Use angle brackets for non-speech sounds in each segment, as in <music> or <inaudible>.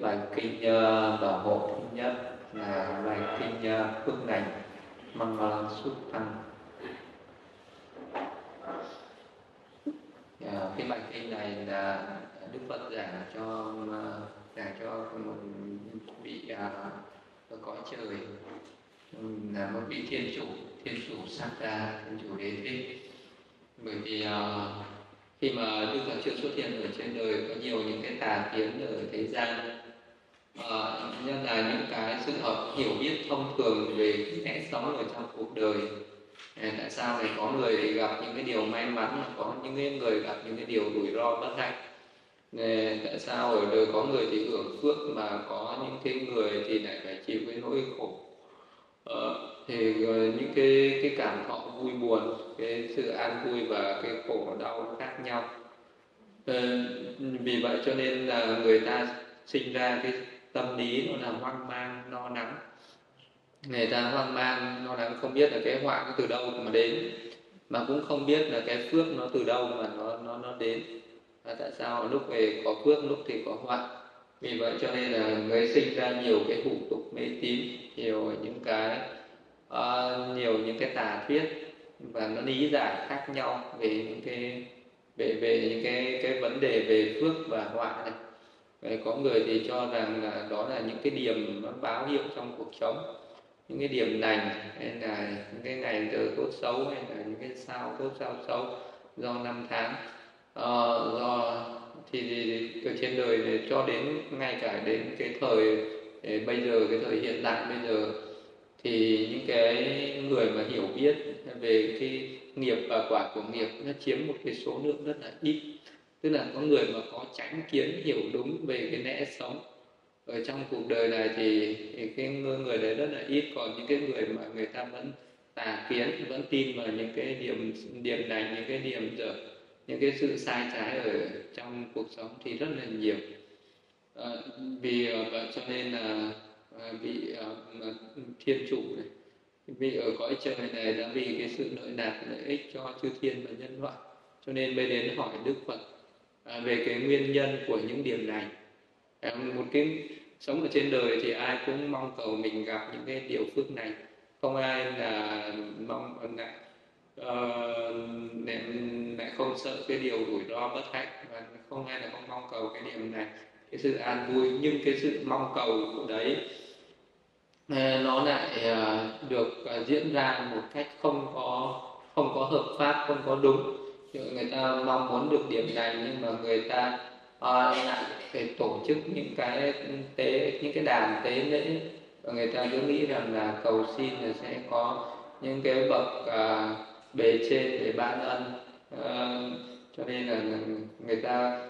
bài kinh ờ, bảo hộ thứ nhất là bài kinh phương phước lành Mangala Sutta. À, cái bài kinh này là Đức Phật giảng cho ờ, giảng cho một vị uh, cõi trời ừ, là một vị thiên chủ thiên chủ sát ra thiên chủ đế thích bởi vì uh, khi mà đức phật chưa xuất hiện ở trên đời có nhiều những cái tà kiến ở thế gian à, là những cái sự hợp hiểu biết thông thường về cái lẽ sống ở trong cuộc đời. À, tại sao lại có người thì gặp những cái điều may mắn mà có những cái người gặp những cái điều rủi ro bất hạnh? À, tại sao ở đời có người thì hưởng phước mà có những cái người thì lại phải chịu cái nỗi khổ? Ờ, thì những cái cái cảm thọ vui buồn cái sự an vui và cái khổ đau khác nhau. Ờ, vì vậy cho nên là người ta sinh ra cái tâm lý nó là hoang mang lo no lắng. Người ta hoang mang lo no lắng không biết là cái họa nó từ đâu mà đến mà cũng không biết là cái phước nó từ đâu mà nó nó nó đến. Và tại sao lúc về có phước lúc thì có họa? Vì vậy cho nên là người sinh ra nhiều cái hủ tục mê tín nhiều những cái uh, nhiều những cái tà thuyết và nó lý giải khác nhau về những cái về về những cái cái vấn đề về phước và họa này. Vậy có người thì cho rằng là đó là những cái điểm báo hiệu trong cuộc sống. Những cái điểm lành hay là những cái ngày giờ tốt xấu hay là những cái sao tốt sao xấu do năm tháng. Ờ, do thì, thì ở trên đời để cho đến ngay cả đến cái thời bây giờ cái thời hiện đại bây giờ thì những cái người mà hiểu biết về cái nghiệp và quả của nghiệp nó chiếm một cái số lượng rất là ít tức là có người mà có tránh kiến hiểu đúng về cái lẽ sống. Ở trong cuộc đời này thì, thì cái người đấy rất là ít. Còn những cái người mà người ta vẫn tà kiến vẫn tin vào những cái điểm điểm này những cái điểm dở những cái sự sai trái ở trong cuộc sống thì rất là nhiều. À, vì ờ, vậy cho nên là ờ, bị thiên chủ này vì ở cõi trời này đã vì cái sự lợi lạc lợi ích cho chư thiên và nhân loại. Cho nên mới đến hỏi đức phật À, về cái nguyên nhân của những điểm này. À, một cái sống ở trên đời thì ai cũng mong cầu mình gặp những cái điều phước này. Không ai là mong lại uh, lại không sợ cái điều rủi ro bất hạnh và không ai là không mong cầu cái điểm này. Cái sự an vui nhưng cái sự mong cầu của đấy uh, nó lại uh, được uh, diễn ra một cách không có không có hợp pháp không có đúng người ta mong muốn được điểm này nhưng mà người ta lại phải tổ chức những cái tế những cái đàn tế lễ. Và người ta cứ nghĩ rằng là cầu xin là sẽ có những cái bậc à, bề trên để ban ân. À, cho nên là người ta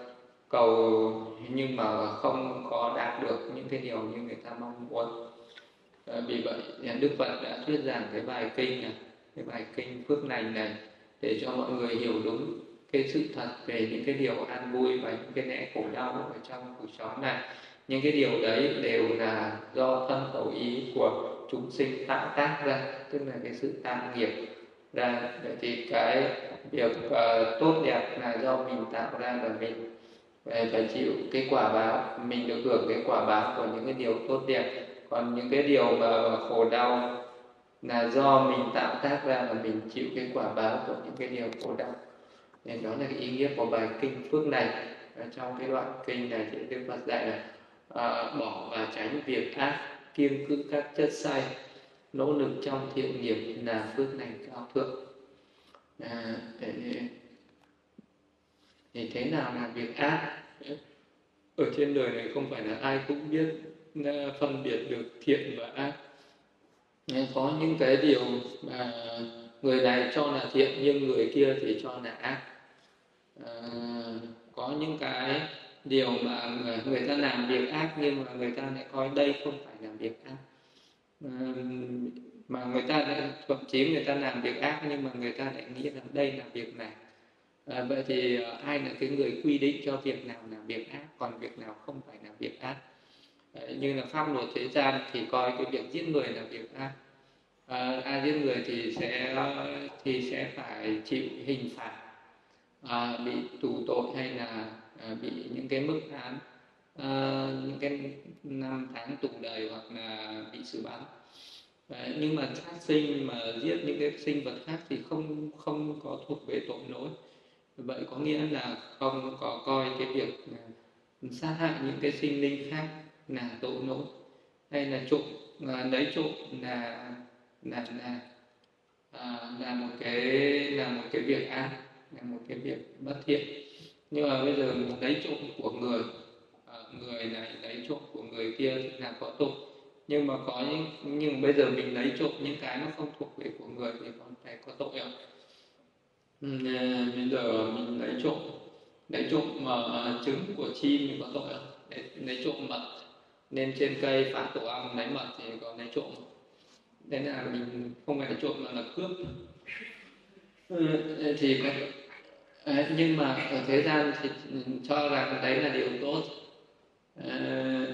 cầu nhưng mà không có đạt được những cái điều như người ta mong muốn. À, vì vậy đức phật đã thuyết giảng cái bài kinh này cái bài kinh phước lành này để cho mọi người hiểu đúng cái sự thật về những cái điều an vui và những cái nẻ khổ đau ở trong cuộc sống này. Những cái điều đấy đều là do thân khẩu ý của chúng sinh tạo tác ra tức là cái sự tạo nghiệp ra. Vậy thì cái việc uh, tốt đẹp là do mình tạo ra và mình ờ, phải chịu cái quả báo mình được hưởng cái quả báo của những cái điều tốt đẹp. Còn những cái điều mà khổ đau là do mình tạo tác ra và mình chịu cái quả báo của những cái điều khổ đau nên đó là cái ý nghĩa của bài kinh phước này. Ở trong cái đoạn kinh này thì đức phật dạy là à, bỏ và tránh việc ác kiêng cữ các chất sai nỗ lực trong thiện nghiệp là phước lành cao thượng. À, để thì thế nào là việc ác? Ở trên đời này không phải là ai cũng biết à, phân biệt được thiện và ác có những cái điều mà người này cho là thiện nhưng người kia thì cho là ác. À, có những cái điều mà người ta làm việc ác nhưng mà người ta lại coi đây không phải là việc ác. À, mà người ta lại, thậm chí người ta làm việc ác nhưng mà người ta lại nghĩ rằng đây là việc này. À, vậy thì à, ai là cái người quy định cho việc nào là việc ác còn việc nào không phải là việc ác? À, như là pháp luật thế gian thì coi cái việc giết người là việc ác à, ai giết người thì sẽ thì sẽ phải chịu hình phạt à, bị tù tội hay là à, bị những cái mức án à, những cái năm tháng tù đời hoặc là bị xử bắn. À, nhưng mà sát sinh mà giết những cái sinh vật khác thì không không có thuộc về tội lỗi. Vậy có nghĩa là không có coi cái việc sát hại những cái sinh linh khác là tội lỗi hay là trộm à, lấy trộm là là là à, là một cái là một cái việc ác là một cái việc bất thiện. Nhưng mà bây giờ mình lấy trộm của người à, người này lấy trộm của người kia thì là có tội. Nhưng mà có những nhưng bây giờ mình lấy trộm những cái nó không thuộc về của người thì còn phải có tội không ừ, à, bây giờ mình lấy trộm lấy trộm mà uh, trứng của chim thì có tội không lấy, lấy trộm mật. Nên trên cây phá tổ ong lấy mật thì có lấy trộm. không? Thế là mình không phải là trộm mà là cướp. Ừ, ừ thì ờ, nhưng mà ở thế gian thì cho rằng đấy là điều tốt. À,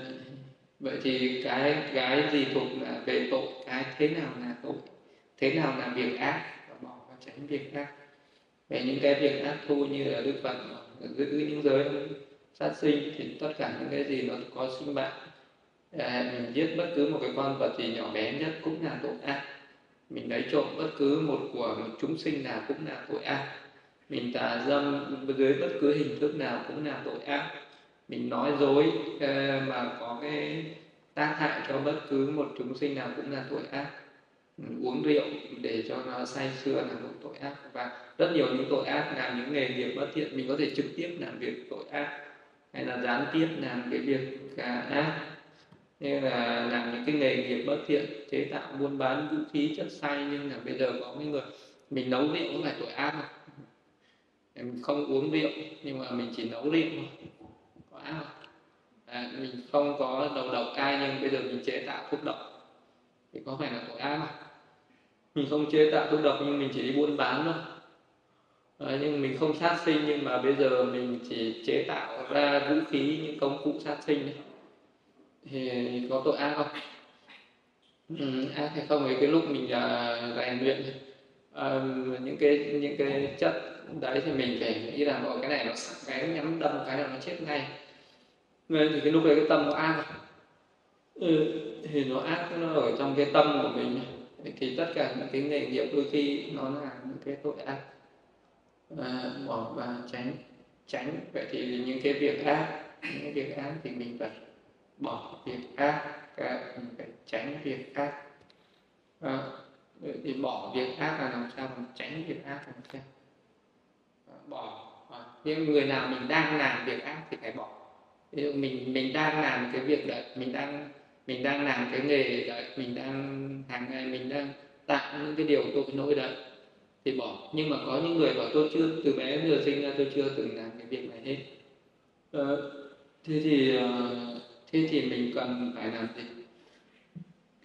vậy thì cái cái gì thuộc là về tội cái thế nào là tội thế nào là việc ác? Và bỏ và tránh việc ác. Về những cái việc ác thu như là đức phật giữ những giới sát sinh thì tất cả những cái gì nó có sinh mạng à, mình giết bất cứ một cái con vật gì nhỏ bé nhất cũng là tội ác. Mình lấy trộm bất cứ một của một chúng sinh nào cũng là tội ác. Mình tà dâm dưới bất cứ hình thức nào cũng là tội ác. Mình nói dối ờ, mà có cái tác hại cho bất cứ một chúng sinh nào cũng là tội ác. Uống rượu để cho nó say sưa là một tội ác. Và rất nhiều những tội ác làm những nghề nghiệp bất thiện mình có thể trực tiếp làm việc tội ác hay là gián tiếp làm cái việc ác như là làm những cái nghề nghiệp bất thiện chế tạo buôn bán vũ khí chất say nhưng là bây giờ có mấy người mình nấu rượu cũng phải tội ác mà mình không uống rượu nhưng mà mình chỉ nấu rượu thôi. Có ác mà à, mình không có đầu độc ai nhưng bây giờ mình chế tạo thuốc độc. Thì có phải là tội ác không? Mình không chế tạo thuốc độc nhưng mình chỉ đi buôn bán thôi. À, nhưng mình không sát sinh nhưng mà bây giờ mình chỉ chế tạo ra vũ khí những công cụ sát sinh thôi thì có tội ác không? Ừ, ác hay không ấy cái lúc mình uh, rèn luyện uh, những cái những cái chất đấy thì mình phải nghĩ là mọi cái này nó sắc cái nhắm đâm cái nào nó chết ngay. Nên thì cái lúc đấy cái tâm nó ác ừ, thì nó ác nó ở trong cái tâm của mình thì tất cả những cái nghề nghiệp đôi khi nó là những cái tội ác. À, bỏ và tránh tránh. Vậy thì những cái việc ác những cái việc ác thì mình phải bỏ việc ác mình phải tránh việc ác à, ờ, thì bỏ việc ác là làm sao mình tránh việc ác làm sao? À, bỏ ờ, à, nhưng người nào mình đang làm việc ác thì phải bỏ. Ví dụ mình mình đang làm cái việc đấy mình đang mình đang làm cái nghề đấy mình đang hàng ngày mình đang tạo những cái điều tội lỗi đấy thì bỏ. Nhưng mà có những người bảo tôi chưa từ bé vừa sinh ra tôi chưa từng làm cái việc này hết. À, thế thì ờ, thế thì mình cần phải làm gì?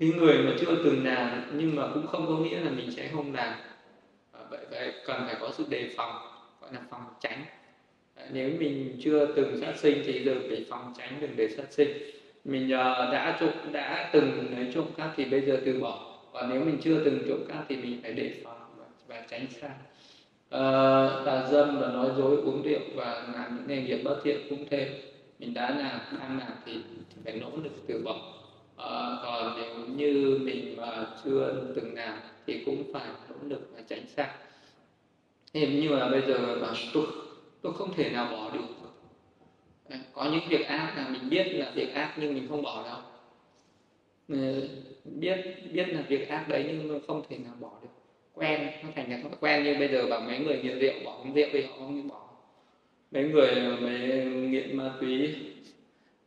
Cái người mà chưa từng làm nhưng mà cũng không có nghĩa là mình sẽ không làm. Vậy vậy cần phải có sự đề phòng gọi là phòng tránh. Nếu mình chưa từng sát sinh thì giờ phải phòng tránh đừng để sát sinh. Mình ờ, đã trộm đã từng lấy trộm cắp thì bây giờ từ bỏ. Còn nếu mình chưa từng trộm cắp thì mình phải đề phòng và, và tránh xa. Ờ, tà dâm và nói dối uống rượu và làm những nghề nghiệp bất thiện cũng thêm mình đã làm đang làm thì, thì phải nỗ lực từ bỏ. À, còn nếu như mình mà chưa từng làm thì cũng phải nỗ lực và tránh xa. Thế nhưng mà bây giờ bảo tôi tôi không thể nào bỏ được. Ờ, có những việc ác là mình biết là việc ác nhưng mình không bỏ đâu. Ờ, biết biết là việc ác đấy nhưng không thể nào bỏ được. Quen nó thành cái thói quen như bây giờ bảo mấy người nghiện rượu bỏ uống rượu thì họ không bỏ mấy người mấy nghiện ma túy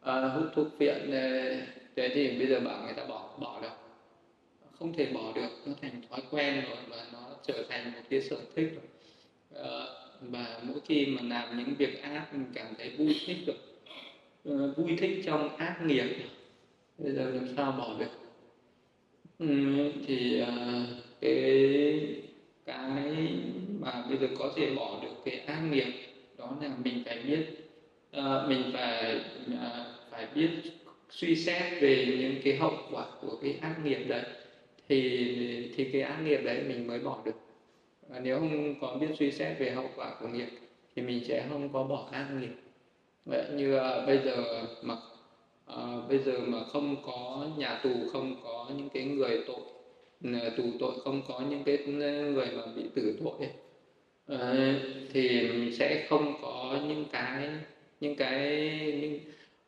à, hút thuốc viện à, thế thì bây giờ bảo người ta bỏ bỏ được. Không thể bỏ được nó thành thói quen rồi và nó trở thành một cái sở thích rồi. Ờ, à, và mỗi khi mà làm những việc ác mình cảm thấy vui thích được. À, vui thích trong ác nghiệp. Bây giờ làm sao bỏ được? Ừ, thì à, cái cái mà bây giờ có thể bỏ được cái ác nghiệp đó là mình phải biết uh, mình phải uh, phải biết suy xét về những cái hậu quả của cái ác nghiệp đấy. Thì thì cái ác nghiệp đấy mình mới bỏ được. Và nếu không có biết suy xét về hậu quả của nghiệp thì mình sẽ không có bỏ ác nghiệp. Vậy như uh, bây giờ mà uh, bây giờ mà không có nhà tù không có những cái người tội tù tội không có những cái người mà bị tử tội ấy, Ờ, thì sẽ không có những cái những cái những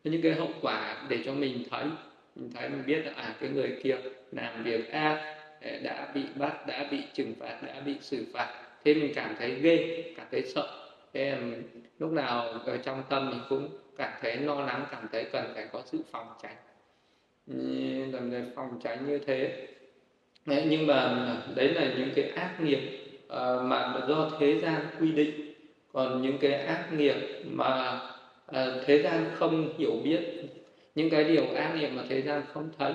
những cái hậu quả để cho mình thấy. Mình thấy mình biết là à cái người kia làm việc ác ờ, đã bị bắt đã bị trừng phạt đã bị xử phạt. Thế mình cảm thấy ghê cảm thấy sợ. Thế lúc nào ở trong tâm mình cũng cảm thấy lo lắng cảm thấy cần phải có sự phòng tránh. Làm phải phòng tránh như thế. Đấy, nhưng mà đấy là những cái ác nghiệp uh, mà do thế gian quy định còn những cái ác nghiệp mà uh, thế gian không hiểu biết những cái điều ác nghiệp mà thế gian không thấy.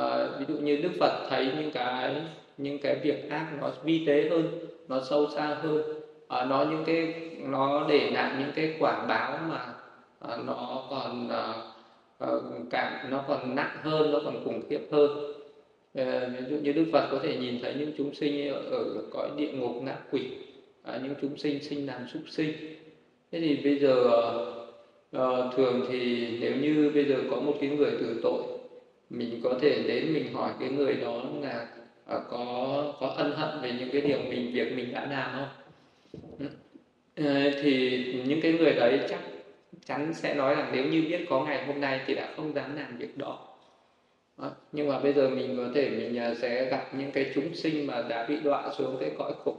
Uh, ví dụ như đức phật thấy những cái những cái việc ác nó vi tế hơn nó sâu xa hơn. À, nó những cái nó để lại những cái quả báo mà à, nó còn à, cảm nó còn nặng hơn nó còn khủng khiếp hơn. Ờ, ví dụ như đức phật có thể nhìn thấy những chúng sinh ở, cõi địa ngục ngạ quỷ à, những chúng sinh sinh làm súc sinh. Thế thì bây giờ ờ, thường thì nếu như bây giờ có một cái người tử tội mình có thể đến mình hỏi cái người đó là à, có có ân hận về những cái điều mình việc mình đã làm không? Ờ, thì những cái người đấy chắc chắn sẽ nói rằng nếu như biết có ngày hôm nay thì đã không dám làm việc đó nhưng mà bây giờ mình có thể mình à, sẽ gặp những cái chúng sinh mà đã bị đọa xuống cái cõi khổ.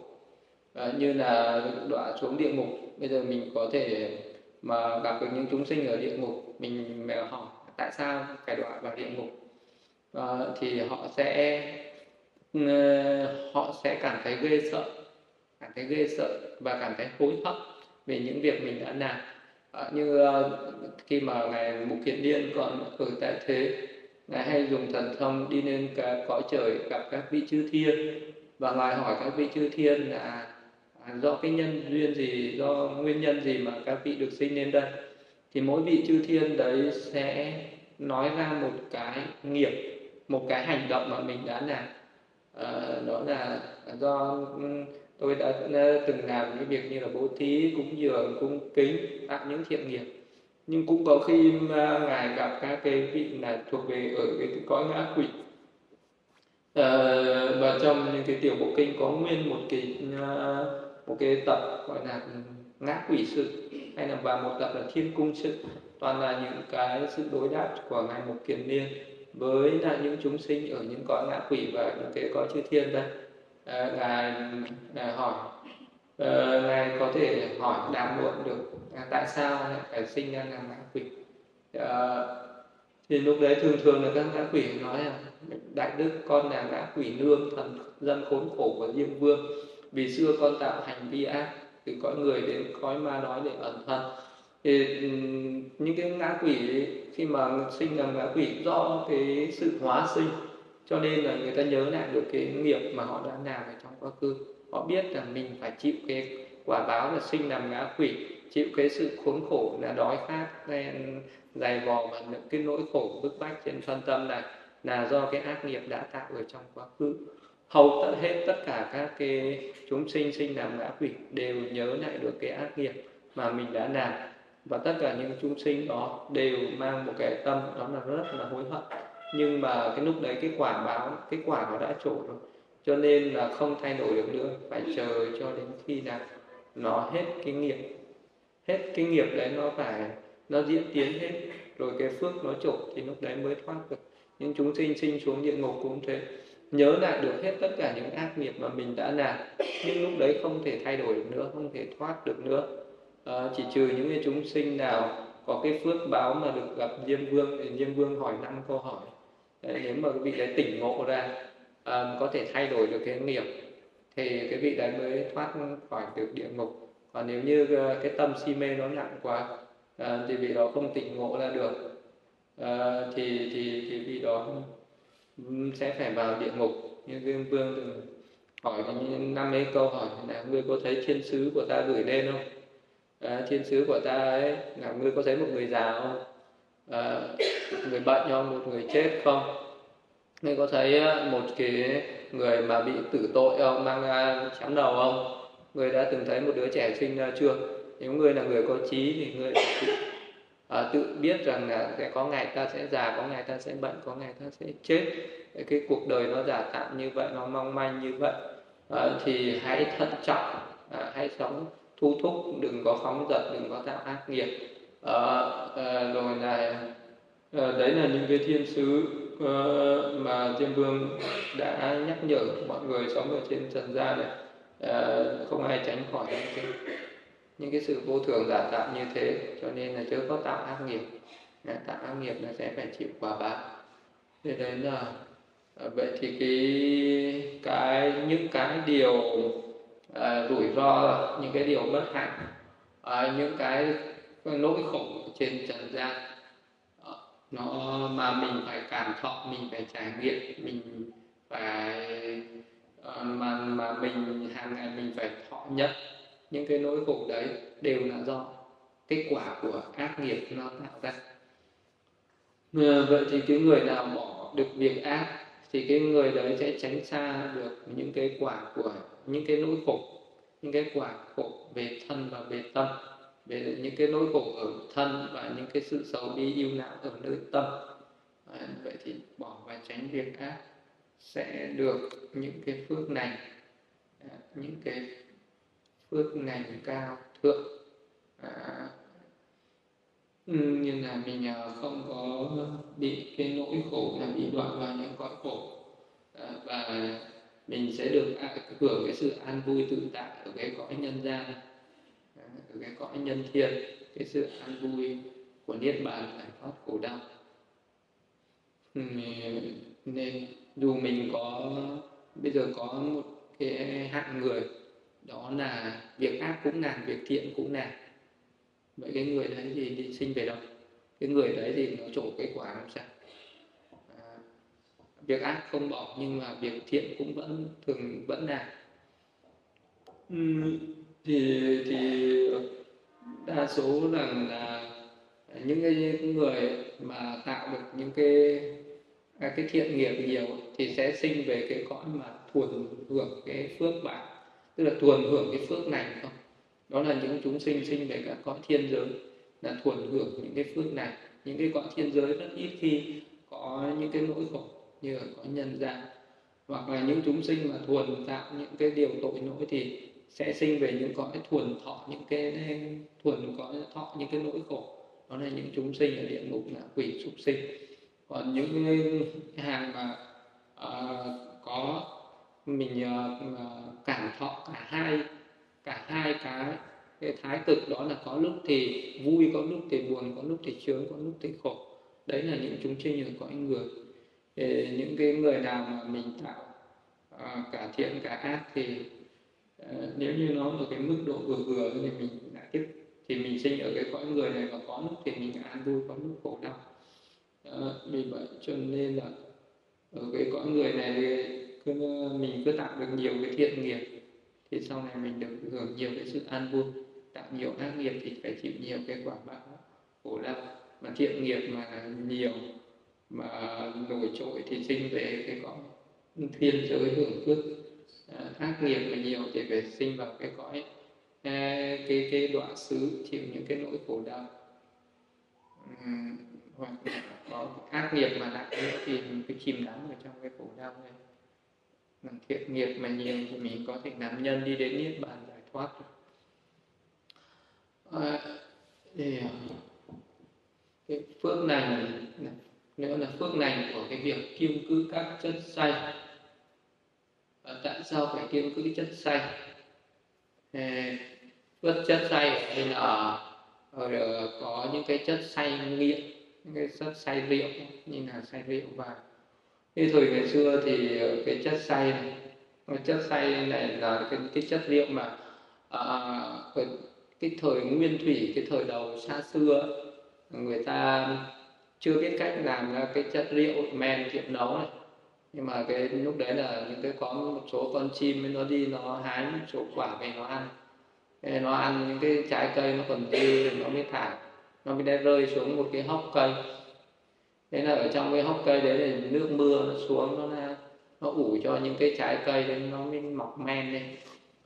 À, như là đọa xuống địa ngục. Bây giờ mình có thể mà gặp được những chúng sinh ở địa ngục. Mình hỏi tại sao phải đọa vào địa ngục? À, thì họ sẽ ừ, họ sẽ cảm thấy ghê sợ cảm thấy ghê sợ và cảm thấy hối hận về những việc mình đã làm. À, như uh, khi mà ngài mục kiền liên còn ở tại thế ngài hay dùng thần thông đi lên cả cõi trời gặp các vị chư thiên và ngài hỏi các vị chư thiên là à, do cái nhân duyên gì do nguyên nhân gì mà các vị được sinh lên đây? Thì mỗi vị chư thiên đấy sẽ nói ra một cái nghiệp một cái hành động mà mình đã làm. À, đó là do ừ, tôi đã, từng làm những việc như là bố thí cúng dường cung kính tạo những thiện nghiệp nhưng cũng có khi mà ngài gặp các cái vị là thuộc về ở cái cõi ngã quỷ. À, và trong những cái tiểu bộ kinh có nguyên một cái ờ, một cái tập gọi là ngã quỷ sự hay là và một tập là thiên cung sự toàn là những cái sự đối đáp của ngài một kiền liên với là những chúng sinh ở những cõi ngã quỷ và những cái cõi chư thiên đây. À, ngài, ngài hỏi à, ngài có thể hỏi đàm luận được à, tại sao lại phải sinh ra làm ngã quỷ? À, thì lúc đấy thường thường là các ngã quỷ nói là đại đức con là ngã quỷ nương thần dân khốn khổ của diêm vương. Vì xưa con tạo hành vi ác thì có người đến cõi ma nói để ẩn thân. Thì ừ, những cái ngã quỷ khi mà sinh làm ngã quỷ do cái sự hóa sinh cho nên là người ta nhớ lại được cái nghiệp mà họ đã làm ở trong quá khứ. Họ biết là mình phải chịu cái quả báo là sinh làm ngã quỷ chịu cái sự khốn khổ là đói khát nên dày vò và những cái nỗi khổ bức bách trên thân tâm này là do cái ác nghiệp đã tạo ở trong quá khứ. Hầu tất hết tất cả các cái chúng sinh sinh làm ngã quỷ đều nhớ lại được cái ác nghiệp mà mình đã làm. Và tất cả những chúng sinh đó đều mang một cái tâm đó là rất là hối hận. Nhưng mà cái lúc đấy cái quả báo, cái quả nó đã trổ rồi. Cho nên là không thay đổi được nữa, phải chờ cho đến khi nào nó hết cái nghiệp hết cái nghiệp đấy nó phải nó diễn tiến hết rồi cái phước nó trổ thì lúc đấy mới thoát được. Những chúng sinh sinh xuống địa ngục cũng thế. Nhớ lại được hết tất cả những ác nghiệp mà mình đã làm nhưng lúc đấy không thể thay đổi được nữa không thể thoát được nữa. À, chỉ trừ những cái chúng sinh nào có cái phước báo mà được gặp diêm vương thì diêm vương hỏi năm câu hỏi. Đấy, nếu mà cái vị đấy tỉnh ngộ ra à, có thể thay đổi được cái nghiệp thì cái vị đấy mới thoát khỏi được địa ngục còn nếu như ờ, cái tâm si mê nó nặng quá à, thì vị đó không tỉnh ngộ ra được à, thì thì thì vị đó sẽ phải vào địa ngục. Như Diêm Vương từng hỏi năm mấy câu hỏi là ngươi có thấy thiên sứ của ta gửi lên không? À, thiên sứ của ta ấy là ngươi có thấy một người già không? À, người bệnh không? Một người chết không? Ngươi có thấy một cái người mà bị tử tội không? Mang chém đầu không? Người đã từng thấy một đứa trẻ sinh ra à, chưa? Nếu người là người có trí thì người à, tự biết rằng là sẽ có ngày ta sẽ già có ngày ta sẽ bệnh có ngày ta sẽ chết. Cái cuộc đời nó giả tạm như vậy nó mong manh như vậy à, thì hãy thận trọng à, hãy sống thu thúc đừng có phóng dật đừng có tạo ác nghiệp. À, à, rồi là à, ờ, đấy là những cái thiên sứ à, mà thiên vương đã nhắc nhở mọi người sống ở trên trần gian này. Ờ, không ai tránh khỏi những cái những cái sự vô thường giả tạo như thế. Cho nên là chớ có tạo ác nghiệp tạo ác nghiệp nó sẽ phải chịu quả báo. Thế đấy là ờ, vậy thì cái cái những cái điều à, rủi ro những cái điều bất hạnh à, những cái nỗi khổ trên trần gian nó mà mình phải cảm thọ mình phải trải nghiệm mình phải à, mà mà mình hàng ngày mình phải thọ nhận những cái nỗi khổ đấy đều là do kết quả của ác nghiệp nó tạo ra. À, vậy thì cái người nào bỏ được việc ác thì cái người đấy sẽ tránh xa được những cái quả của những cái nỗi khổ những cái quả khổ về thân và về tâm về những cái nỗi khổ ở thân và những cái sự xấu đi yêu não ở nơi tâm. À, vậy thì bỏ và tránh việc ác sẽ được những cái phước này à, những cái phước này cao thượng. À, ừ, như là mình à, không có bị cái nỗi khổ là bị đoạn vào những cõi khổ à, và mình sẽ được hưởng cái sự an vui tự tại ở cái cõi nhân gian à, ở cái cõi nhân thiên cái sự an vui của niết bàn giải thoát khổ đau nên dù mình có bây giờ có một cái hạng người đó là việc ác cũng làm việc thiện cũng làm vậy cái người đấy thì đi sinh về đâu? Cái người đấy thì nó trổ cái quả làm sao? À, việc ác không bỏ nhưng mà việc thiện cũng vẫn thường vẫn làm ừ, thì thì đa số rằng là những cái người mà tạo được những cái cái thiện nghiệp nhiều thì sẽ sinh về cái cõi mà thuần hưởng cái phước bạn. Tức là thuần hưởng cái phước này không? Đó là những chúng sinh sinh về các cõi thiên giới là thuần hưởng những cái phước này. Những cái cõi thiên giới rất ít khi có những cái nỗi khổ như ở cõi nhân gian. Hoặc là những chúng sinh mà thuần tạo những cái điều tội lỗi thì sẽ sinh về những cõi thuần thọ, những cái thuần cõi thọ, những cái nỗi khổ. Đó là những chúng sinh ở địa ngục là quỷ súc sinh còn những cái hàng mà uh, có mình ờ, uh, cảm thọ cả hai cả hai cái cái thái cực đó là có lúc thì vui có lúc thì buồn có lúc thì chướng có lúc thì khổ. Đấy là những chúng sinh ở cõi người thì những cái người nào mà mình tạo ờ, uh, cả thiện cả ác thì uh, nếu như nó ở cái mức độ vừa vừa thì mình đã tiếp thì mình sinh ở cái cõi người này và có lúc thì mình an vui có lúc khổ đau uh, vì vậy cho nên là ở cái cõi người này cứ mình cứ tạo được nhiều cái thiện nghiệp thì sau này mình được hưởng nhiều cái sự an vui. Tạo nhiều ác nghiệp thì phải chịu nhiều cái quả báo khổ đau mà thiện nghiệp mà nhiều mà nổi trội thì sinh về cái cõi thiên giới hưởng phước. À, ác nghiệp mà nhiều thì phải sinh vào cái cõi à, cái cái đoạn xứ chịu những cái nỗi khổ đau. Uhm, hoặc có ác nghiệp mà nặng thì mình cứ chìm đắm ở trong cái khổ đau này. Bằng thiện nghiệp mà nhiều thì mình có thể làm nhân đi đến niết bàn giải thoát à, thì ờ, cái phước lành nữa là phước lành của cái việc kiêng cữ các chất say à, tại sao phải kiêng cữ chất say ờ, phước chất say ở đây là ở, ở có những cái chất say nghiện những cái chất say rượu như là say rượu và cái thời ngày xưa thì ờ, cái chất say này cái chất say này là cái, cái chất liệu mà à, cái, cái thời nguyên thủy cái thời đầu xa xưa người ta chưa biết cách làm ra cái chất rượu men rượu nấu này. Nhưng mà cái lúc đấy là những cái có một số con chim nó đi nó hái một số quả về nó ăn. Nó ăn những cái trái cây nó còn dư thì nó mới thả nó mới rơi xuống một cái hốc cây. Thế là ở trong cái hốc cây đấy là nước mưa nó xuống nó là nó ủ cho những cái trái cây đấy nó mới mọc men lên.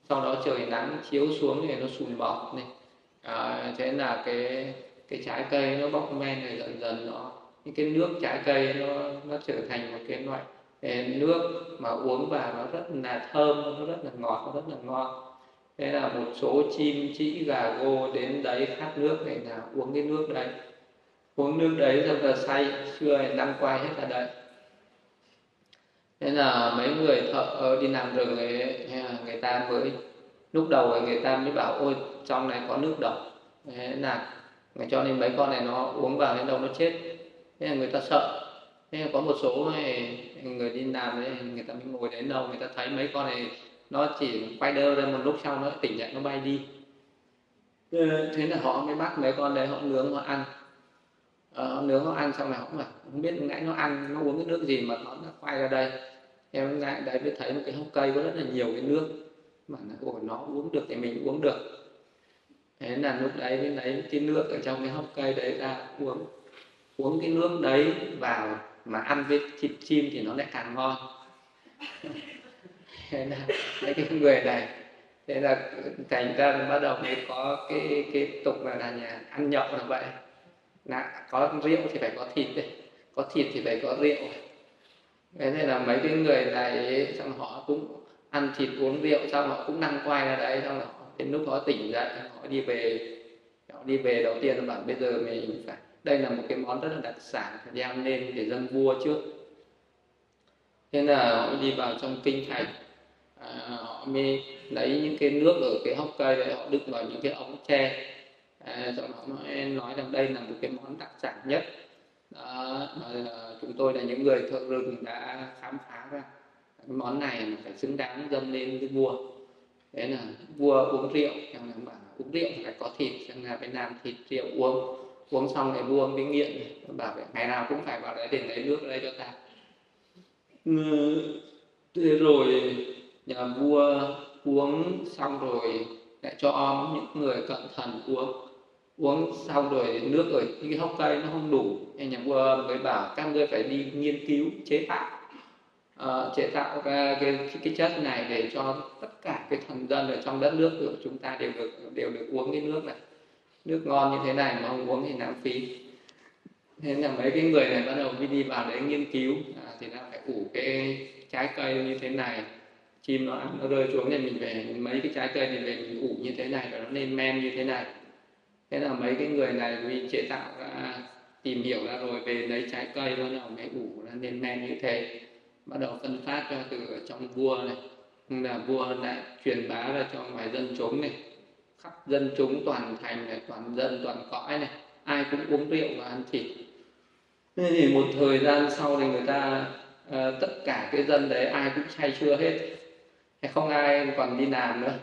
Sau đó trời nắng chiếu xuống thì nó sùn bọt này. À, thế là cái cái trái cây nó bóc men này dần dần nó những cái nước trái cây nó nó trở thành một cái loại nước mà uống vào nó rất là thơm nó rất là ngọt nó rất là ngon thế là một số chim chỉ gà gô đến đấy khát nước này là uống cái nước đấy. Uống nước đấy rất là say xưa đăng quay hết ở đấy thế là mấy người thợ đi làm rừng ấy, người ta mới lúc đầu người ta mới bảo ôi trong này có nước độc. Thế là cho nên mấy con này nó uống vào đến đâu nó chết. Thế là người ta sợ. Thế là có một số người đi làm đấy người ta mới ngồi đến đâu người ta thấy mấy con này nó chỉ quay đơ ra một lúc sau nó tỉnh dậy nó bay đi. Thế là họ mới bắt mấy con đấy họ nướng họ ăn. Ờ, nướng họ ăn xong rồi họ mà không biết nãy nó ăn nó uống cái nước gì mà nó, nó quay ra đây? Em lại đấy mới thấy một cái hốc cây có rất là nhiều cái nước. Mà nó, nó uống được thì mình uống được. Thế là lúc đấy mới lấy cái nước ở trong cái hốc cây đấy ra uống. Uống cái nước đấy vào mà ăn với thịt chim thì nó lại càng ngon. <laughs> thế là mấy cái người này thế là thành ra bắt đầu mới có cái cái tục là, là nhà ăn nhậu là vậy. Là có rượu thì phải có thịt đấy có thịt thì phải có rượu. Thế nên là mấy cái người này xong họ cũng ăn thịt uống rượu xong họ cũng năng quay ra đấy xong là đến lúc họ tỉnh dậy họ đi về họ đi về đầu tiên là bảo bây giờ mình phải đây là một cái món rất là đặc sản phải đem lên để dâng vua trước. Thế là họ đi vào trong kinh thành à, họ mới lấy những cái nước ở cái hốc cây đấy họ đựng vào những cái ống tre. À, rồi họ mới nói rằng đây là một cái món đặc sản nhất. Đó, mà à, chúng tôi là những người thợ rừng đã khám phá ra. Cái món này mà phải xứng đáng dâng lên với vua. Đấy là vua uống rượu chẳng là bảo uống rượu phải có thịt chẳng là phải làm thịt rượu uống. Uống xong thì vua mới nghiện. Bảo phải ngày nào cũng phải vào đấy để lấy nước ở đây cho ta. Ừ, thế rồi nhà vua uống xong rồi lại cho những người cận thần uống. Uống xong rồi nước ở những cái hốc cây nó không đủ nên nhà vua mới bảo các ngươi phải đi nghiên cứu chế tạo. Uh, chế tạo cái, cái cái chất này để cho tất cả cái thần dân ở trong đất nước của chúng ta đều được đều được uống cái nước này. Nước ngon như thế này mà không uống thì lãng phí. Thế là mấy cái người này bắt đầu mới đi vào đấy nghiên cứu. À, thì ta phải ủ cái trái cây như thế này chim nó ăn nó rơi xuống thì mình về mấy cái trái cây này về mình ủ như thế này và nó lên men như thế này. Thế là mấy cái người này vì chế tạo ra tìm hiểu ra rồi về lấy trái cây bắt đầu mới ủ nó lên men như thế. Bắt đầu phân phát ra từ ở trong vua này. Là vua lại truyền bá ra cho ngoài dân chúng này. Khắp dân chúng toàn thành này toàn dân toàn cõi này. Ai cũng uống rượu và ăn thịt. Thế thì một thời gian sau thì người ta uh, tất cả cái dân đấy ai cũng say chưa hết không ai còn đi làm nữa.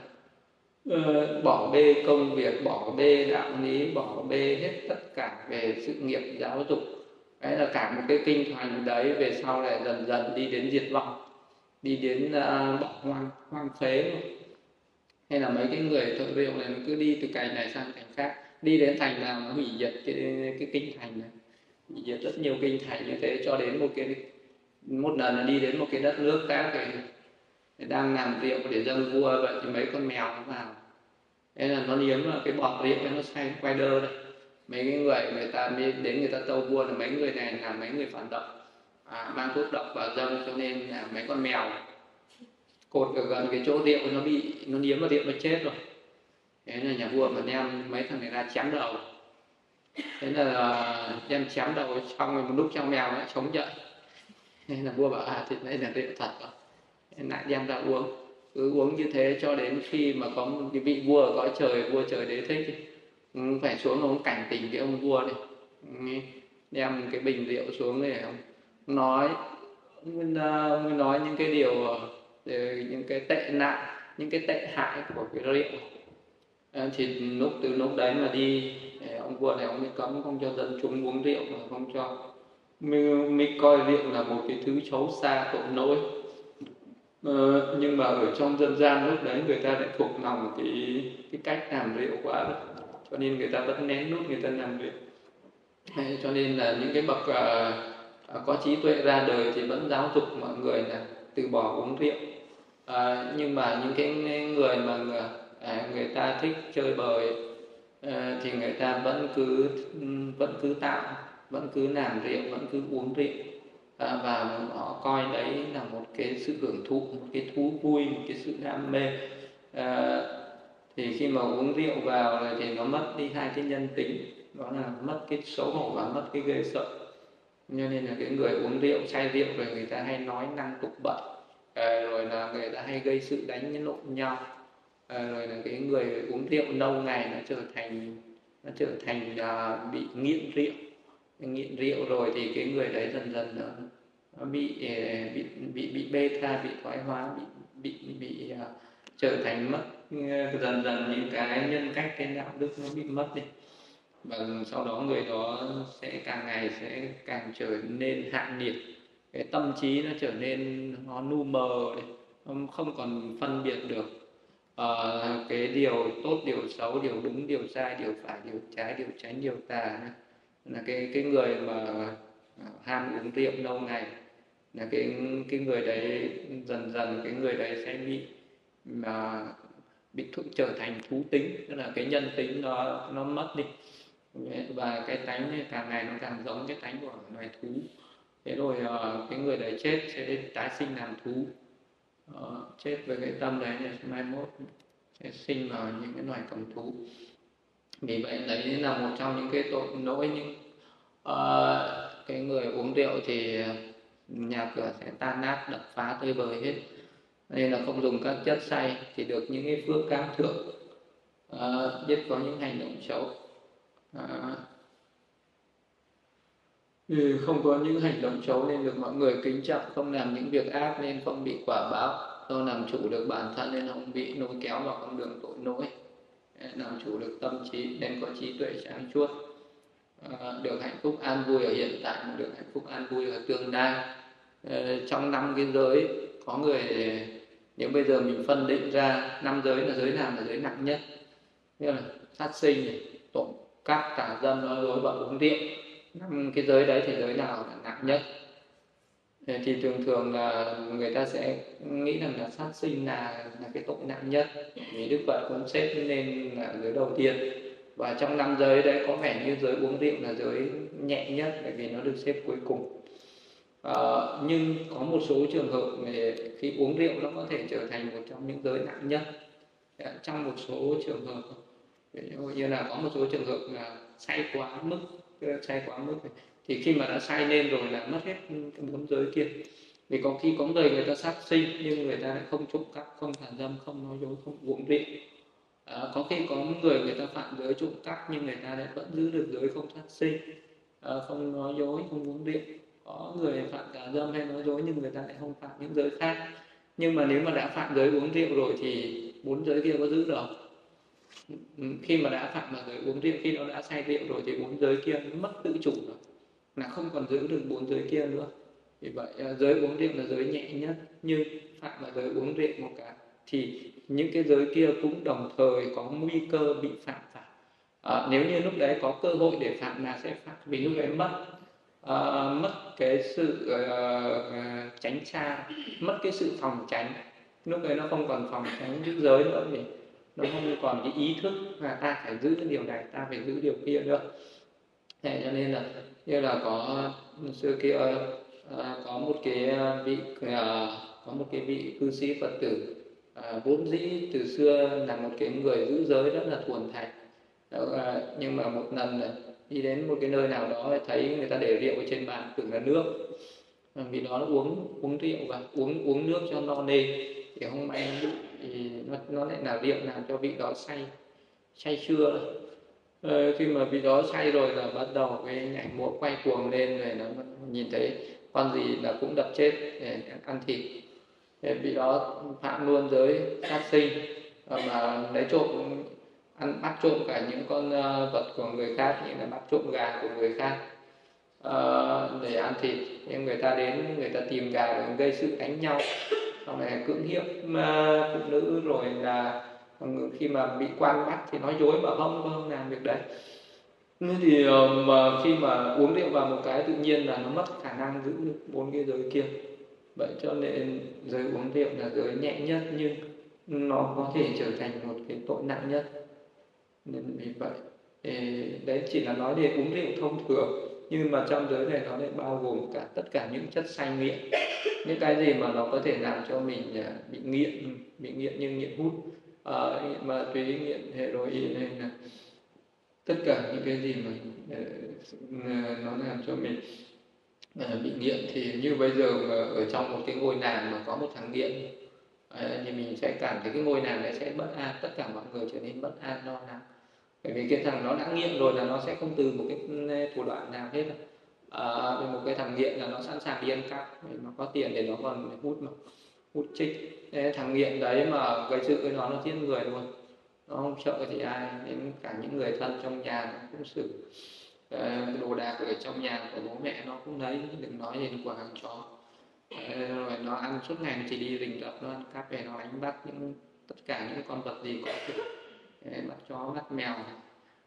Uh, bỏ bê công việc bỏ bê đạo lý bỏ bê hết tất cả về sự nghiệp giáo dục. Đấy là cả một cái kinh thành đấy về sau này dần dần đi đến diệt vong đi đến uh, bỏ hoang hoang phế rồi hay là mấy cái người thợ rượu này cứ đi từ cành này sang cành khác đi đến thành nào nó hủy diệt cái cái kinh thành này. Hủy diệt rất nhiều kinh thành như thế cho đến một cái một lần là đi đến một cái đất nước khác thì đang làm rượu để dâng vua vậy thì mấy con mèo nó vào. Thế là nó liếm là cái bọt rượu nó say quay đơ đây mấy cái người người ta đến người ta tâu vua là mấy người này là mấy người phản động. À, mang thuốc độc vào dâng cho nên là mấy con mèo cột ở gần cái chỗ rượu nó bị nó nhiễm vào rượu nó chết rồi. Thế là nhà vua mà đem mấy thằng này ra chém đầu. Thế là à, đem chém đầu xong rồi một lúc trong mèo nó chống dậy thế là vua bảo à thì đấy là rượu thật rồi lại đem ra uống. Cứ uống như thế cho đến khi mà có một cái vị vua ở cõi trời vua trời đế thích ừ, phải xuống ông cảnh tỉnh cái ông vua này. Ừ, đem cái bình rượu xuống để ông nói ông ờ, nói những cái điều ờ, ờ, những cái tệ nạn những cái tệ hại của cái rượu. Thì lúc từ lúc đấy mà đi ông vua này ông mới cấm không cho dân chúng uống rượu mà không cho. Mới, mới coi rượu là một cái thứ xấu xa tội lỗi ờ, nhưng mà ở trong dân gian lúc đấy người ta lại thuộc lòng cái cái cách làm rượu quá rồi cho nên người ta vẫn nén nút người ta làm rượu. Cho nên là những cái bậc à, à, có trí tuệ ra đời thì vẫn giáo dục mọi người là từ bỏ uống rượu. À, nhưng mà những cái người mà người, à, người ta thích chơi bời à, thì người ta vẫn cứ vẫn cứ tạo vẫn cứ làm rượu vẫn cứ uống rượu à, và họ coi đấy là một cái sự hưởng thụ một cái thú vui một cái sự đam mê. À, thì khi mà uống rượu vào thì nó mất đi hai cái nhân tính đó là mất cái xấu hổ và mất cái ghê sợ. Cho nên là cái người uống rượu say rượu rồi người ta hay nói năng tục bậy à, rồi là người ta hay gây sự đánh lộn nhau. À, rồi là cái người uống rượu lâu ngày nó trở thành nó trở thành là bị nghiện rượu nghiện rượu rồi thì cái người đấy dần dần nó, nó bị ờ, bị bị bị bê tha bị thoái hóa bị bị bị uh, trở thành mất ờ, dần dần những cái nhân cách cái đạo đức nó bị mất đi. Và sau đó người đó sẽ càng ngày sẽ càng trở nên hạ nhiệt cái tâm trí nó trở nên nó nu mờ nó không còn phân biệt được. Uh, cái điều tốt điều xấu điều đúng điều sai điều phải điều trái điều tránh điều tà là cái cái người mà à, ham uống rượu lâu ngày là cái cái người đấy dần dần cái người đấy sẽ bị mà bị thụ, trở thành thú tính tức là cái nhân tính nó nó mất đi. Và cái tánh càng ngày nó càng giống cái tánh của loài thú. Thế rồi uh, cái người đấy chết sẽ tái sinh làm thú. Uh, chết với cái tâm đấy thì mai mốt sẽ sinh vào những cái loài cầm thú vì vậy đấy là một trong những cái tội lỗi những uh, cái người uống rượu thì nhà cửa sẽ tan nát đập phá tơi bời hết. Nên là không dùng các chất say thì được những cái phước cám thượng uh, biết có những hành động xấu. Uh, thì ừ, không có những hành động xấu nên được mọi người kính trọng không làm những việc ác nên không bị quả báo do làm chủ được bản thân nên không bị nối kéo vào con đường tội lỗi làm chủ được tâm trí nên có trí tuệ sáng suốt à, được hạnh phúc an vui ở hiện tại được hạnh phúc an vui ở tương lai. Ờ, trong năm cái giới, có người, nếu bây giờ mình phân định ra năm giới là giới nào là giới nặng nhất? Như là sát sinh này tội các tà dâm, nói dối và uống rượu. Năm cái giới đấy thì giới nào là nặng nhất? Thì thường thường là người ta sẽ nghĩ rằng là sát sinh là là cái tội nặng nhất. Vì đức phật cũng xếp nên là giới đầu tiên. Và trong năm giới đấy có vẻ như giới uống rượu là giới nhẹ nhất bởi vì nó được xếp cuối cùng. À, nhưng có một số trường hợp khi uống rượu nó có thể trở thành một trong những giới nặng nhất. Dạ, trong một số trường hợp ví dụ như là có một số trường hợp là say quá mức say quá mức thì khi mà đã sai lên rồi là mất hết cái bốn giới kia. Vì có khi có người người ta sát sinh nhưng người ta lại không trộm cắp không tàn dâm không nói dối không uống rượu à, ờ, có khi có người người ta phạm giới trộm cắp nhưng người ta lại vẫn giữ được giới không sát sinh à, không nói dối không uống rượu có người phạm tà dâm hay nói dối nhưng người ta lại không phạm những giới khác. Nhưng mà nếu mà đã phạm giới uống rượu rồi thì bốn giới kia có giữ được ừ, ừ, khi mà đã phạm vào giới uống rượu khi nó đã say rượu rồi thì bốn giới kia mất tự chủ rồi là không còn giữ được bốn giới kia nữa. Vì vậy à, giới uống rượu là giới nhẹ nhất nhưng phạm vào giới uống rượu một cái thì những cái giới kia cũng đồng thời có nguy cơ bị phạm phải. À, nếu như lúc đấy có cơ hội để phạm là sẽ phạm vì lúc đấy mất à, mất cái sự uh, tránh xa mất cái sự phòng tránh. Lúc đấy nó không còn phòng tránh giữ giới nữa thì nó không còn cái ý thức là ta phải giữ cái điều này ta phải giữ điều kia nữa. Thế cho nên là như là có ừ, xưa kia ờ, à, có một cái à, vị à, có một cái vị cư sĩ phật tử à, vốn dĩ từ xưa là một cái người giữ giới rất là thuần thành à, nhưng mà một lần đi đến một cái nơi nào đó thấy người ta để rượu ở trên bàn tưởng là nước. Vì đó nó uống uống rượu và uống uống nước cho no nê thì không may thì nó, nó lại là rượu làm cho vị đó say say chưa ờ, khi mà bị đó say rồi là bắt đầu cái nhảy múa quay cuồng lên rồi nó nhìn thấy con gì là cũng đập chết để ăn thịt. Để bị đó phạm luôn giới sát sinh. Ờ, mà lấy trộm ăn bắt trộm cả những con ờ, vật của người khác như là bắt trộm gà của người khác. Uh, để ăn thịt nhưng người ta đến người ta tìm gà để gây sự đánh nhau. Sau này cưỡng hiếp phụ nữ rồi là khi mà bị quan bắt thì nói dối mà không không làm việc đấy. Thì ờ, mà khi mà uống rượu vào một cái tự nhiên là nó mất khả năng giữ được bốn cái giới kia. Vậy cho nên giới uống rượu là giới nhẹ nhất, nhưng nó có thể trở thành một cái tội nặng nhất. Nên vì vậy, thì đấy chỉ là nói về uống rượu thông thường. Nhưng mà trong giới này nó lại bao gồm cả tất cả những chất say nghiện. Những cái gì mà nó có thể làm cho mình à, bị nghiện bị nghiện như nghiện hút à, ma túy nghiện heroin hay là tất cả những cái gì mà ờ, ờ, nó làm cho mình ờ, bị nghiện thì như bây giờ mà ở trong một cái ngôi làng mà có một thằng nghiện thì mình sẽ cảm thấy cái ngôi làng này sẽ bất an tất cả mọi người trở nên bất an lo lắng. Bởi vì cái thằng nó đã nghiện rồi là nó sẽ không từ một cái ừ, thủ đoạn nào hết à, một cái thằng nghiện là nó sẵn sàng đi ăn cắp nó có tiền để nó còn hút mà hút trích Thế thằng nghiện đấy mà gây sự với nó nó giết người luôn. Nó không sợ thì ai, đến cả những người thân trong nhà nó cũng xử ờ, đồ đạc ở trong nhà của bố mẹ nó cũng lấy đừng nói gì của hàng chó ờ, rồi nó ăn suốt ngày chỉ đi rình rập, nó ăn cắp về nó đánh bắt những, tất cả những con vật gì có được bắt chó, bắt mèo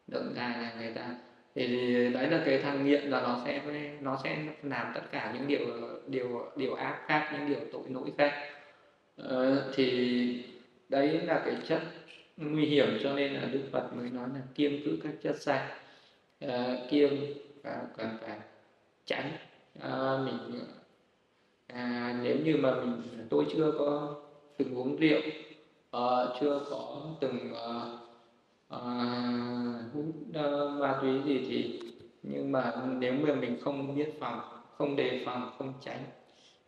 đựng gà nhà người ta. Thì đấy là cái thằng nghiện là nó sẽ nó sẽ làm tất cả những điều điều điều ác khác, những điều tội lỗi khác ờ, thì đấy là cái chất nguy hiểm cho nên là đức phật mới nói là kiêng cữ các chất sai à, ờ, kiêng và cần phải tránh. À, mình à, nếu như mà mình tôi chưa có từng uống rượu uh, chưa có từng uh, uh, hút uh, ma túy gì thì nhưng mà nếu mà mình không biết phòng không đề phòng không tránh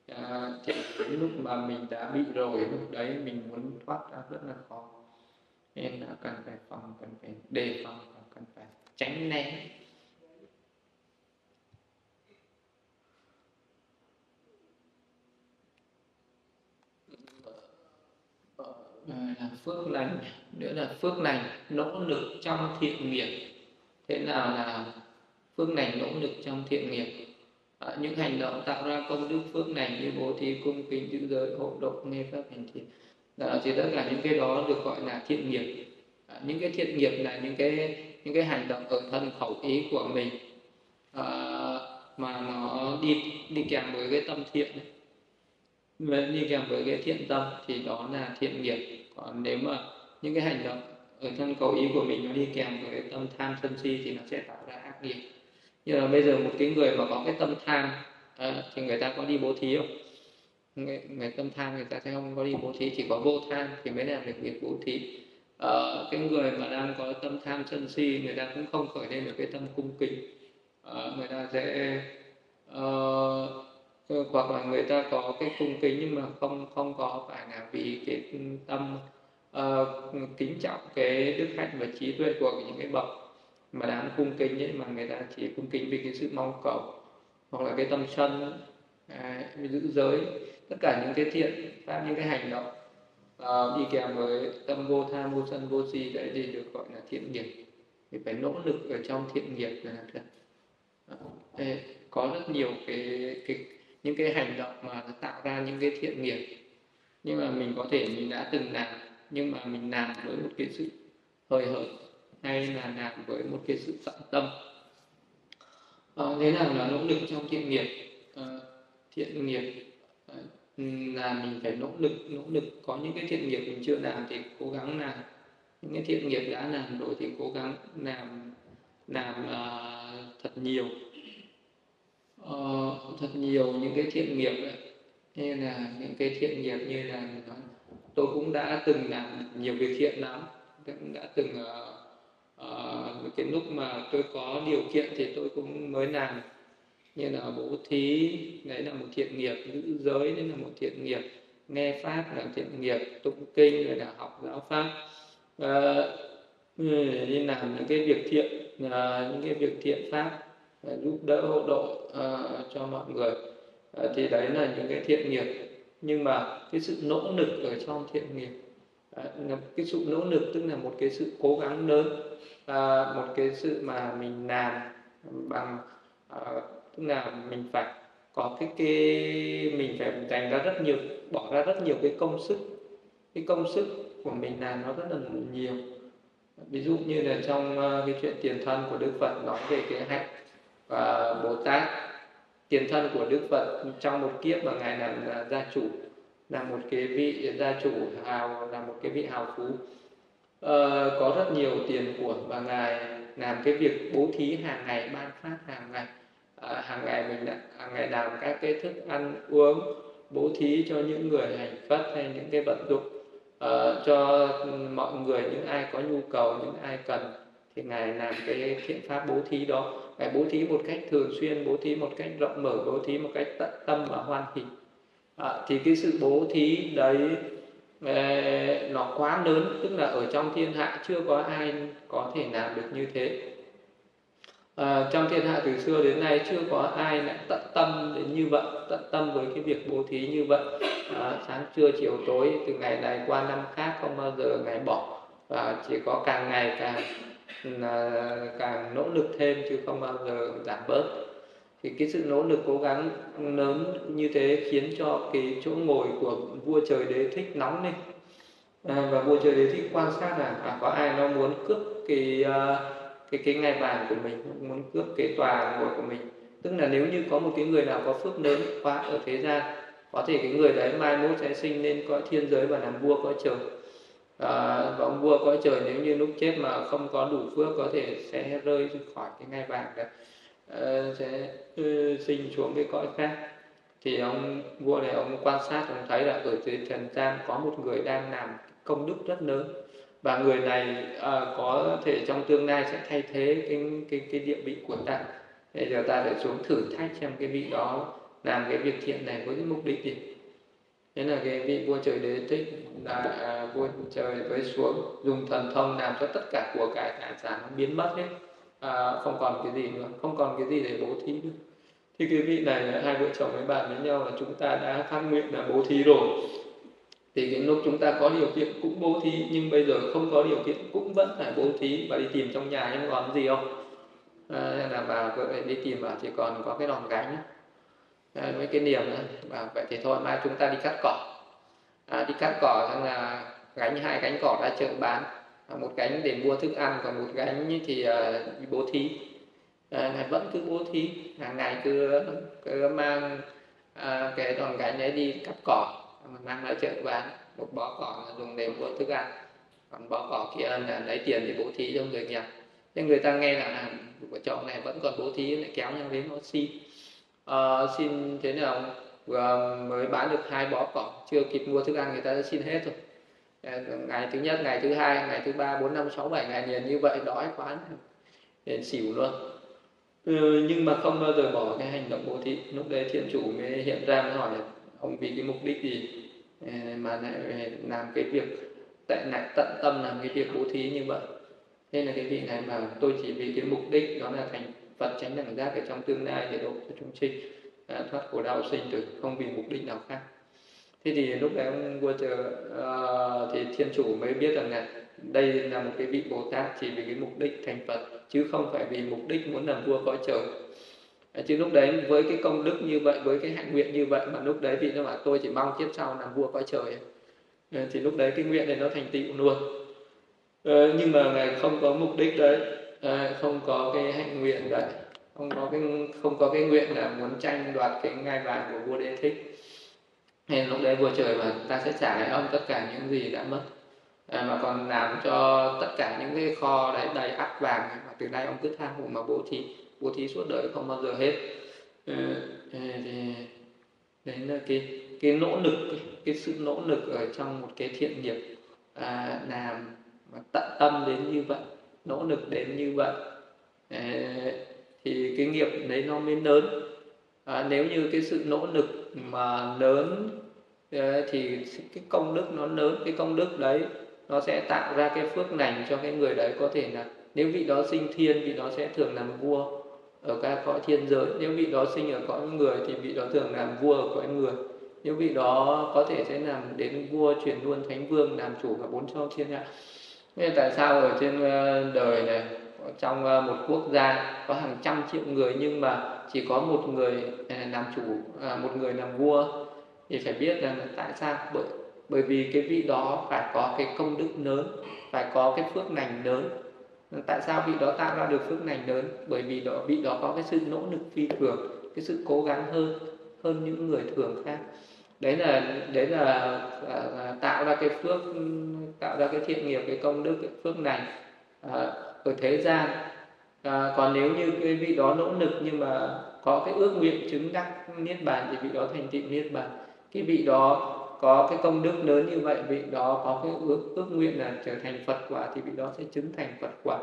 à, thì lúc mà mình đã bị rồi lúc đấy mình muốn thoát ra rất là khó. Nên là cần phải phòng cần phải đề phòng và cần phải tránh né. Ờ, ờ, là phước lành nữa là phước lành nỗ lực trong thiện nghiệp. Thế nào là phước lành nỗ lực trong thiện nghiệp? À, những hành động tạo ra công đức phước lành như bố thí cung kính giữ giới hộ độ nghe pháp hành thiện đó thì tất cả những cái đó được gọi là thiện nghiệp. À, những cái thiện nghiệp là những cái những cái hành động ở thân khẩu ý của mình à, mà nó đi đi kèm với cái tâm thiện ấy. đi kèm với cái thiện tâm thì đó là thiện nghiệp. Còn nếu mà những cái hành động ở thân khẩu ý của mình nó đi kèm với tâm tham sân si thì nó sẽ tạo ra ác nghiệp như là bây giờ một cái người mà có cái tâm tham à, thì người ta có đi bố thí không? Người, người tâm tham người ta sẽ không có đi bố thí chỉ có vô tham thì mới làm được việc bố thí. À, cái người mà đang có tâm tham sân si người ta cũng không khởi lên được cái tâm cung kính. À, người ta sẽ uh, hoặc là người ta có cái cung kính nhưng mà không không có phải là vì cái tâm uh, kính trọng cái đức hạnh và trí tuệ của những cái bậc mà đáng cung kính ấy mà người ta chỉ cung kính vì cái sự mong cầu hoặc là cái tâm sân à, giữ giới tất cả những cái thiện pháp những cái hành động à, đi kèm với tâm vô tham vô sân vô si đấy thì được gọi là thiện nghiệp. Thì phải nỗ lực ở trong thiện nghiệp là thật à, ờ, có rất nhiều cái cái những cái hành động mà nó tạo ra những cái thiện nghiệp. Nhưng mà mình có thể mình đã từng làm nhưng mà mình làm với một cái sự hời hợt hay là làm với một cái sự tận tâm. À, thế nào là nỗ lực trong thiện nghiệp? À, thiện nghiệp à, là mình phải nỗ lực nỗ lực. Có những cái thiện nghiệp mình chưa làm thì cố gắng làm. Những cái thiện nghiệp đã làm rồi thì cố gắng làm làm uh, thật nhiều. Uh, thật nhiều những cái thiện nghiệp ấy. như là những cái thiện nghiệp như là tôi cũng đã từng làm nhiều việc thiện lắm. Tôi cũng đã từng uh, uh, cái lúc mà tôi có điều kiện thì tôi cũng mới làm. Như là bố thí đấy là một thiện nghiệp nữ giới đấy là một thiện nghiệp nghe pháp là thiện nghiệp tụng kinh rồi là học giáo pháp. Uh, đi làm những cái việc thiện ờ, những cái việc thiện pháp giúp đỡ hộ độ uh, cho mọi người. Uh, thì đấy là những cái thiện nghiệp. Nhưng mà cái sự nỗ lực ở trong thiện nghiệp uh, cái sự nỗ lực tức là một cái sự cố gắng lớn à, một cái sự mà mình làm bằng à, tức là mình phải có cái cái mình phải dành ra rất nhiều bỏ ra rất nhiều cái công sức. Cái công sức của mình làm nó rất là nhiều. Ví dụ như là trong ờ, cái chuyện tiền thân của đức phật nói về cái hạnh và bồ tát. Tiền thân của đức phật trong một kiếp mà ngài làm là gia chủ là một cái vị gia chủ hào là một cái vị hào phú uh, có rất nhiều tiền của và ngài làm cái việc bố thí hàng ngày ban phát hàng ngày. À, hàng ngày mình hàng ngày làm các cái thức ăn uống bố thí cho những người hành phất hay những cái vật dụng uh, cho mọi người những ai có nhu cầu những ai cần thì ngài làm cái thiện pháp bố thí đó. Ngài bố thí một cách thường xuyên bố thí một cách rộng mở bố thí một cách tận tâm và hoan hỷ. À, thì cái sự bố thí đấy nó quá lớn tức là ở trong thiên hạ chưa có ai có thể làm được như thế. À, trong thiên hạ từ xưa đến nay chưa có ai lại tận tâm đến như vậy tận tâm với cái việc bố thí như vậy. À, sáng trưa chiều tối từ ngày này qua năm khác không bao giờ ngày bỏ. Và chỉ có càng ngày càng à, càng nỗ lực thêm chứ không bao giờ giảm bớt thì cái sự nỗ lực cố gắng lớn như thế khiến cho cái chỗ ngồi của vua trời đế thích nóng lên. À, và vua trời đế thích quan sát là à, có ai nó muốn cướp cái à, cái cái ngai vàng của mình muốn cướp cái tòa ngồi của mình. Tức là nếu như có một cái người nào có phước lớn quá ở thế gian có thể cái người đấy mai mốt sẽ sinh lên cõi thiên giới và làm vua cõi trời. À, và ông vua cõi trời nếu như lúc chết mà không có đủ phước có thể sẽ rơi khỏi cái ngai vàng đấy. Ờ, sẽ sinh xuống cái cõi khác. Thì ông vua này ông quan sát ông thấy là ở dưới trần gian có một người đang làm công đức rất lớn. Và người này à, có thể trong tương lai sẽ thay thế cái cái cái địa vị của ta. Bây giờ ta phải xuống thử thách xem cái vị đó làm cái việc thiện này với cái mục đích gì. Thế là cái vị vua trời đế thích là à, vua trời với xuống dùng thần thông làm cho tất cả của cải tài sản biến mất hết à, không còn cái gì nữa không còn cái gì để bố thí nữa. Thì cái vị này hai vợ chồng với bạn với nhau là chúng ta đã phát nguyện là bố thí rồi. Thì cái lúc chúng ta có điều kiện cũng bố thí nhưng bây giờ không có điều kiện cũng vẫn phải bố thí và đi tìm trong nhà em còn gì không? À, là bà vợ đi tìm bà chỉ còn có cái đòn gánh. À, mấy cái niềm đó. bà vậy thì thôi mai chúng ta đi cắt cỏ. À, đi cắt cỏ xong là gánh hai cánh cỏ ra chợ bán. Ờ, một gánh để mua thức ăn còn một gánh thì uh, bố thí. Ờ, à, ngài vẫn cứ bố thí. Hàng ngày cứ cứ mang à, cái đòn gánh đấy đi cắt cỏ mang ra chợ bán. Một bó cỏ dùng để mua thức ăn. Còn bó cỏ kia là lấy tiền để bố thí cho người nghèo. Nhưng người ta nghe là à, vợ chồng này vẫn còn bố thí lại kéo nhau đến nó xin. À, xin thế nào? Vừa mới bán được hai bó cỏ chưa kịp mua thức ăn người ta đã xin hết rồi. Dạ, ngày thứ nhất ngày thứ hai ngày thứ ba bốn năm sáu bảy ngày liền như vậy đói quá. Liền xỉu luôn. Ừ, nhưng mà không bao giờ bỏ cái hành động bố thí lúc đấy thiên chủ mới hiện ra mới hỏi là ông vì cái mục đích gì ừ, mà lại làm cái việc tại lại tận tâm làm cái việc bố thí như vậy. Nên là cái vị này mà tôi chỉ vì cái mục đích đó là thành Phật tránh đẳng giác ở trong tương lai để độ cho chúng sinh à, thoát khổ đau sinh tử không vì mục đích nào khác thế thì lúc đấy ông vua chờ uh, thì thiên chủ mới biết rằng là đây là một cái vị bồ tát chỉ vì cái mục đích thành phật chứ không phải vì mục đích muốn làm vua cõi trời chứ lúc đấy với cái công đức như vậy với cái hạnh nguyện như vậy mà lúc đấy vị nó bảo tôi chỉ mong kiếp sau làm vua cõi trời thì lúc đấy cái nguyện này nó thành tựu luôn. Ờ, nhưng mà ngài không có mục đích đấy à, không có cái hạnh nguyện đấy không có cái không có cái nguyện là muốn tranh đoạt cái ngai vàng của vua đế thích nên lúc đấy vua trời mà ta sẽ trả lại ông tất cả những gì đã mất. À, mà còn làm cho tất cả những cái kho đấy đầy ắt vàng mà từ nay ông cứ tham hủ mà bố thí bố thí suốt đời không bao giờ hết. Ừ, thì đấy là cái cái nỗ lực cái, cái sự nỗ lực ở trong một cái thiện nghiệp à, làm mà tận tâm đến như vậy nỗ lực đến như vậy à, thì cái nghiệp đấy nó mới lớn. À, nếu như cái sự nỗ lực mà lớn ờ, thì cái công đức, nó lớn cái công đức đấy, nó sẽ tạo ra cái phước lành cho cái người đấy. Có thể là nếu vị đó sinh thiên, vị đó sẽ thường làm vua ở các cõi thiên giới. Nếu vị đó sinh ở cõi người thì vị đó thường làm vua ở cõi người. Nếu vị đó có thể sẽ làm đến vua chuyển luôn thánh vương, làm chủ cả bốn châu thiên hạ. Nên tại sao ở trên ờ, đời này, trong ờ, một quốc gia có hàng trăm triệu người nhưng mà chỉ có một người à, làm chủ à, một người làm vua thì phải biết rằng là tại sao? Bởi bởi vì cái vị đó phải có cái công đức lớn phải có cái phước lành lớn. Tại sao vị đó tạo ra được phước lành lớn? Bởi vì đó vị đó có cái sự nỗ lực phi thường cái sự cố gắng hơn hơn những người thường khác. Đấy là đấy là, à, à tạo ra cái phước tạo ra cái thiện nghiệp cái công đức cái phước lành à, ở thế gian à, còn nếu như cái vị đó nỗ lực nhưng mà có cái ước nguyện chứng đắc niết bàn thì vị đó thành tựu niết bàn. Cái vị đó có cái công đức lớn như vậy vị đó có cái ước ước nguyện là trở thành Phật quả thì vị đó sẽ chứng thành Phật quả.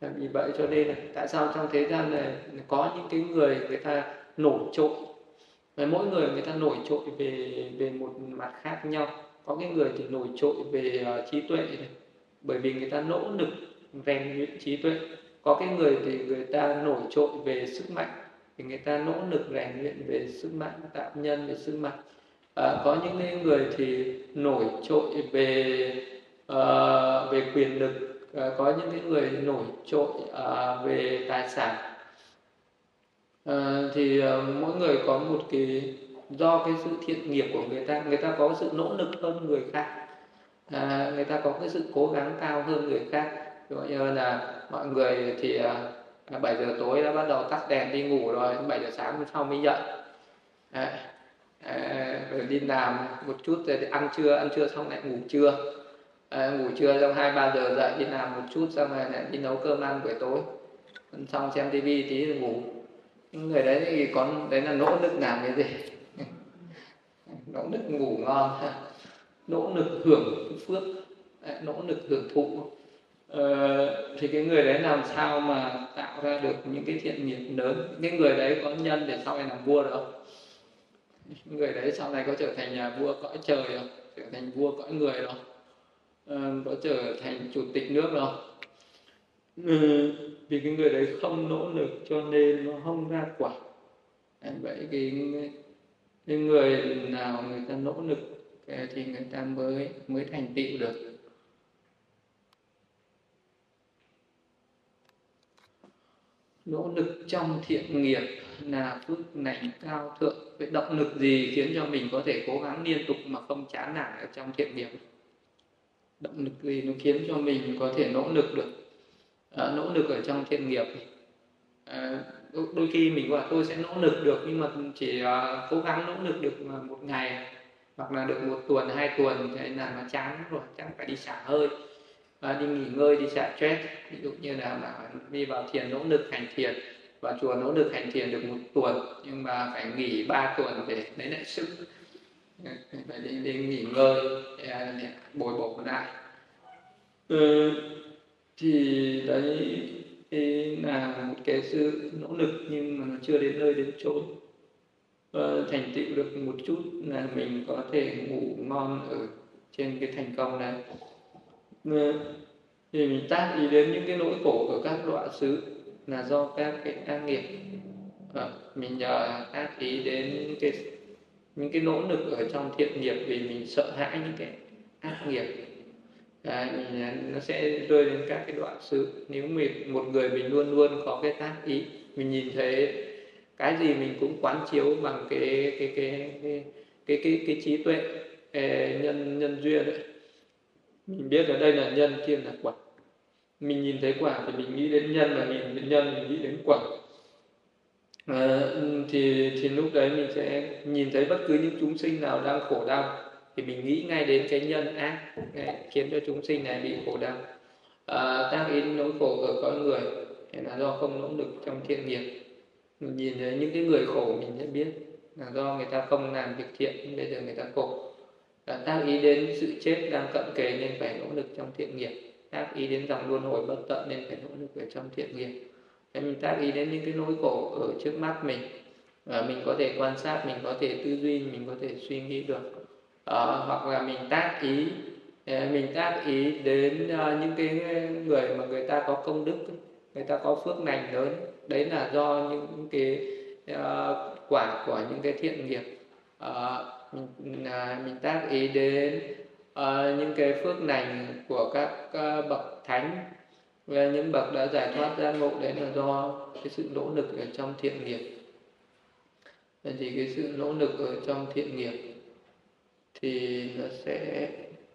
Là vì vậy cho nên là tại sao trong thế gian này có những cái người người ta nổi trội? Và mỗi người người ta nổi trội về về một mặt khác nhau. Có cái người thì nổi trội về uh, trí tuệ này. Bởi vì người ta nỗ lực rèn luyện trí tuệ có cái người thì người ta nổi trội về sức mạnh thì người ta nỗ lực rèn luyện về sức mạnh tạo nhân về sức mạnh. À, có những người thì nổi trội về uh, về quyền lực à, có những cái người nổi trội uh, về tài sản. À, thì uh, mỗi người có một cái do cái sự thiện nghiệp của người ta người ta có sự nỗ lực hơn người khác. À, người ta có cái sự cố gắng cao hơn người khác. Gọi như là mọi người thì à, 7 giờ tối đã bắt đầu tắt đèn đi ngủ rồi 7 giờ sáng hôm sau mới dậy. À, à, rồi đi làm một chút rồi ăn trưa ăn trưa xong lại ngủ trưa. À, ngủ trưa xong hai ba giờ dậy đi làm một chút xong rồi lại đi nấu cơm ăn buổi tối. Xong xem tivi tí rồi ngủ. Những người đấy thì có đấy là nỗ lực làm cái gì? <laughs> Nỗ lực ngủ ngon <laughs> nỗ lực hưởng phước nỗ lực hưởng thụ thì cái người đấy làm sao mà tạo ra được những cái thiện nghiệp lớn? Cái người đấy có nhân để sau này làm vua được không? Người đấy sau này có trở thành nhà vua cõi trời không? Trở thành vua cõi người đâu ờ, có trở thành chủ tịch nước đâu ừ, vì cái người đấy không nỗ lực cho nên nó không ra quả. Vậy cái, cái người nào người ta nỗ lực thì người ta mới mới thành tựu được nỗ lực trong thiện nghiệp là phước lành cao thượng. Cái động lực gì khiến cho mình có thể cố gắng liên tục mà không chán nản ở trong thiện nghiệp? Động lực gì nó khiến cho mình có thể nỗ lực được à, nỗ lực ở trong thiện nghiệp? À, đôi khi mình bảo tôi sẽ nỗ lực được nhưng mà chỉ uh, cố gắng nỗ lực được một ngày hoặc là được một tuần hai tuần thế là nó chán rồi chắc phải đi xả hơi à, đi nghỉ ngơi đi xả stress. Ví dụ như là mà đi vào thiền nỗ lực hành thiền. Và chùa nỗ lực hành thiền được một tuần nhưng mà phải nghỉ ba tuần để lấy lại sức. Phải đi, đi nghỉ ngơi để, để bồi bổ lại. Ừ, thì đấy là một cái sự nỗ lực nhưng mà nó chưa đến nơi đến chốn. Ờ, thành tựu được một chút là mình có thể ngủ ngon ở trên cái thành công này thì mình tác ý đến những cái nỗi khổ của các đoạn xứ là do các cái ác nghiệp. À, mình nhờ tác ý đến những cái những cái nỗ lực ở trong thiện nghiệp vì mình sợ hãi những cái ác nghiệp. À, mình, nó sẽ rơi đến các cái đoạn sự nếu mình một người mình luôn luôn có cái tác ý mình nhìn thấy cái gì mình cũng quán chiếu bằng cái cái cái cái cái cái, cái trí tuệ nhân nhân duyên đấy mình biết ở đây là nhân kia là quả. Mình nhìn thấy quả thì mình nghĩ đến nhân và nhìn đến nhân mình nghĩ đến quả. À, thì thì lúc đấy mình sẽ nhìn thấy bất cứ những chúng sinh nào đang khổ đau thì mình nghĩ ngay đến cái nhân ác khiến cho chúng sinh này bị khổ đau. À, tác ý nỗi khổ ở con người thì là do không nỗ lực trong thiện nghiệp. Mình nhìn thấy những cái người khổ mình sẽ biết là do người ta không làm việc thiện bây giờ người ta khổ tác ý đến sự chết đang cận kề nên phải nỗ lực trong thiện nghiệp. Tác ý đến dòng luân hồi bất tận nên phải nỗ lực ở trong thiện nghiệp. Thế mình tác ý đến những cái nỗi khổ ở trước mắt mình. Và mình có thể quan sát mình có thể tư duy mình có thể suy nghĩ được. À, hoặc là mình tác ý ờ, mình tác ý đến ờ, những cái người mà người ta có công đức người ta có phước lành lớn. Đấy là do những cái uh, quả của những cái thiện nghiệp. Uh, mình, à, mình tác ý đến à, những cái phước lành của các à, bậc thánh. Và những bậc đã giải thoát ra ngộ đấy là do cái sự nỗ lực ở trong thiện nghiệp. Vậy thì cái sự nỗ lực ở trong thiện nghiệp thì nó sẽ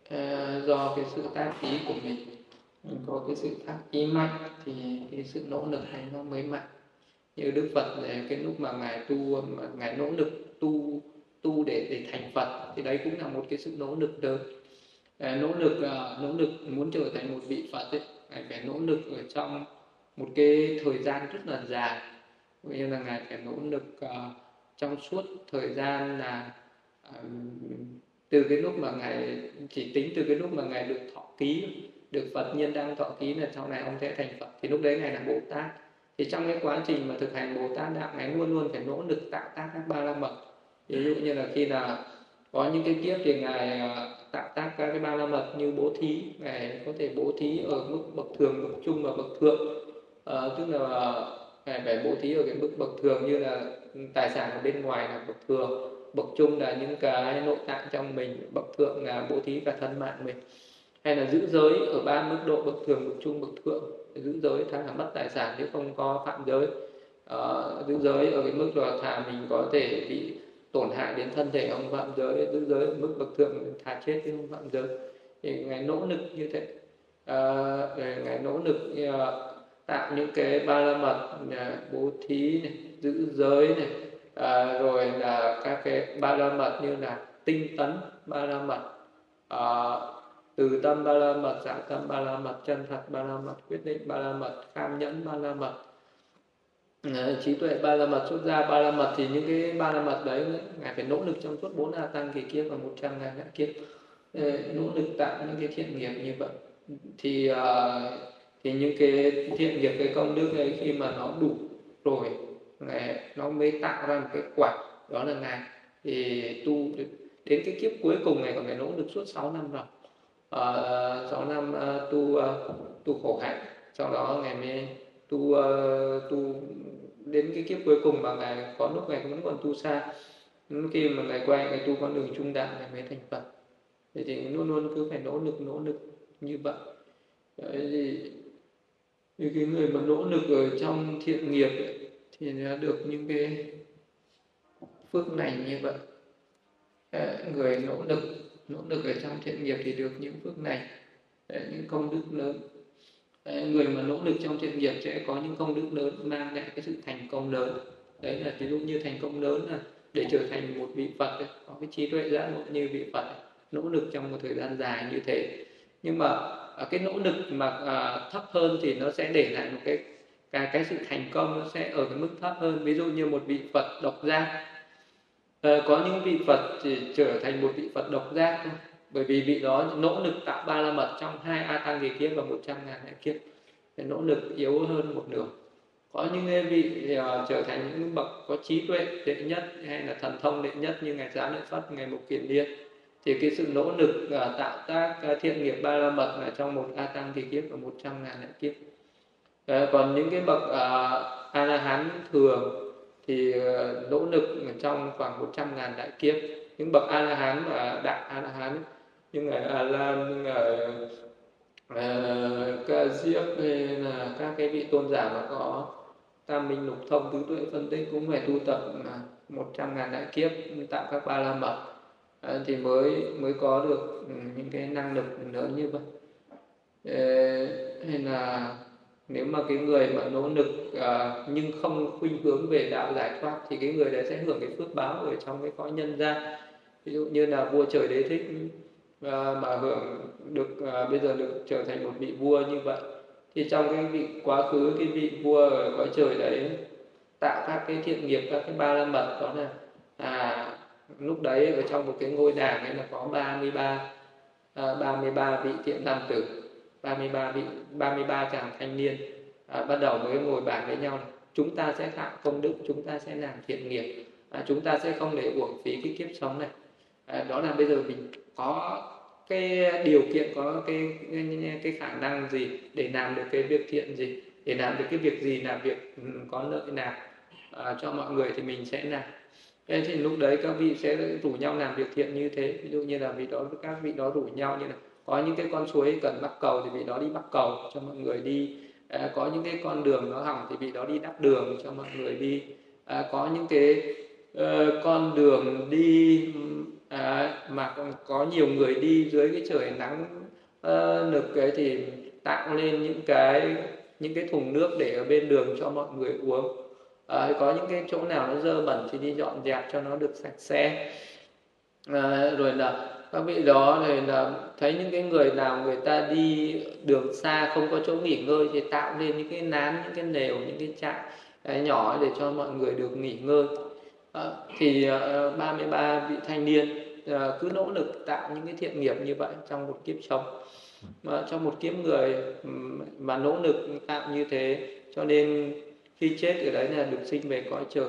à, do cái sự tác ý của mình. Mình có cái sự tác ý mạnh thì cái sự nỗ lực này nó mới mạnh. Như đức phật này cái lúc mà ngài tu mà ngài nỗ lực tu tu để để thành phật thì đấy cũng là một cái sự nỗ lực lớn. Ờ, nỗ lực ờ, nỗ lực muốn trở thành một vị phật ấy phải phải nỗ lực ở trong một cái thời gian rất là dài. Như là ngài phải nỗ lực uh, trong suốt thời gian là uh, từ cái lúc mà ngài chỉ tính từ cái lúc mà ngài được thọ ký được Phật nhân đang thọ ký là sau này ông sẽ thành Phật. Thì lúc đấy ngài là Bồ Tát. Thì trong cái quá trình mà thực hành Bồ Tát đạo ngài luôn luôn phải nỗ lực tạo tác các ba la mật ví dụ như là khi là có những cái kiếp thì ngài à, tạo tác các cái ba la mật như bố thí. Ngài có thể bố thí ở mức bậc thường bậc trung và bậc thượng. À, tức là ngài phải bố thí ở cái mức bậc thường như là tài sản ở bên ngoài là bậc thường bậc trung là những cái nội tạng trong mình bậc thượng là bố thí cả thân mạng mình. Hay là giữ giới ở ba mức độ bậc thường bậc trung bậc thượng. Giữ giới thà là mất tài sản chứ không có phạm giới. À, giữ giới ở cái mức là thà mình có thể bị tổn hại đến thân thể ông phạm giới giữ giới mức bậc thượng thà chết chứ không phạm giới. Thì ngài nỗ lực như thế. À, ngài nỗ lực à, tạo những cái ba la mật à, bố thí này, giữ giới này à, rồi là các cái ba la mật như là tinh tấn ba la mật à, từ tâm ba la mật giả tâm ba la mật chân thật ba la mật quyết định ba la mật kham nhẫn ba la mật Ừ, trí tuệ ba la mật xuất ra ba la mật thì những cái ba la mật đấy ngài phải nỗ lực trong suốt bốn a tăng kỳ kiếp và một trăm ngàn đại kiếp. Ờ, nỗ lực tạo những cái thiện nghiệp như vậy. Thì uh, thì những cái thiện nghiệp cái công đức ấy khi mà nó đủ rồi ngài nó mới tạo ra một cái quả đó là ngài. Thì tu đến cái kiếp cuối cùng này còn phải nỗ lực suốt 6 năm rồi. Ờ, uh, 6 năm uh, tu uh, tu khổ hạnh sau đó ngài mới tu uh, tu đến cái kiếp cuối cùng mà ngài có lúc ngài vẫn còn tu xa khi mà ngài quay ngài tu con đường trung đạo ngài mới thành phật. Thì, thì luôn luôn cứ phải nỗ lực nỗ lực như vậy. Đấy, thì, như cái người mà nỗ lực ở trong thiện nghiệp ấy, thì nó được những cái phước này như vậy. Người nỗ lực nỗ lực ở trong thiện nghiệp thì được những phước này những công đức lớn người mà nỗ lực trong thiện nghiệp sẽ có những công đức lớn mang lại cái sự thành công lớn. Đấy là ví dụ như thành công lớn là để trở thành một vị Phật ấy, có cái trí tuệ giác ngộ như vị Phật ấy, nỗ lực trong một thời gian dài như thế. Nhưng mà à, cái nỗ lực mà à, thấp hơn thì nó sẽ để lại một cái cái cái sự thành công nó sẽ ở cái mức thấp hơn. Ví dụ như một vị Phật độc giác. À, có những vị Phật chỉ trở thành một vị Phật độc giác thôi bởi vì vị đó nỗ lực tạo ba la mật trong hai a tăng kỳ kiếp và một trăm ngàn đại kiếp. Thì nỗ lực yếu hơn một nửa. Có những vị uh, trở thành những bậc có trí tuệ đệ nhất hay là thần thông đệ nhất như ngài giá lợi phất ngài mục kiền liên thì cái sự nỗ lực uh, tạo tác ờ, uh, thiện nghiệp ba la mật là trong một a tăng kỳ kiếp và một trăm ngàn đại kiếp. Uh, còn những cái bậc uh, a la hán thường thì uh, nỗ lực trong khoảng một trăm ngàn đại kiếp. Những bậc a la hán và đại a la hán như ngài a lan như ngài uh, ca diếp hay là các cái vị tôn giả mà có tam minh lục thông tứ tuệ phân tích cũng phải tu tập một trăm ngàn đại kiếp tạo các ba la mật. À, thì mới mới có được ừ, những cái năng lực lớn như vậy. Ê, hay là nếu mà cái người mà nỗ lực à, nhưng không khuynh hướng về đạo giải thoát thì cái người đấy sẽ hưởng cái phước báo ở trong cái cõi nhân gian. Ví dụ như là vua trời đế thích à, mà hưởng được à, bây giờ được trở thành một vị vua như vậy. Thì trong cái vị quá khứ cái vị vua ở cõi trời đấy tạo các cái thiện nghiệp các cái ba la mật đó là à lúc đấy ở trong một cái ngôi đàng ấy là có 33 à, 33 vị thiện nam tử 33 vị 33 chàng thanh niên. À, bắt đầu mới ngồi bàn với nhau chúng ta sẽ tạo công đức chúng ta sẽ làm thiện nghiệp. À, chúng ta sẽ không để uổng phí cái kiếp sống này. À, đó là bây giờ mình có cái điều kiện có cái cái khả năng gì để làm được cái việc thiện gì để làm được cái việc gì là việc ừ, có lợi nào à, cho mọi người thì mình sẽ làm. Thế thì lúc đấy các vị sẽ rủ nhau làm việc thiện như thế ví dụ như là vị đó các vị đó rủ nhau như là có những cái con suối cần bắc cầu thì vị đó đi bắc cầu cho mọi người đi à, có những cái con đường nó hỏng thì vị đó đi đắp đường cho mọi người đi à, có những cái uh, con đường đi à, mà còn có nhiều người đi dưới cái trời nắng uh, nực cái thì tạo lên những cái những cái thùng nước để ở bên đường cho mọi người uống. À, có những cái chỗ nào nó dơ bẩn thì đi dọn dẹp cho nó được sạch sẽ. À, rồi là các vị đó thì là thấy những cái người nào người ta đi đường xa không có chỗ nghỉ ngơi thì tạo nên những cái nán những cái nều những cái trại nhỏ để cho mọi người được nghỉ ngơi. À, thì uh, 33 vị thanh niên Ờ, cứ nỗ lực tạo những cái thiện nghiệp như vậy trong một kiếp sống. Mà trong một kiếp người mà nỗ lực tạo như thế cho nên khi chết ở đấy là được sinh về cõi trời.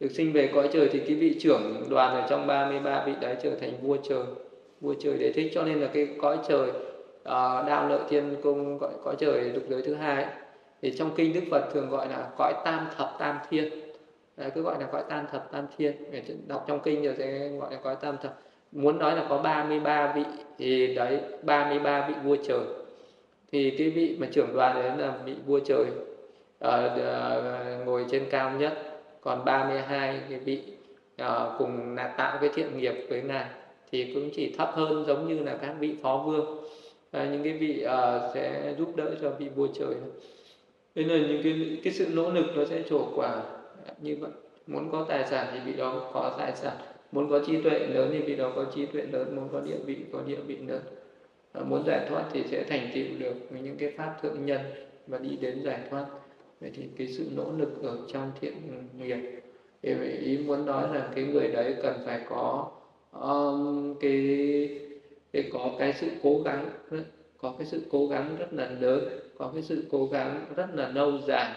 Được sinh về cõi trời thì cái vị trưởng đoàn ở trong 33 vị đấy trở thành vua trời vua trời đế thích. Cho nên là cái cõi trời ờ, uh, đạo lợi thiên cung gọi cõi trời lục giới thứ hai. Thì trong kinh đức phật thường gọi là cõi tam thập tam thiên đấy, cứ gọi là cõi tam thập tam thiên. Để đọc trong kinh rồi sẽ gọi là cõi tam thập. Muốn nói là có 33 vị thì đấy 33 vị vua trời. Thì cái vị mà trưởng đoàn đấy là vị vua trời. Uh, ngồi trên cao nhất còn 32 cái vị uh, cùng là tạo cái thiện nghiệp với ngài thì cũng chỉ thấp hơn giống như là các vị phó vương. Uh, những cái vị uh, sẽ giúp đỡ cho vị vua trời. Nên là những cái cái sự nỗ lực nó sẽ trổ quả như vậy muốn có tài sản thì vị đó có tài sản. Muốn có trí tuệ lớn thì vị đó có trí tuệ lớn. Muốn có địa vị có địa vị lớn. À, muốn giải thoát thì sẽ thành tựu được những cái pháp thượng nhân và đi đến giải thoát. Vậy thì cái sự nỗ lực ở trong thiện nghiệp thì ý muốn nói là cái người đấy cần phải có um, cái, cái có cái sự cố gắng có cái sự cố gắng rất là lớn có cái sự cố gắng rất là lâu dài.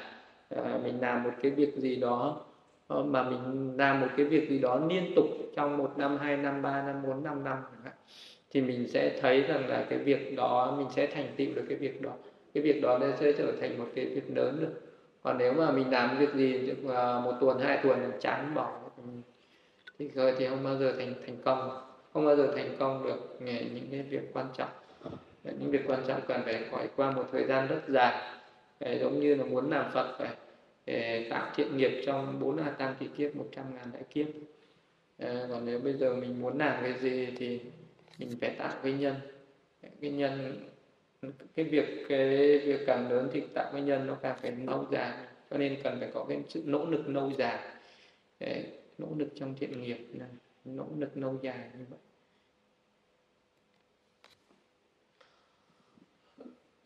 Ờ, mình làm một cái việc gì đó ờ, mà mình làm một cái việc gì đó liên tục trong một năm, hai năm, ba năm, bốn năm năm thì mình sẽ thấy rằng là cái việc đó, mình sẽ thành tựu được cái việc đó. Cái việc đó sẽ trở thành một cái việc lớn được. Còn nếu mà mình làm việc gì ờ, một tuần, hai tuần chán bỏ. Thì thì không bao giờ thành thành công. Không bao giờ thành công được những cái việc quan trọng. Những việc quan trọng cần phải trải qua một thời gian rất dài giống như là muốn làm Phật phải ờ, tạo thiện nghiệp trong bốn a tam kỳ kiếp, một trăm ngàn đại kiếp. Ờ, còn nếu bây giờ mình muốn làm cái gì thì mình phải tạo cái nhân. Cái nhân, cái việc cái việc càng lớn thì tạo cái nhân nó càng phải lâu dài, cho nên cần phải có cái sự nỗ lực lâu dài. Để nỗ lực trong thiện nghiệp này nỗ lực lâu dài như vậy.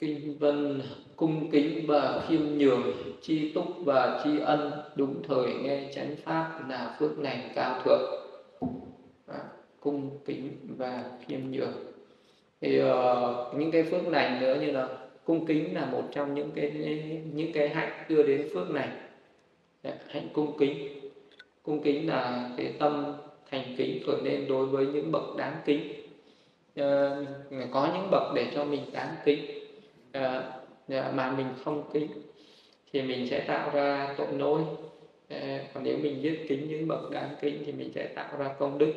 Kinh vân cung kính và khiêm nhường chi túc và chi ân đúng thời nghe chánh pháp là phước lành cao thượng. À, cung kính và khiêm nhường. Thì uh, những cái phước lành nữa như là cung kính là một trong những cái những cái hạnh đưa đến phước này dạ, hạnh cung kính. Cung kính là cái tâm thành kính khởi lên đối với những bậc đáng kính. Uh, có những bậc để cho mình đáng kính. Ờ, mà mình không kính thì mình sẽ tạo ra tội lỗi. Uh, còn nếu mình biết kính những bậc đáng kính thì mình sẽ tạo ra công đức.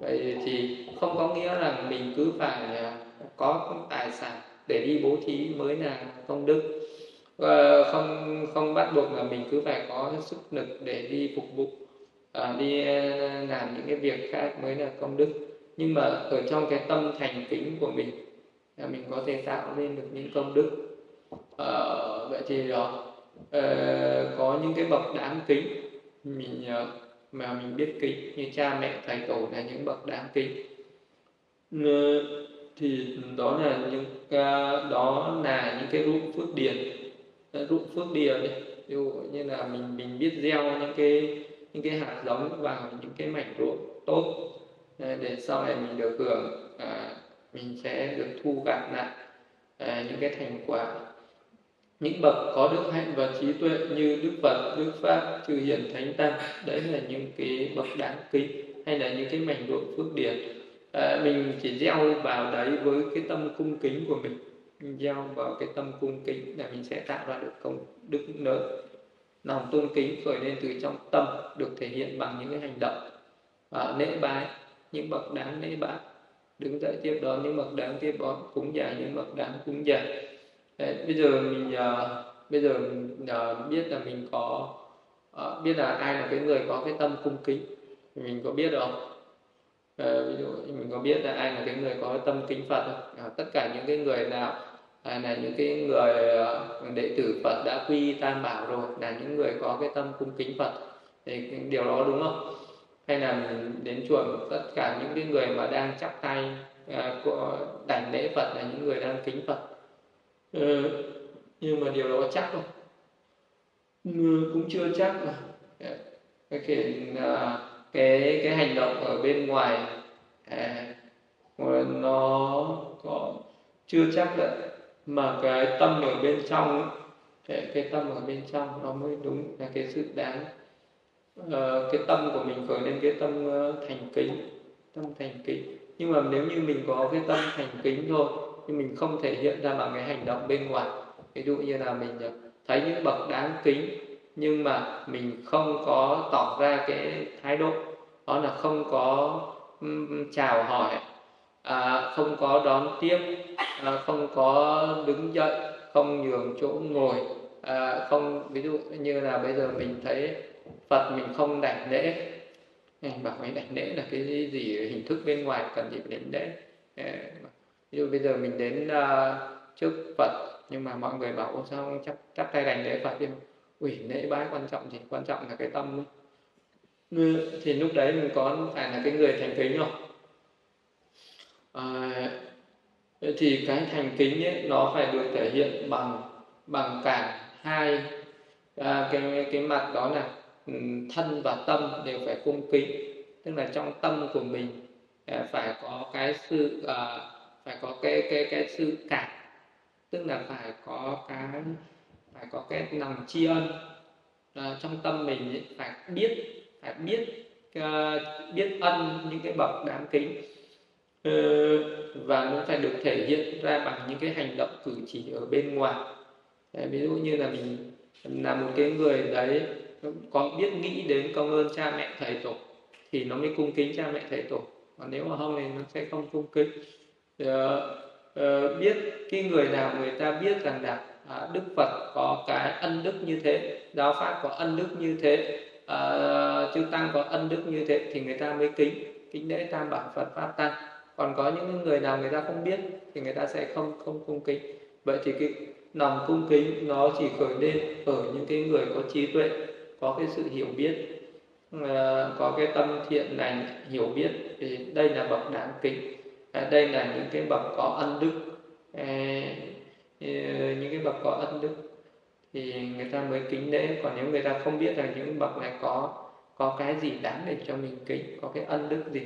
Vậy thì không có nghĩa là mình cứ phải ờ, có tài sản để đi bố thí mới là công đức. Không không bắt buộc là mình cứ phải có sức lực để đi phục vụ à, đi làm những cái việc khác mới là công đức. Nhưng mà ở trong cái tâm thành kính của mình là mình có thể tạo nên được những công đức. À, vậy thì đó uh, có những cái bậc đáng kính mình uh, mà mình biết kính như cha mẹ thầy tổ là những bậc đáng kính. Thì đó là những đó là những cái ruộng phước điền. Ruộng phước điền ví dụ như là mình mình biết gieo những cái những cái hạt giống vào những cái mảnh ruộng tốt để sau này mình được hưởng à, mình sẽ được thu gặt lại à, những cái thành quả. Những bậc có đức hạnh và trí tuệ như đức phật đức pháp chư hiền thánh tăng đấy là những cái bậc đáng kính hay là những cái mảnh độ phước điển. À, mình chỉ gieo vào đấy với cái tâm cung kính của mình. Mình gieo vào cái tâm cung kính là mình sẽ tạo ra được công đức lớn lòng tôn kính khởi lên từ trong tâm được thể hiện bằng những cái hành động à, lễ bái những bậc đáng lễ bái đứng dậy tiếp đón những bậc đáng tiếp đón cúng dường những bậc đáng cúng dường. Đấy, bây giờ mình uh, bây giờ uh, biết là mình có uh, biết là ai là cái người có cái tâm cung kính. Mình có biết không? Uh, ví dụ mình có biết là ai là cái người có cái tâm kính phật không? Uh, tất cả những cái người nào à, là những cái người uh, đệ tử phật đã quy tam bảo rồi là những người có cái tâm cung kính phật. Thì điều đó đúng không? Hay là mình đến chùa tất cả những cái người mà đang chắp tay à, của đảnh lễ Phật là những người đang kính Phật. Ừ, nhưng mà điều đó chắc không? Ừ, cũng chưa chắc mà. Dạ. Cái cái, à, cái cái hành động ở bên ngoài à, nó có chưa chắc đấy mà cái tâm ở bên trong cái, cái tâm ở bên trong nó mới đúng là cái sự đáng uh, cái tâm của mình khởi lên cái tâm uh, thành kính tâm thành kính. Nhưng mà nếu như mình có cái tâm thành kính thôi nhưng mình không thể hiện ra bằng cái hành động bên ngoài. Ví dụ như là mình ờ, thấy những bậc đáng kính nhưng mà mình không có tỏ ra cái thái độ. Đó là không có um, chào hỏi à, không có đón tiếp à, không có đứng dậy không nhường chỗ ngồi à, không ví dụ như là bây giờ mình thấy phật mình không đảnh lễ. Bảo mình đảnh lễ là cái gì? Hình thức bên ngoài cần gì phải đảnh lễ. Ví dụ bây giờ mình đến uh, trước phật nhưng mà mọi người bảo sao không chắp, chắp tay đảnh lễ phật đi? Ủy lễ bái quan trọng gì? Quan trọng là cái tâm ấy. thì lúc đấy mình có phải là cái người thành kính không à, ờ, thì cái thành kính ấy, nó phải được thể hiện bằng bằng cả hai à, cái cái mặt đó là thân và tâm đều phải cung kính. Tức là trong tâm của mình à, phải có cái sự à, phải có cái cái cái sự cảm. Tức là phải có cái phải có cái lòng tri ân. À, trong tâm mình ấy, phải biết phải biết uh, biết ân những cái bậc đáng kính. Uh, và nó phải được thể hiện ra bằng những cái hành động cử chỉ ở bên ngoài. Đấy, ví dụ như là mình là một cái người đấy có biết nghĩ đến công ơn cha mẹ thầy tổ thì nó mới cung kính cha mẹ thầy tổ. Còn nếu mà không thì nó sẽ không cung kính uh, uh, biết cái người nào người ta biết rằng là uh, đức phật có cái ân đức như thế giáo pháp có ân đức như thế uh, chư tăng có ân đức như thế thì người ta mới kính kính lễ tam bảo phật pháp tăng. Còn có những người nào người ta không biết thì người ta sẽ không không cung kính. Vậy thì cái lòng cung kính nó chỉ khởi lên ở những cái người có trí tuệ có cái sự hiểu biết ờ, có cái tâm thiện lành hiểu biết thì đây là bậc đáng kính à, đây là những cái bậc có ân đức à, ờ, những cái bậc có ân đức. Thì người ta mới kính lễ còn nếu người ta không biết rằng những bậc này có có cái gì đáng để cho mình kính có cái ân đức gì.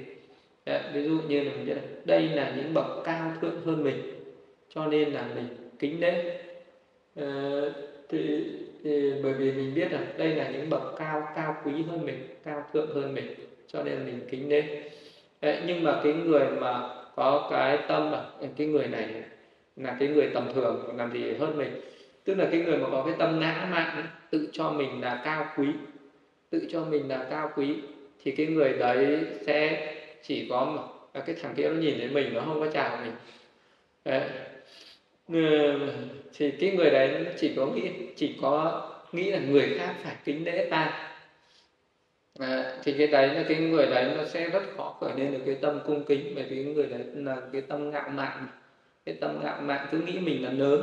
Đấy, ví dụ như là mình biết là đây là những bậc cao thượng hơn mình cho nên là mình kính lễ ờ, thì, thì bởi vì mình biết là đây là những bậc cao cao quý hơn mình, cao thượng hơn mình, cho nên mình kính đấy, nhưng mà cái người mà có cái tâm là, cái người này là cái người tầm thường, làm gì hơn mình. Tức là cái người mà có cái tâm ngã mạn tự cho mình là cao quý, tự cho mình là cao quý, thì cái người đấy sẽ chỉ có một, cái thằng kia nó nhìn thấy mình, nó không có chào mình. Đấy thì cái người đấy chỉ có nghĩ chỉ có nghĩ là người khác phải kính lễ ta. À, thì cái đấy là cái người đấy nó sẽ rất khó khởi lên được cái tâm cung kính bởi vì người đấy là cái tâm ngạo mạn cái tâm ngạo mạn cứ nghĩ mình là lớn.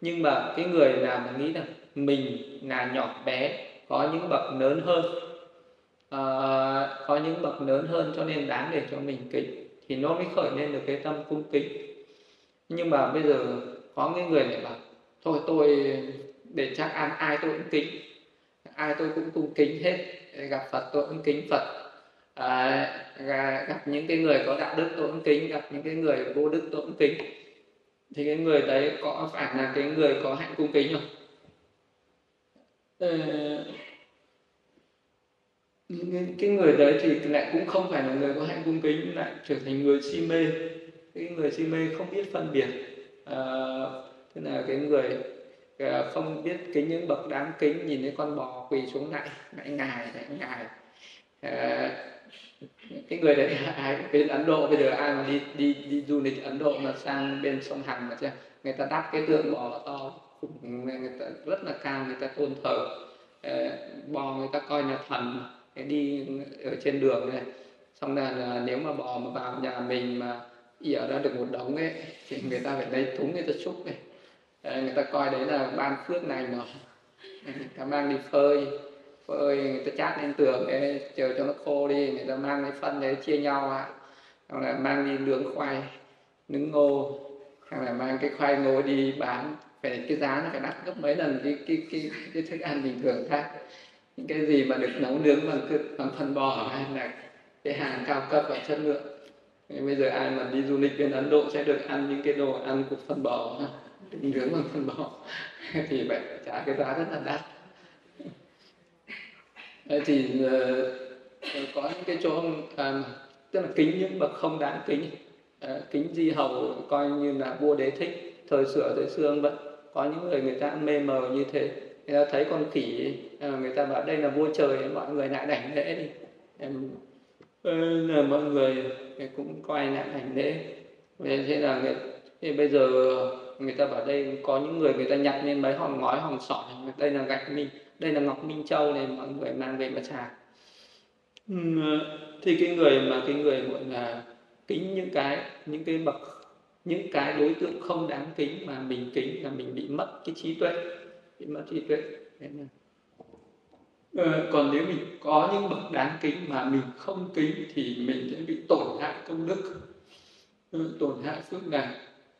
Nhưng mà cái người nào mà nghĩ rằng mình là nhỏ bé có những bậc lớn hơn à, có những bậc lớn hơn cho nên đáng để cho mình kính thì nó mới khởi lên được cái tâm cung kính nhưng mà bây giờ có những người lại bảo thôi tôi để chắc ăn ai tôi cũng kính. Ai tôi cũng cung kính hết. Gặp phật tôi cũng kính phật. À, gặp những cái người có đạo đức tôi cũng kính gặp những cái người vô đức tôi cũng kính. Thì cái người đấy có phải là cái người có hạnh cung kính không? Ờ, cái người đấy thì lại cũng không phải là người có hạnh cung kính lại trở thành người si mê cái người si mê không biết phân biệt à, tức là cái người à, không biết kính những bậc đáng kính nhìn thấy con bò quỳ xuống lại lại ngài lại ngài. À, cái người đấy ai? Bên Ấn Độ bây giờ ai mà đi đi đi du lịch Ấn Độ mà sang bên sông Hằng mà chưa? Người ta đắp cái tượng bò to người ta rất là cao người ta tôn thờ. Bò người ta coi là thần đi ở trên đường này. Xong là, là nếu mà bò mà vào nhà mình mà ỉa ra được một đống ấy, thì người ta phải lấy thúng người ta xúc này. Người ta coi đấy là ban phước này nọ người ta mang đi phơi phơi người ta chát lên tường để chờ cho nó khô đi, người ta mang cái phân để chia nhau ạ. Hoặc là mang đi nướng khoai, nướng ngô, hoặc là mang cái khoai ngô đi bán. Phải, cái giá nó phải đắt gấp mấy lần cái cái cái cái thức ăn bình thường khác. Những cái gì mà được nấu nướng bằng bằng phân bò hay là cái hàng cao cấp và chất lượng bây giờ ai mà đi du lịch bên Ấn Độ sẽ được ăn những cái đồ ăn của phân bò được nướng bằng phân bò. <laughs> Thì vậy, trả cái giá rất là đắt. Thì uh, có những cái chỗ uh, tức là kính những bậc không đáng kính. Uh, kính di hầu coi như là vua đế thích thời sửa thời xương vậy có những người người ta mê mờ như thế. Người ta thấy con khỉ à, người ta bảo đây là vua trời mọi người lại đảnh lễ đi. Ờ, là mọi người cũng coi lại hành lễ thế là người, thì bây giờ người ta bảo đây có những người người ta nhặt lên mấy hòn ngói hòn sỏi đây là gạch minh đây là ngọc minh châu này mọi người mang về mà xài ừ, thì cái người mà cái người gọi là kính những cái những cái bậc những cái đối tượng không đáng kính mà mình kính là mình bị mất cái trí tuệ bị mất trí tuệ ờ, còn nếu mình có những bậc đáng kính mà mình không kính thì mình sẽ bị tổn hại công đức. Ờ, tổn hại phước lành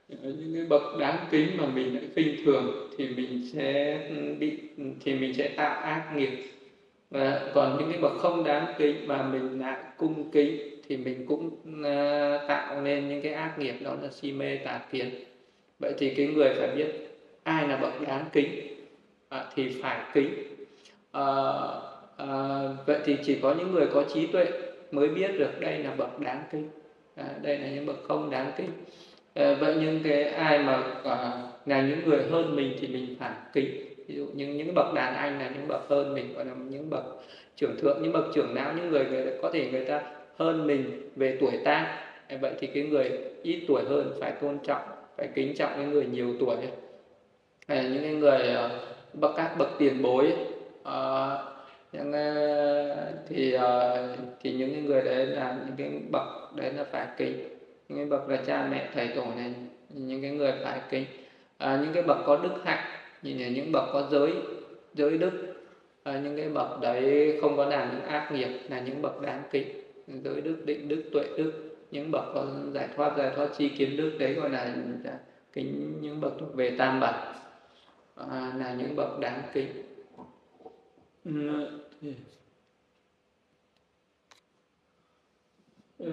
ờ, những cái bậc đáng kính mà mình lại khinh thường thì mình sẽ ừ, bị ừ, thì mình sẽ tạo ác nghiệp. Và còn những cái bậc không đáng kính mà mình lại cung kính thì mình cũng ờ, tạo nên những cái ác nghiệp đó là si mê tà kiến. Vậy thì cái người phải biết ai là bậc đáng kính à, thì phải kính à, à, vậy thì chỉ có những người có trí tuệ mới biết được đây là bậc đáng kính à, ờ, đây là những bậc không đáng kính à, vậy nhưng cái ai mà à, là những người hơn mình thì mình phải kính ví dụ những những bậc đàn anh là những bậc hơn mình gọi là những bậc trưởng thượng những bậc trưởng não những người người có thể người ta hơn mình về tuổi tác. Vậy thì cái người ít tuổi hơn phải tôn trọng phải kính trọng cái người nhiều tuổi. Hay là những cái người bậc các bậc tiền bối à, nhưng ờ, thì ờ, thì những cái người đấy là những cái bậc đấy là phải kính. Những cái bậc là cha mẹ thầy tổ này những cái người phải kính. À, những cái bậc có đức hạnh như là những bậc có giới giới đức. À, những cái bậc đấy không có làm những ác nghiệp là những bậc đáng kính. Giới đức định đức tuệ đức. Những bậc có giải thoát giải thoát chi kiến đức đấy gọi là kính những bậc thuộc về tam bảo à, là những bậc đáng kính. Ừ. Ừ,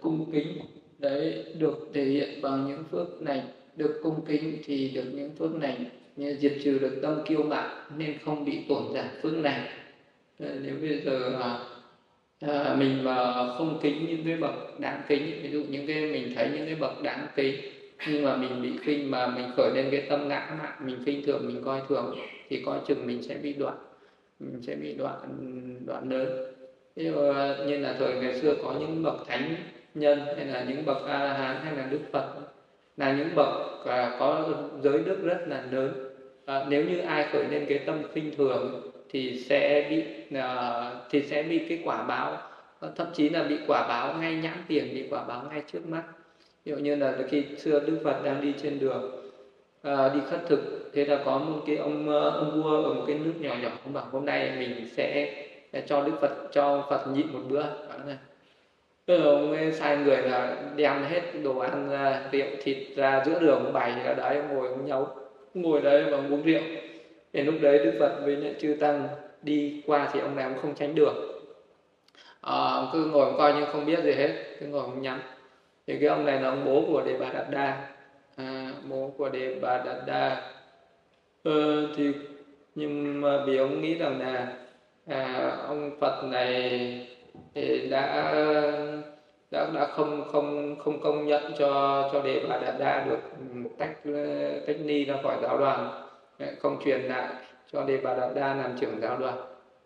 cung kính đấy được thể hiện bằng những phước này được cung kính thì được những phước này như diệt trừ được tâm kiêu mạn nên không bị tổn giảm phước này nếu bây giờ à, mình mà không kính những cái bậc đáng kính ví dụ những cái mình thấy những cái bậc đáng kính nhưng mà mình bị khinh mà mình khởi lên cái tâm ngã mạn mình khinh thường mình coi thường thì coi chừng mình sẽ bị đoạn mình sẽ bị đoạn đoạn lớn. Ví dụ như là thời ngày xưa có những bậc thánh nhân hay là những bậc a la hán hay là đức phật là những bậc à, có giới đức rất là lớn. À, nếu như ai khởi lên cái tâm khinh thường thì sẽ bị à, thì sẽ bị cái quả báo thậm chí là bị quả báo ngay nhãn tiền bị quả báo ngay trước mắt. Ví dụ như là khi xưa đức phật đang đi trên đường à, đi khất thực. Thế là có một cái ông ờ, ông vua ở một cái nước nhỏ nhỏ ông bảo hôm nay mình sẽ ờ, cho đức phật cho phật nhịn một bữa. Này Tức ông ấy sai người là đem hết đồ ăn ra, rượu thịt ra giữa đường bày ra đấy ngồi ông nhấu ngồi đấy và uống rượu. Thì lúc đấy đức phật với lại chư tăng đi qua thì ông này ông không tránh được. À, cứ ngồi coi như không biết gì hết cứ ngồi ông nhắm. Thì cái ông này là ông bố của đề bà đạt đa à, bố của đề bà đạt đa ờ, thì nhưng mà vì ông nghĩ rằng là à, ông phật này thì đã đã đã không không không công nhận cho cho đề bà đạt đa được tách tách ni ra khỏi giáo đoàn. Ờ, không truyền lại cho đề bà đạt đa làm trưởng giáo đoàn.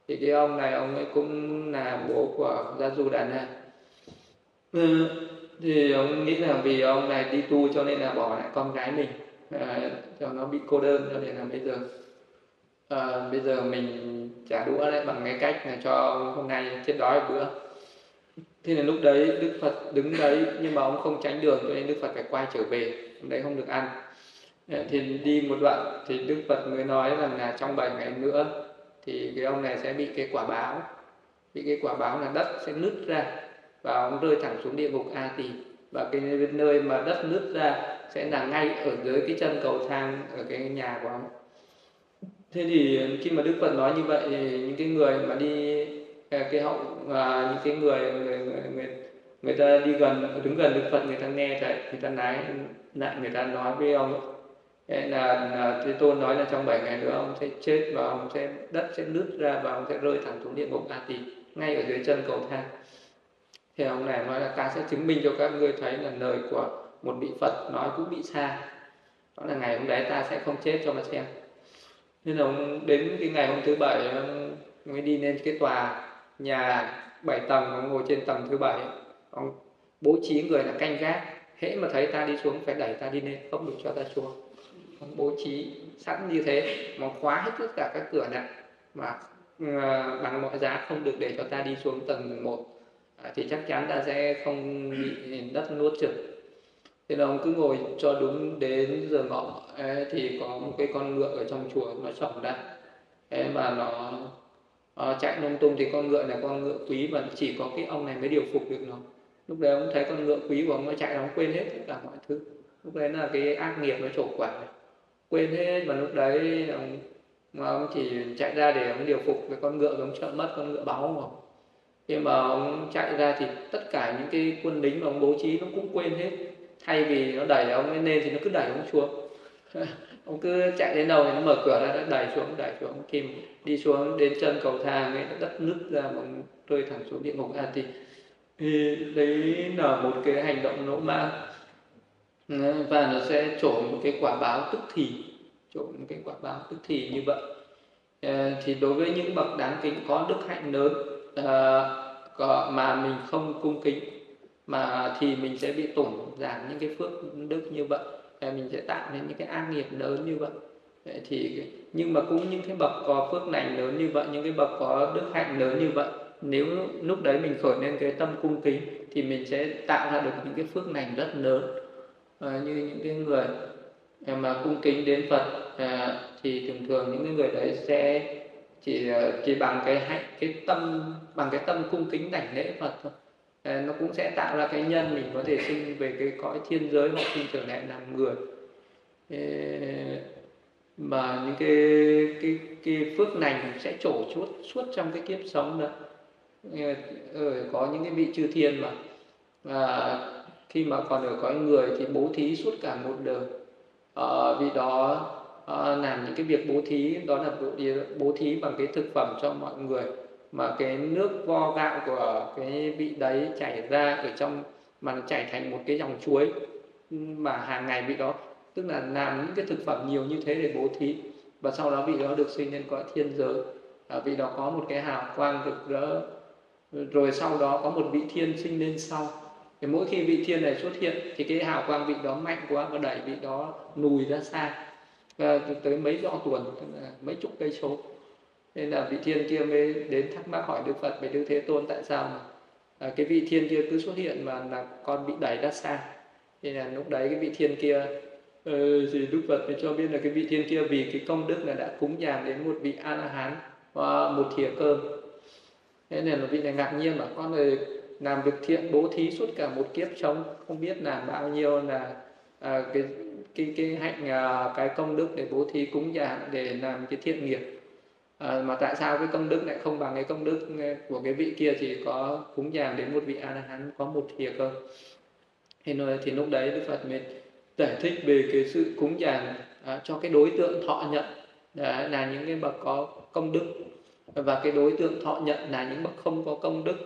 Thì cái ông này ông ấy cũng là bố của gia du đà na. Ờ, thì ông nghĩ là vì ông này đi tu cho nên là bỏ lại con gái mình à, cho nó bị cô đơn cho nên là bây giờ à, bây giờ mình trả đũa lại bằng cái cách là cho hôm nay chết đói bữa. Thế là lúc đấy đức phật đứng đấy nhưng mà ông không tránh đường cho nên đức phật phải quay trở về hôm đấy không được ăn. À, thì đi một đoạn thì đức phật mới nói rằng là trong 7 ngày nữa thì cái ông này sẽ bị cái quả báo bị cái quả báo là đất sẽ nứt ra và ông rơi thẳng xuống địa ngục a tỳ và cái nơi mà đất nứt ra sẽ là ngay ở dưới cái chân cầu thang ở cái nhà của ông. Thế thì khi mà đức phật nói như vậy thì những cái người mà đi à, cái hậu và những cái người người, người, người người ta đi gần đứng gần đức phật người ta nghe vậy người ta nói lại người ta nói với ông Thế là, là Thế Tôn nói là trong 7 ngày nữa ông sẽ chết và ông sẽ đất sẽ nứt ra và ông sẽ rơi thẳng xuống địa ngục A Tỳ ngay ở dưới chân cầu thang. Thì ông này nói là ta sẽ chứng minh cho các ngươi thấy là lời của một vị Phật nói cũng bị xa. Đó là ngày hôm đấy ta sẽ không chết cho mà xem. Nên là ông đến cái ngày hôm thứ bảy, ông mới đi lên cái tòa nhà bảy tầng, ông ngồi trên tầng thứ bảy ông bố trí người là canh gác hễ mà thấy ta đi xuống, phải đẩy ta đi lên, không được cho ta xuống ông bố trí sẵn như thế, mà khóa hết tất cả các cửa lại mà ờ, bằng mọi giá không được để cho ta đi xuống tầng một thì chắc chắn ta sẽ không bị đất nuốt chửng. Thế là ông cứ ngồi cho đúng đến giờ ngọ. Thì có một cái con ngựa ở trong chùa, nó chồng ra. Thế mà nó nó chạy lung tung. Thì con ngựa là con ngựa quý và chỉ có cái ông này mới điều phục được nó. Lúc đấy ông thấy con ngựa quý của ông nó chạy nó quên hết tất cả mọi thứ. Lúc đấy là cái ác nghiệp nó trổ quả. Quên hết và lúc đấy ông, mà ông chỉ chạy ra để ông điều phục cái con ngựa, ông sợ mất con ngựa báo mà khi mà ông chạy ra thì tất cả những cái quân lính mà ông bố trí nó cũng quên hết. Thay vì nó đẩy ông lên thì nó cứ đẩy ông xuống. <laughs> Ông cứ chạy đến đầu thì nó mở cửa ra, nó đẩy xuống đẩy xuống. Kìm đi xuống đến chân cầu thang ấy đất nứt ra mà ông rơi thẳng xuống địa ngục. A thì đấy là một cái hành động lỗ mãng. Và nó sẽ trổ một cái quả báo tức thì, trổ một cái quả báo tức thì như vậy. À, thì đối với những bậc đáng kính có đức hạnh lớn uh, mà mình không cung kính mà thì mình sẽ bị tổn giảm những cái phước đức như vậy mình sẽ tạo nên những cái ác nghiệp lớn như vậy. Thì nhưng mà cũng những cái bậc có phước lành lớn như vậy những cái bậc có đức hạnh lớn như vậy nếu lúc đấy mình khởi lên cái tâm cung kính thì mình sẽ tạo ra được những cái phước lành rất lớn. À, như những cái người mà cung kính đến Phật à, thì thường thường những cái người đấy sẽ chỉ ờ, chỉ bằng cái hạnh cái tâm bằng cái tâm cung kính đảnh lễ Phật thôi. Ờ, nó cũng sẽ tạo ra cái nhân mình có thể sinh về cái cõi thiên giới hoặc sinh trở lại làm người. Ờ, mà những cái cái cái phước lành sẽ trổ chuốt suốt trong cái kiếp sống đó ừ, có những cái vị chư thiên mà à, khi mà còn ở cõi người thì bố thí suốt cả một đời. À, vì đó Ờ, làm những cái việc bố thí đó là bố thí bằng cái thực phẩm cho mọi người. Mà cái nước vo gạo của cái vị đấy chảy ra ở trong mà chảy thành một cái dòng chuối ừ, mà hàng ngày vị đó tức là làm những cái thực phẩm nhiều như thế để bố thí. Và sau đó vị đó được sinh lên cõi thiên giới. À, vị đó có một cái hào quang rực rỡ. Rồi sau đó có một vị thiên sinh lên sau. Thì mỗi khi vị thiên này xuất hiện thì cái hào quang vị đó mạnh quá và đẩy vị đó lùi ra xa. Ờ, và tới mấy do tuần tức là mấy chục cây số. Nên là vị thiên kia mới đến thắc mắc hỏi đức phật về đức thế tôn tại sao mà à, cái vị thiên kia cứ xuất hiện mà là con bị đẩy ra xa? Nên là lúc đấy cái vị thiên kia ừ, thì đức phật mới cho biết là cái vị thiên kia vì cái công đức là đã cúng dường đến một vị a la hán và một thìa cơm. Thế nên là vị này ngạc nhiên mà con này làm việc thiện bố thí suốt cả một kiếp sống không biết làm bao nhiêu là à, cái cái cái hạnh à, cái công đức để bố thí cúng dường để làm cái thiện nghiệp. À, mà tại sao cái công đức lại không bằng cái công đức của cái vị kia thì có cúng dường đến một vị a la hán có một thìa cơ. Thì, thì lúc đấy đức phật mới giải thích về cái sự cúng dường à, cho cái đối tượng thọ nhận đấy, là những cái bậc có công đức. Và cái đối tượng thọ nhận là những bậc không có công đức.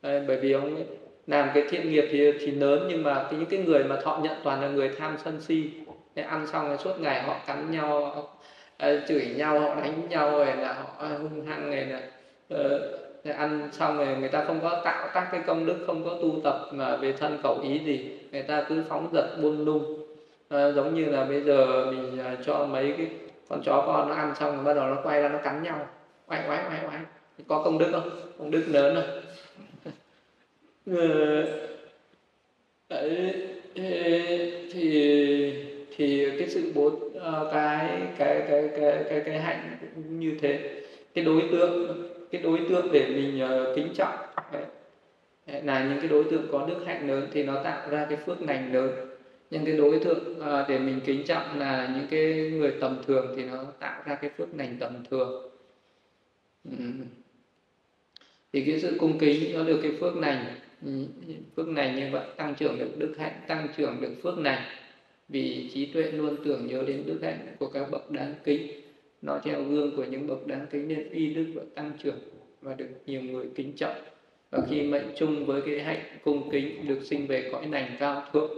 À, bởi vì ông ấy làm cái thiện nghiệp thì thì lớn nhưng mà cái, những cái người mà thọ nhận toàn là người tham sân si. Để ăn xong rồi suốt ngày họ cắn nhau họ, uh, chửi nhau họ đánh nhau rồi là họ ờ, hung hăng này là uh, ăn xong rồi người ta không có tạo các cái công đức không có tu tập mà về thân khẩu ý gì người ta cứ phóng dật buôn lung. Uh, giống như là bây giờ mình uh, cho mấy cái con chó con nó ăn xong rồi bắt đầu nó quay ra nó cắn nhau. Oai oai oai oai có công đức không? Công đức lớn không Ờ, đấy thì thì cái sự bố ờ, cái cái cái cái cái cái hạnh cũng như thế. Cái đối tượng, cái đối tượng để mình ờ, kính trọng, đấy. là những cái đối tượng có đức hạnh lớn thì nó tạo ra cái phước lành lớn. Nhưng cái đối tượng để mình kính trọng là những cái người tầm thường thì nó tạo ra cái phước lành tầm thường. Thì cái sự cung kính nó được cái phước lành phước này như vậy tăng trưởng được đức hạnh tăng trưởng được phước này. Vì trí tuệ luôn tưởng nhớ đến đức hạnh của các bậc đáng kính. Nó theo gương của những bậc đáng kính nên y đức và tăng trưởng và được nhiều người kính trọng. Và khi mệnh chung với cái hạnh cung kính được sinh về cõi lành cao thượng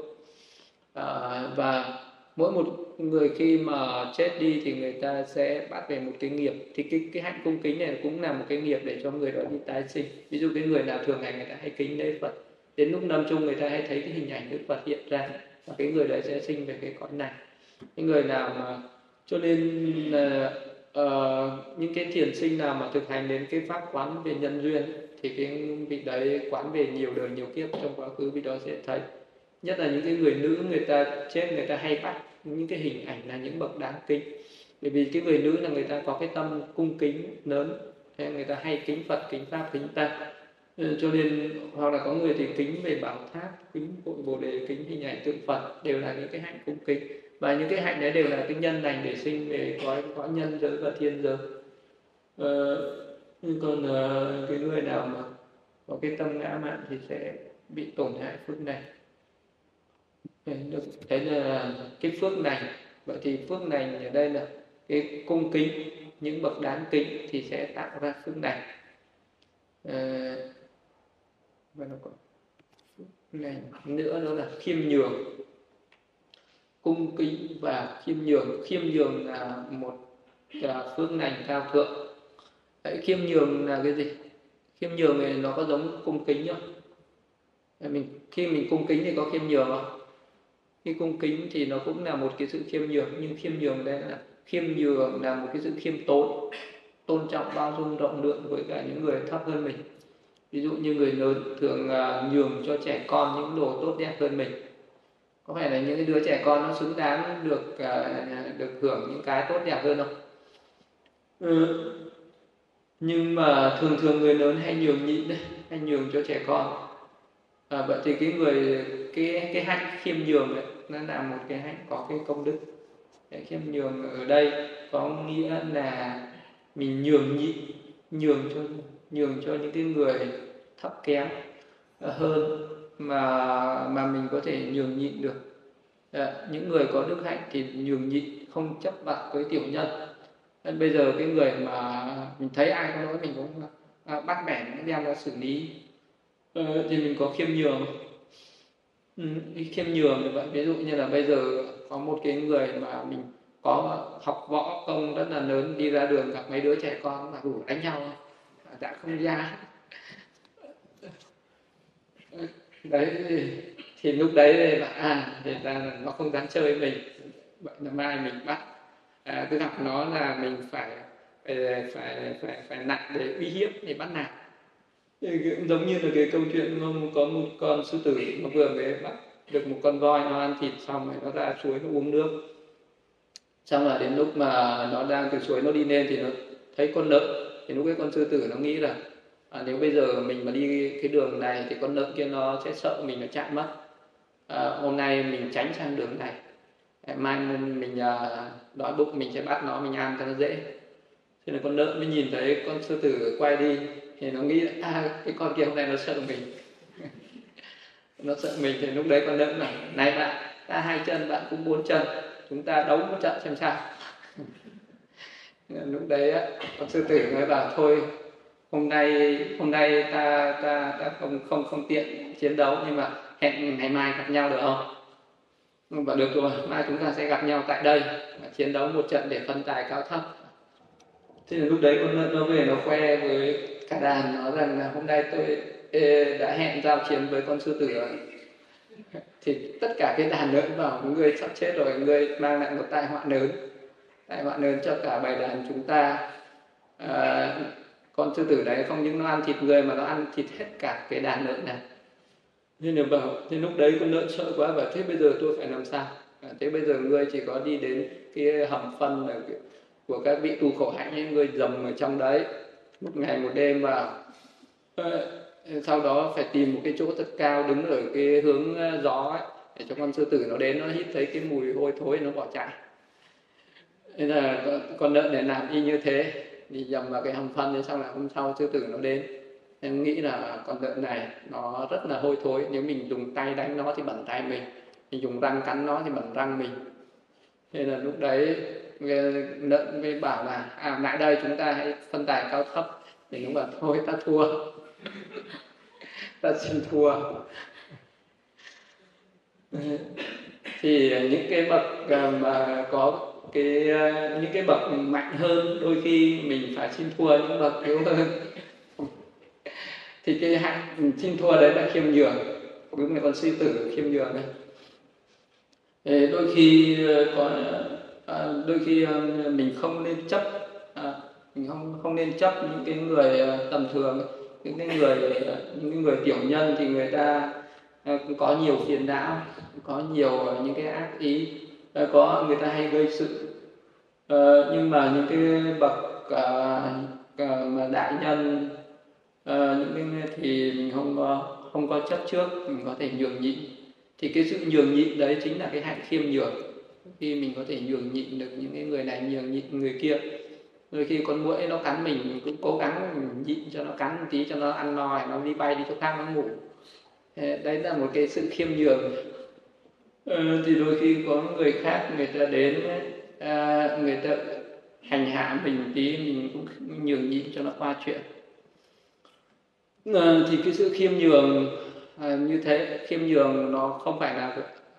à, và mỗi một người khi mà chết đi thì người ta sẽ bắt về một cái nghiệp. Thì cái cái hạnh cung kính này cũng là một cái nghiệp để cho người đó đi tái sinh. Ví dụ cái người nào thường ngày người ta hay kính lễ phật đến lúc năm chung người ta hay thấy cái hình ảnh đức phật hiện ra và cái người đấy sẽ sinh về cái cõi này. Những người nào mà cho nên là uh, những cái thiền sinh nào mà thực hành đến cái pháp quán về nhân duyên thì cái vị đấy quán về nhiều đời nhiều kiếp trong quá khứ vị đó sẽ thấy. Nhất là những cái người nữ người ta chết người ta hay bắt những cái hình ảnh là những bậc đáng kính. Bởi vì cái người nữ là người ta có cái tâm cung kính lớn nên người ta hay kính phật kính pháp kính tăng ừ, cho nên hoặc là có người thì kính về bảo tháp kính cội bồ đề kính hình ảnh tượng phật đều là những cái hạnh cung kính. Và những cái hạnh đấy đều là cái nhân lành để sinh về cõi có nhân giới và thiên giới. Ờ, còn uh, cái người nào mà có cái tâm ngã mạn thì sẽ bị tổn hại phước này được thế là cái phước này vậy thì phước này ở đây là cái cung kính những bậc đáng kính thì sẽ tạo ra phước này à, ờ, và nó có phước này nữa đó là khiêm nhường. Cung kính và khiêm nhường. Khiêm nhường là một là phước lành cao thượng. Đấy, khiêm nhường là cái gì? Khiêm nhường thì nó có giống cung kính không mình khi mình cung kính thì có khiêm nhường không? Khi cung kính thì nó cũng là một cái sự khiêm nhường, nhưng khiêm nhường đây là khiêm nhường là một cái sự khiêm tốn, tôn trọng bao dung rộng lượng với cả những người thấp hơn mình. Ví dụ như người lớn thường à, nhường cho trẻ con những đồ tốt đẹp hơn mình. Có phải là những cái đứa trẻ con nó xứng đáng được à, được hưởng những cái tốt đẹp hơn không? Ừ. nhưng mà thường thường người lớn hay nhường nhịn đấy hay nhường cho trẻ con à, vậy thì cái người cái cái hạnh khiêm nhường ấy, nó là một cái hạnh có cái công đức. Cái khiêm nhường ở đây có nghĩa là mình nhường nhịn nhường cho nhường cho những cái người thấp kém ờ, hơn mà mà mình có thể nhường nhịn được. À, những người có đức hạnh thì nhường nhịn không chấp mặt với tiểu nhân. Nên bây giờ cái người mà mình thấy ai có lỗi mình cũng à, bắt bẻ đem ra xử lý ờ, thì mình có khiêm nhường. Ừ, khiêm nhường như vậy ví dụ như là bây giờ có một cái người mà mình có học võ công rất là lớn đi ra đường gặp mấy đứa trẻ con mà đủ đánh nhau đã không ra đấy thì lúc đấy là à thì là nó không dám chơi mình. Vậy là mai mình bắt à, cứ gặp nó là mình phải phải phải phải, phải nặng để uy hiếp để bắt nạt giống như là cái câu chuyện nó có một con sư tử nó vừa mới bắt được một con voi nó ăn thịt xong rồi nó ra suối nó uống nước. Xong là đến lúc mà nó đang từ suối nó đi lên thì nó thấy con lợn. Thì lúc cái con sư tử nó nghĩ là à, nếu bây giờ mình mà đi cái đường này thì con lợn kia nó sẽ sợ mình nó chạy mất. À, hôm nay mình tránh sang đường này. Ờ, mai mình, mình à, đói bụng mình sẽ bắt nó mình ăn cho nó dễ. Thế là con lợn mới nhìn thấy con sư tử quay đi thì nó nghĩ à cái con kia hôm nay nó sợ mình. <laughs> Nó sợ mình thì lúc đấy con lợn này này bạn, ta hai chân, bạn cũng bốn chân, chúng ta đấu một trận xem sao. <laughs> Lúc đấy con sư tử mới bảo, thôi, hôm nay hôm nay ta ta ta không không không tiện chiến đấu, nhưng mà hẹn ngày mai gặp nhau được không? Và được rồi, mai chúng ta sẽ gặp nhau tại đây chiến đấu một trận để phân tài cao thấp. Thế là lúc đấy con lợn nó về, nó khoe với cả đàn nói rằng là hôm nay tôi đã hẹn giao chiến với con sư tử rồi. Thì tất cả cái đàn lợn bảo người sắp chết rồi người mang lại một tai họa lớn tai họa lớn cho cả bài đàn chúng ta. À, con sư tử đấy không những nó ăn thịt người mà nó ăn thịt hết cả cái đàn lợn này. Nên là bảo thì lúc đấy con lợn sợ quá và thế bây giờ tôi phải làm sao? À, thế bây giờ ngươi chỉ có đi đến cái hầm phân này, của các vị tu khổ hạnh những người dầm ở trong đấy một ngày một đêm và ờ, sau đó phải tìm một cái chỗ thật cao đứng ở cái hướng ờ, gió ấy, để cho con sư tử nó đến nó hít thấy cái mùi hôi thối nó bỏ chạy. Nên là con lợn để làm y như thế thì dầm vào cái hầm phân thế xong là hôm sau sư tử nó đến. Em nghĩ là con lợn này nó rất là hôi thối nếu mình dùng tay đánh nó thì bẩn tay mình mình dùng răng cắn nó thì bẩn răng mình. Nên là lúc đấy nợ mới bảo là à lại đây chúng ta hãy phân tài cao thấp. Thì nó bảo thôi, ta thua. <laughs> Ta xin thua. Thì những cái bậc à, mà có cái à, những cái bậc mạnh hơn đôi khi mình phải xin thua những bậc yếu hơn. Thì cái hạnh, xin thua đấy là khiêm nhường. Đúng là con sư tử khiêm nhường đấy. Đôi khi à, à, đôi khi ờ, mình không nên chấp ờ, mình không không nên chấp những cái người tầm thường những cái người những cái người tiểu nhân thì người ta Ờ, có nhiều phiền não có nhiều những cái ác ý có người ta hay gây sự. À, nhưng mà những cái bậc mà đại nhân những cái thì mình không có không có chấp trước mình có thể nhường nhịn. Thì cái sự nhường nhịn đấy chính là cái hạnh khiêm nhường khi mình có thể nhường nhịn được những cái người này nhường nhịn người kia. Đôi khi con muỗi nó cắn mình mình cũng cố gắng mình nhịn cho nó cắn một tí cho nó ăn no nó đi bay đi chỗ khác nó ngủ. Đấy là một cái sự khiêm nhường. Ừ, thì đôi khi có người khác người ta đến à, người ta hành hạ mình một tí mình cũng nhường nhịn cho nó qua chuyện. À, thì cái sự khiêm nhường à, như thế khiêm nhường nó không phải là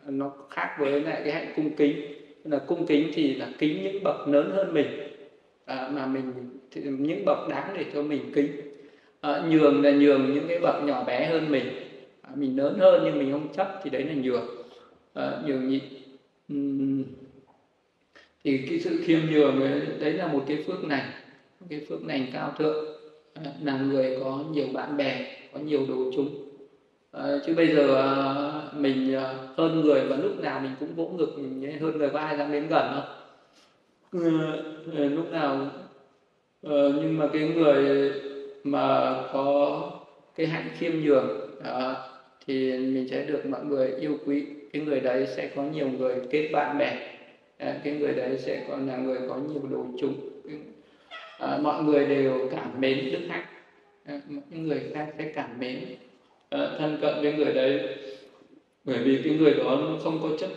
nó khác với lại cái hạnh cung kính. Là cung kính thì là kính những bậc lớn hơn mình. À, mà mình thì những bậc đáng để cho mình kính. À, nhường là nhường những cái bậc nhỏ bé hơn mình. À, mình lớn hơn nhưng mình không chấp thì đấy là nhường. À, nhường nhịn uhm. thì cái sự khiêm nhường ấy, đấy là một cái phước này một cái phước lành cao thượng. À, là người có nhiều bạn bè có nhiều đồ chúng à, chứ bây giờ à, mình à, hơn người và lúc nào mình cũng vỗ ngực mình hơn người có ai dám đến gần không lúc nào nhưng mà cái người mà có cái hạnh khiêm nhường thì mình sẽ được mọi người yêu quý. Cái người đấy sẽ có nhiều người kết bạn bè. À, cái người đấy sẽ còn là người có nhiều đồ chung à, mọi người đều cảm mến đức hạnh. À, những người khác sẽ cảm mến Ờ, thân cận với người đấy. Bởi vì cái người đó nó không có chất,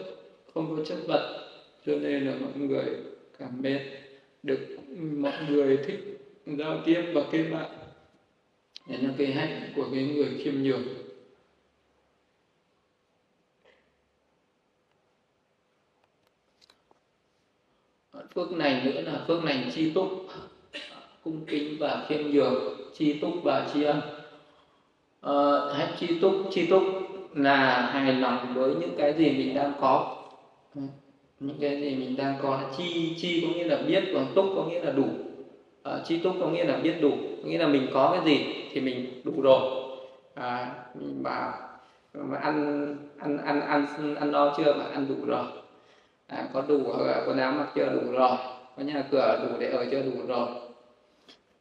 không có chất vật cho nên là mọi người cảm mến được mọi người thích giao tiếp và kết bạn. Đấy là cái hạnh của cái người khiêm nhường. Phước này nữa là phước này chi túc, cung kính và khiêm nhường, chi túc và tri ân à, hãy chi túc chi túc là hài lòng với những cái gì mình đang có. Những cái gì mình đang có là chi chi có nghĩa là biết còn túc có nghĩa là đủ. À, chi túc có nghĩa là biết đủ có nghĩa là mình có cái gì thì mình đủ rồi. À, mình bảo mà ăn ăn ăn ăn ăn no chưa? Mà ăn đủ rồi. À, có đủ à, quần áo mặc chưa? Đủ rồi. Có nhà cửa đủ để ở chưa? Đủ rồi.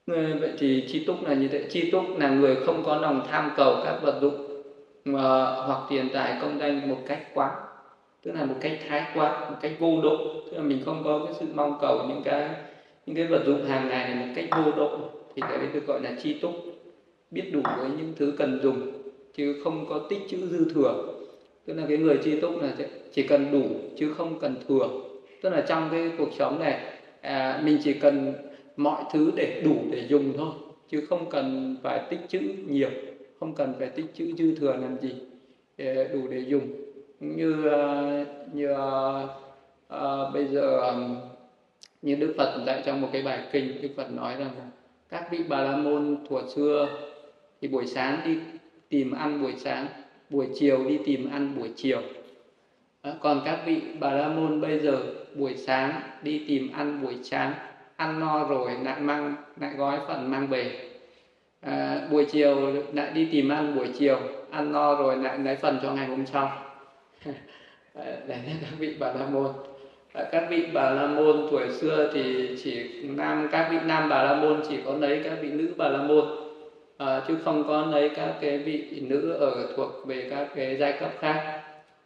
Ừ, vậy thì chi túc là như thế. Chi túc là người không có lòng tham cầu các vật dụng mà, hoặc tiền tài công danh một cách quá tức là một cách thái quá một cách vô độ. Tức là mình không có cái sự mong cầu những cái những cái vật dụng hàng ngày này một cách vô độ. Thì cái đấy được gọi là chi túc. Biết đủ với những thứ cần dùng chứ không có tích chữ dư thừa. Tức là cái người chi túc là chỉ cần đủ chứ không cần thừa. Tức là trong cái cuộc sống này à, mình chỉ cần mọi thứ để đủ để dùng thôi chứ không cần phải tích chữ nhiều không cần phải tích chữ dư thừa làm gì để đủ để dùng. Như à, như à, à, bây giờ à, như Đức Phật dạy trong một cái bài kinh Đức Phật nói rằng các vị Bà La Môn thuở xưa thì buổi sáng đi tìm ăn buổi sáng buổi chiều đi tìm ăn buổi chiều. À, còn các vị bà la môn bây giờ buổi sáng đi tìm ăn buổi sáng ăn no rồi lại mang lại gói phần mang về. À, buổi chiều lại đi tìm ăn buổi chiều ăn no rồi lại lấy phần cho ngày hôm sau. <laughs> Đấy là các vị bà la môn. À, các vị bà la môn tuổi xưa thì chỉ nam các vị nam bà la môn chỉ có lấy các vị nữ bà la môn. À, chứ không có lấy các cái vị nữ ở thuộc về các cái giai cấp khác.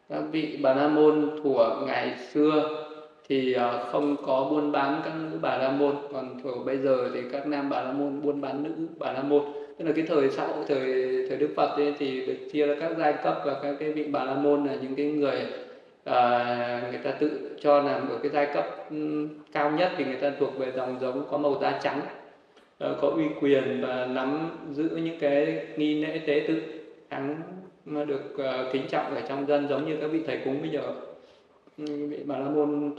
Các vị bà la môn của ngày xưa thì à, không có buôn bán các nữ bà la môn. Còn thuộc bây giờ thì các nam bà la môn buôn bán nữ bà la môn. Tức là cái thời xã hội thời thời đức phật ấy, thì được chia ra các giai cấp và các cái vị bà la môn là những cái người à, người ta tự cho là ở cái giai cấp ừ, cao nhất thì người ta thuộc về dòng giống có màu da trắng ờ, có uy quyền và nắm giữ những cái nghi lễ tế tự đáng được ờ, kính trọng ở trong dân giống như các vị thầy cúng bây giờ bà la môn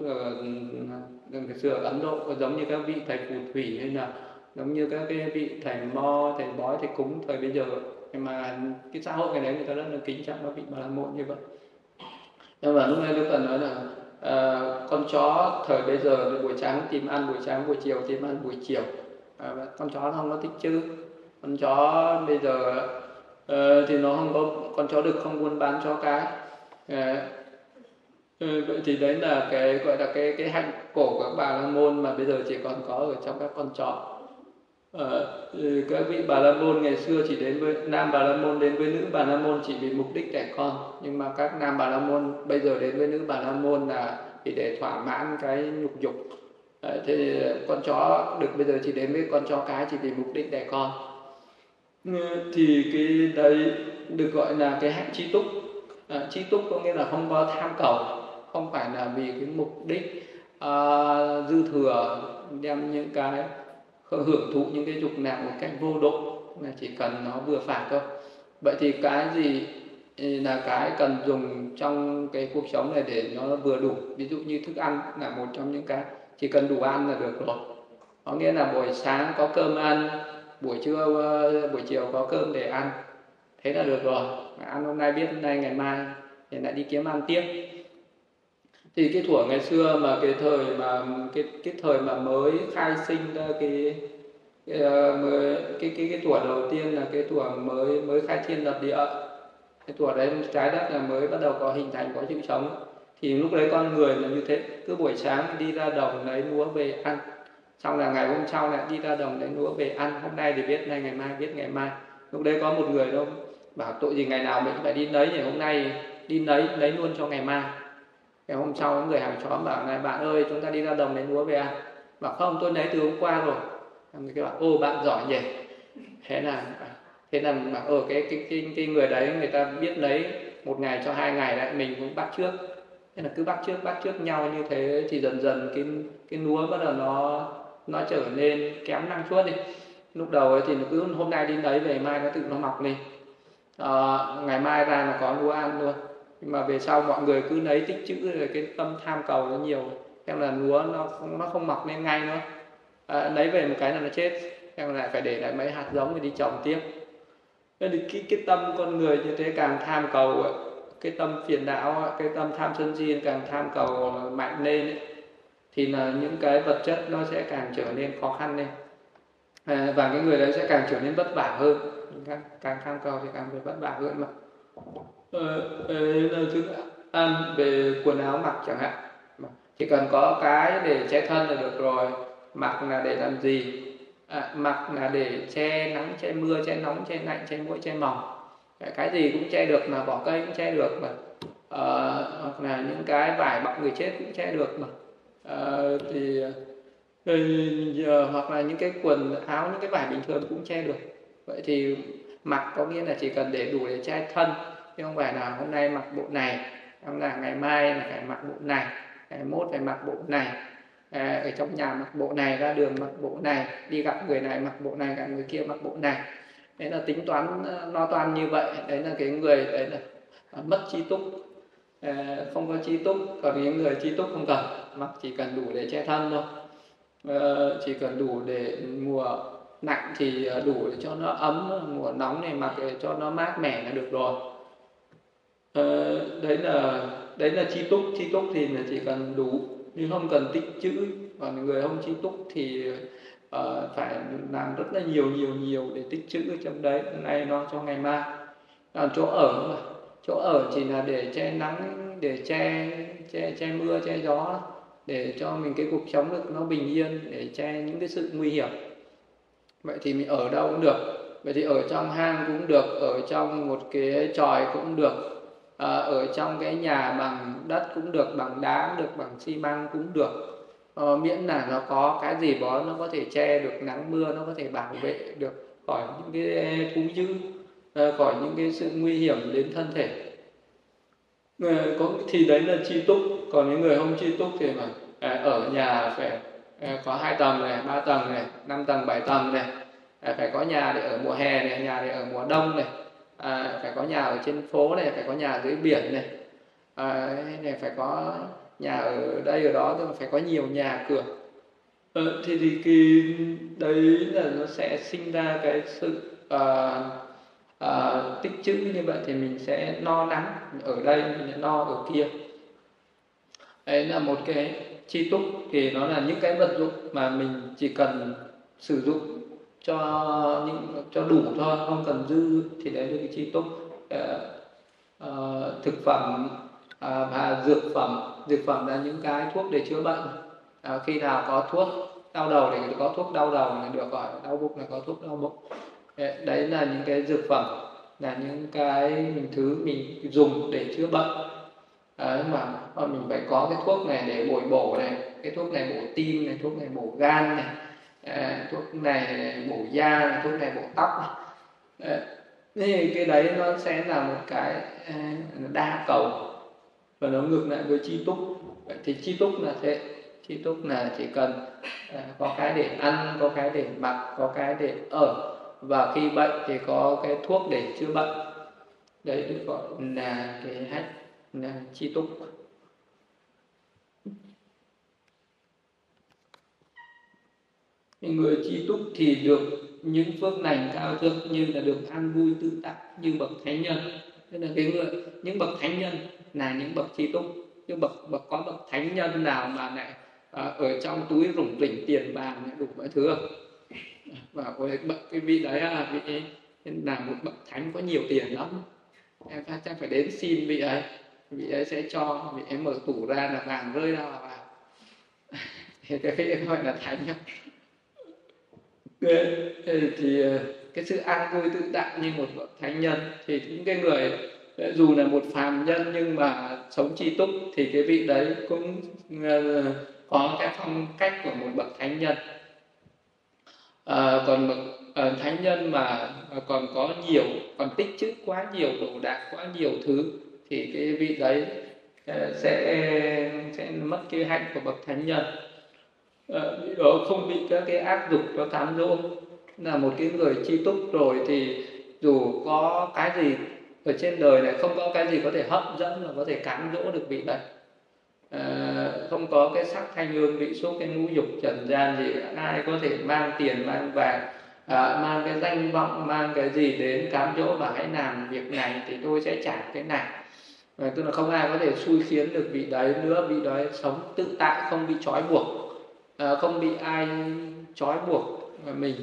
ngày xưa ở ấn độ giống như các vị thầy phù thủy hay là giống như các cái vị thầy mo thầy bói thầy cúng thời bây giờ. Nhưng mà cái xã hội cái đấy người ta rất là kính trọng các vị bà la môn như vậy. Nhưng mà lúc này đức phật nói là à, con chó thời bây giờ buổi sáng tìm ăn buổi sáng buổi chiều tìm ăn buổi chiều. À, con chó nó không có thích chứ. Con chó bây giờ uh, thì nó không có con chó được không buôn bán chó cái. Uh, Ừ, vậy thì đấy là cái gọi là cái cái hạnh cổ của các bà la môn mà bây giờ chỉ còn có ở trong các con chó à, ờ, ừ, các vị bà la môn ngày xưa chỉ đến với nam bà la môn đến với nữ bà la môn chỉ vì mục đích đẻ con. Nhưng mà các nam bà la môn bây giờ đến với nữ bà la môn là chỉ để thỏa mãn cái nhục dục. À, thế con chó được bây giờ chỉ đến với con chó cái chỉ vì mục đích đẻ con. Ừ, thì cái đấy được gọi là cái hạnh chi túc. À, chi túc có nghĩa là không có tham cầu không phải là vì cái mục đích uh, dư thừa đem những cái hưởng thụ những cái dục lạc một cách vô độ mà chỉ cần nó vừa phải thôi. Vậy thì cái gì ừ, là cái cần dùng trong cái cuộc sống này để nó vừa đủ? Ví dụ như thức ăn là một trong những cái chỉ cần đủ ăn là được rồi. Có nghĩa là buổi sáng có cơm ăn buổi trưa ờ, buổi chiều có cơm để ăn thế là được rồi. Ăn hôm nay biết hôm nay ngày mai thì lại đi kiếm ăn tiếp thì cái thuở ngày xưa mà cái thời mà, cái cái thời mà mới khai sinh ra cái cái cái cái cái tuổi đầu tiên là cái tuổi mới mới khai thiên lập địa. Cái tuổi đấy trái đất là mới bắt đầu có hình thành, có sự sống. Thì lúc đấy con người là như thế. Cứ buổi sáng đi ra đồng lấy lúa về ăn. Xong là ngày hôm sau lại đi ra đồng lấy lúa về ăn. Hôm nay thì biết, nay ngày mai, biết ngày mai. Lúc đấy có một người đâu, bảo tội gì ngày nào mình phải đi lấy thì hôm nay đi lấy lấy luôn cho ngày mai ngày hôm sau người hàng xóm bảo này bạn ơi chúng ta đi ra đồng lấy lúa về ăn bảo không tôi lấy từ hôm qua rồi. Người kia bảo ô bạn giỏi nhỉ. Thế là thế là bảo ở cái, cái cái cái người đấy người ta biết lấy một ngày cho hai ngày lại mình cũng bắt trước. Thế là cứ bắt trước bắt trước nhau như thế thì dần dần cái cái lúa bắt đầu nó nó trở nên kém năng suất đi. Lúc đầu ấy thì nó cứ hôm nay đi lấy về mai nó tự nó mọc lên à, ờ, ngày mai ra là có lúa ăn luôn nhưng mà về sau mọi người cứ lấy tích chữ rồi cái tâm tham cầu nó nhiều. Em là lúa nó không nó không mọc lên ngay nữa. À, lấy về một cái là nó chết. Em lại phải để lại mấy hạt giống để đi trồng tiếp. Nên thì cái, cái tâm con người như thế càng tham cầu cái tâm phiền não cái tâm tham sân si càng tham cầu mạnh lên ấy, thì là những cái vật chất nó sẽ càng trở nên khó khăn lên. À, và cái người đấy sẽ càng trở nên vất vả hơn. Càng, càng tham cầu thì càng phải vất vả hơn mà. Ờ, ờ, là thứ ăn về quần áo mặc chẳng hạn. Chỉ cần có cái để che thân là được rồi. Mặc là để làm gì? À, mặc là để che nắng che mưa che nóng che lạnh che mũi che mỏng. Cái gì cũng che được mà bỏ cây cũng che được mà. À, hoặc là những cái vải bọc người chết cũng che được mà. À, thì giờ, hoặc là những cái quần áo những cái vải bình thường cũng che được. Vậy thì mặc có nghĩa là chỉ cần để đủ để che thân chứ không phải là hôm nay mặc bộ này xong là ngày mai là phải mặc bộ này ngày mốt phải mặc bộ này. À, ở trong nhà mặc bộ này ra đường mặc bộ này đi gặp người này mặc bộ này gặp người kia mặc bộ này. Đấy là tính toán ờ, lo toan như vậy. Đấy là cái người đấy là à, mất chi túc. À, không có chi túc còn những người chi túc không cần. Mặc chỉ cần đủ để che thân thôi. À, chỉ cần đủ để mùa lạnh thì ờ, đủ để cho nó ấm mùa nóng này mặc để cho nó mát mẻ là được rồi à, đấy là đấy là chi túc. Chi túc thì là chỉ cần đủ nhưng không cần tích chữ. Còn người không chi túc thì uh, phải làm rất là nhiều nhiều nhiều để tích chữ trong đấy. Hôm nay nó cho ngày mai. Còn chỗ ở mà. Chỗ ở chỉ là để che nắng để che che che mưa che gió để cho mình cái cuộc sống được nó bình yên để che những cái sự nguy hiểm. Vậy thì mình ở đâu cũng được. Vậy thì ở trong hang cũng được ở trong một cái tròi cũng được à, ở trong cái nhà bằng đất cũng được bằng đá cũng được bằng xi măng cũng được. À, miễn là nó có cái gì đó nó có thể che được nắng mưa nó có thể bảo vệ được khỏi những cái thú dữ à, khỏi những cái sự nguy hiểm đến thân thể. Người có thì đấy là chi túc. Còn những người không chi túc thì mà à, ở nhà phải à, có hai tầng này ba tầng này năm tầng bảy tầng này. À, phải có nhà để ở mùa hè này nhà để ở mùa đông này à, phải có nhà ở trên phố này phải có nhà dưới biển này. À, này phải có nhà ở đây ở đó nhưng mà phải có nhiều nhà cửa. À, thì thì cái đấy là nó sẽ sinh ra cái sự à, à, tích chữ như vậy thì mình sẽ no nắng ở đây mình no ở kia. Đấy là một cái chi túc thì nó là những cái vật dụng mà mình chỉ cần sử dụng cho những cho đủ thôi không cần dư thì đấy là cái chi túc uh, uh, thực phẩm uh, và dược phẩm. Dược phẩm là những cái thuốc để chữa bệnh. Uh, khi nào có thuốc đau đầu thì có thuốc đau đầu là được gọi đau bụng là có thuốc đau bụng. Ờ, đấy là những cái dược phẩm là những cái mình thứ mình dùng để chữa bệnh. Đấy mà, mà mình phải có cái thuốc này để bồi bổ này cái thuốc này bổ tim này thuốc này bổ gan này à, thuốc này bổ da thuốc này bổ tóc. À, thì cái đấy nó sẽ là một cái ờ, đa cầu. Và nó ngược lại với chi túc. Vậy thì chi túc là thế. Chi túc là chỉ cần à, có cái để ăn có cái để mặc có cái để ở. Và khi bệnh thì có cái thuốc để chữa bệnh. Đấy được gọi là cái hạnh là chi túc. Người chi túc thì được những phước lành cao thượng như là được an vui tự tại như bậc thánh nhân. Tức là cái người những bậc thánh nhân là những bậc chi túc. Nhưng bậc bậc có bậc thánh nhân nào mà lại à, ở trong túi rủng rỉnh tiền vàng đủ mọi thứ không? Và ôi bậc cái vị đấy là vị là một bậc thánh có nhiều tiền lắm. Em chắc phải đến xin vị ấy. Vị ấy sẽ cho vị ấy mở tủ ra là vàng rơi ra là vàng. <laughs> Thì cái gọi là thánh thì ờ, cái sự an vui tự tại như một bậc thánh nhân thì những cái người ờ, dù là một phàm nhân nhưng mà sống chi túc thì cái vị đấy cũng ờ, có cái phong cách của một bậc thánh nhân. À, còn bậc à, thánh nhân mà còn có nhiều còn tích chữ quá nhiều đồ đạc quá nhiều thứ thì cái vị đấy sẽ sẽ mất cái hạnh của bậc thánh nhân đó không bị các cái ác dục nó cám dỗ. Là một cái người chi túc rồi thì dù có cái gì ở trên đời này không có cái gì có thể hấp dẫn và có thể cám dỗ được vị đấy à, ờ, không có cái sắc thanh hương vị xúc cái ngũ dục trần gian gì ai có thể mang tiền mang vàng à, mang cái danh vọng mang cái gì đến cám dỗ và hãy làm việc này thì tôi sẽ trả cái này. À, tức là không ai có thể xui khiến được vị đấy nữa vị đấy sống tự tại không bị trói buộc. Ờ, không bị ai trói buộc mình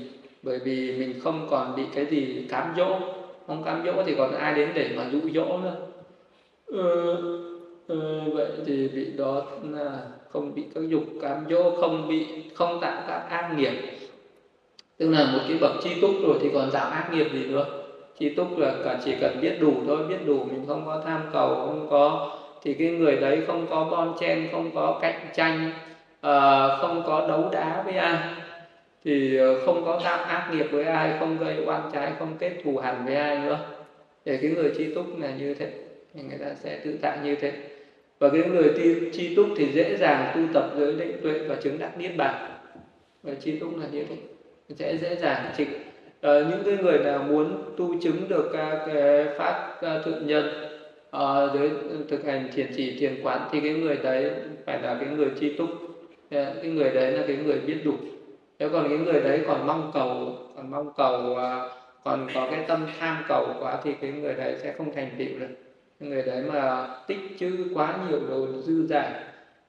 bởi vì mình không còn bị cái gì cám dỗ. Không cám dỗ thì còn ai đến để mà dụ dỗ nữa. Ừ, ừ, vậy thì bị đó là không bị các dục cám dỗ không bị không tạo các ác nghiệp. Tức là một cái bậc chi túc rồi thì còn tạo ác nghiệp gì nữa? Chi túc là cả chỉ cần biết đủ thôi biết đủ mình không có tham cầu không có thì cái người đấy không có bon chen không có cạnh tranh à, không có đấu đá với ai. Thì ờ, không có tạo ác nghiệp với ai không gây oan trái không kết thù hằn với ai nữa. Để cái người chi túc là như thế. Thì người ta sẽ tự tại như thế. Và cái người chi túc thì dễ dàng tu tập giới định tuệ và chứng đắc niết bàn. Và chi túc là như thế. Sẽ dễ dàng chỉ à, ờ, những cái người nào muốn tu chứng được các cái pháp thượng nhân à, giới thực hành thiền chỉ thiền quán thì cái người đấy phải là cái người chi túc cái người đấy là cái người biết đủ nếu còn cái người đấy còn mong cầu còn mong cầu à, còn có cái tâm tham cầu quá thì cái người đấy sẽ không thành tựu được. Cái người đấy mà tích chữ quá nhiều đồ dư giả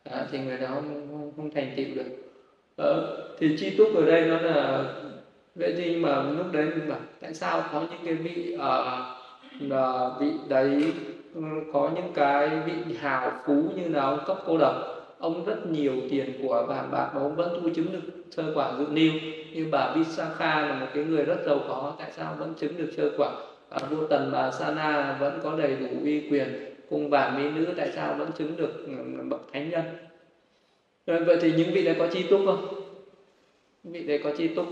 à, thì người đó không, không, không thành tựu được. Ờ, thì chi túc ở đây nó là vậy thì mà lúc đấy mình bảo tại sao có những cái vị uh, vị đấy ừ, có những cái vị hào phú như là ông cấp cô độc? Ông rất nhiều tiền của vàng bạc mà ông vẫn tu chứng được sơ quả dự niu. Như bà Visakha là một cái người rất giàu có tại sao vẫn chứng được sơ quả? À, vua tần bà Sana vẫn có đầy đủ uy quyền. Cùng bà mỹ nữ tại sao vẫn chứng được ừ, bậc thánh nhân? Rồi, vậy thì những vị này có chi túc không? Vị này có chi túc?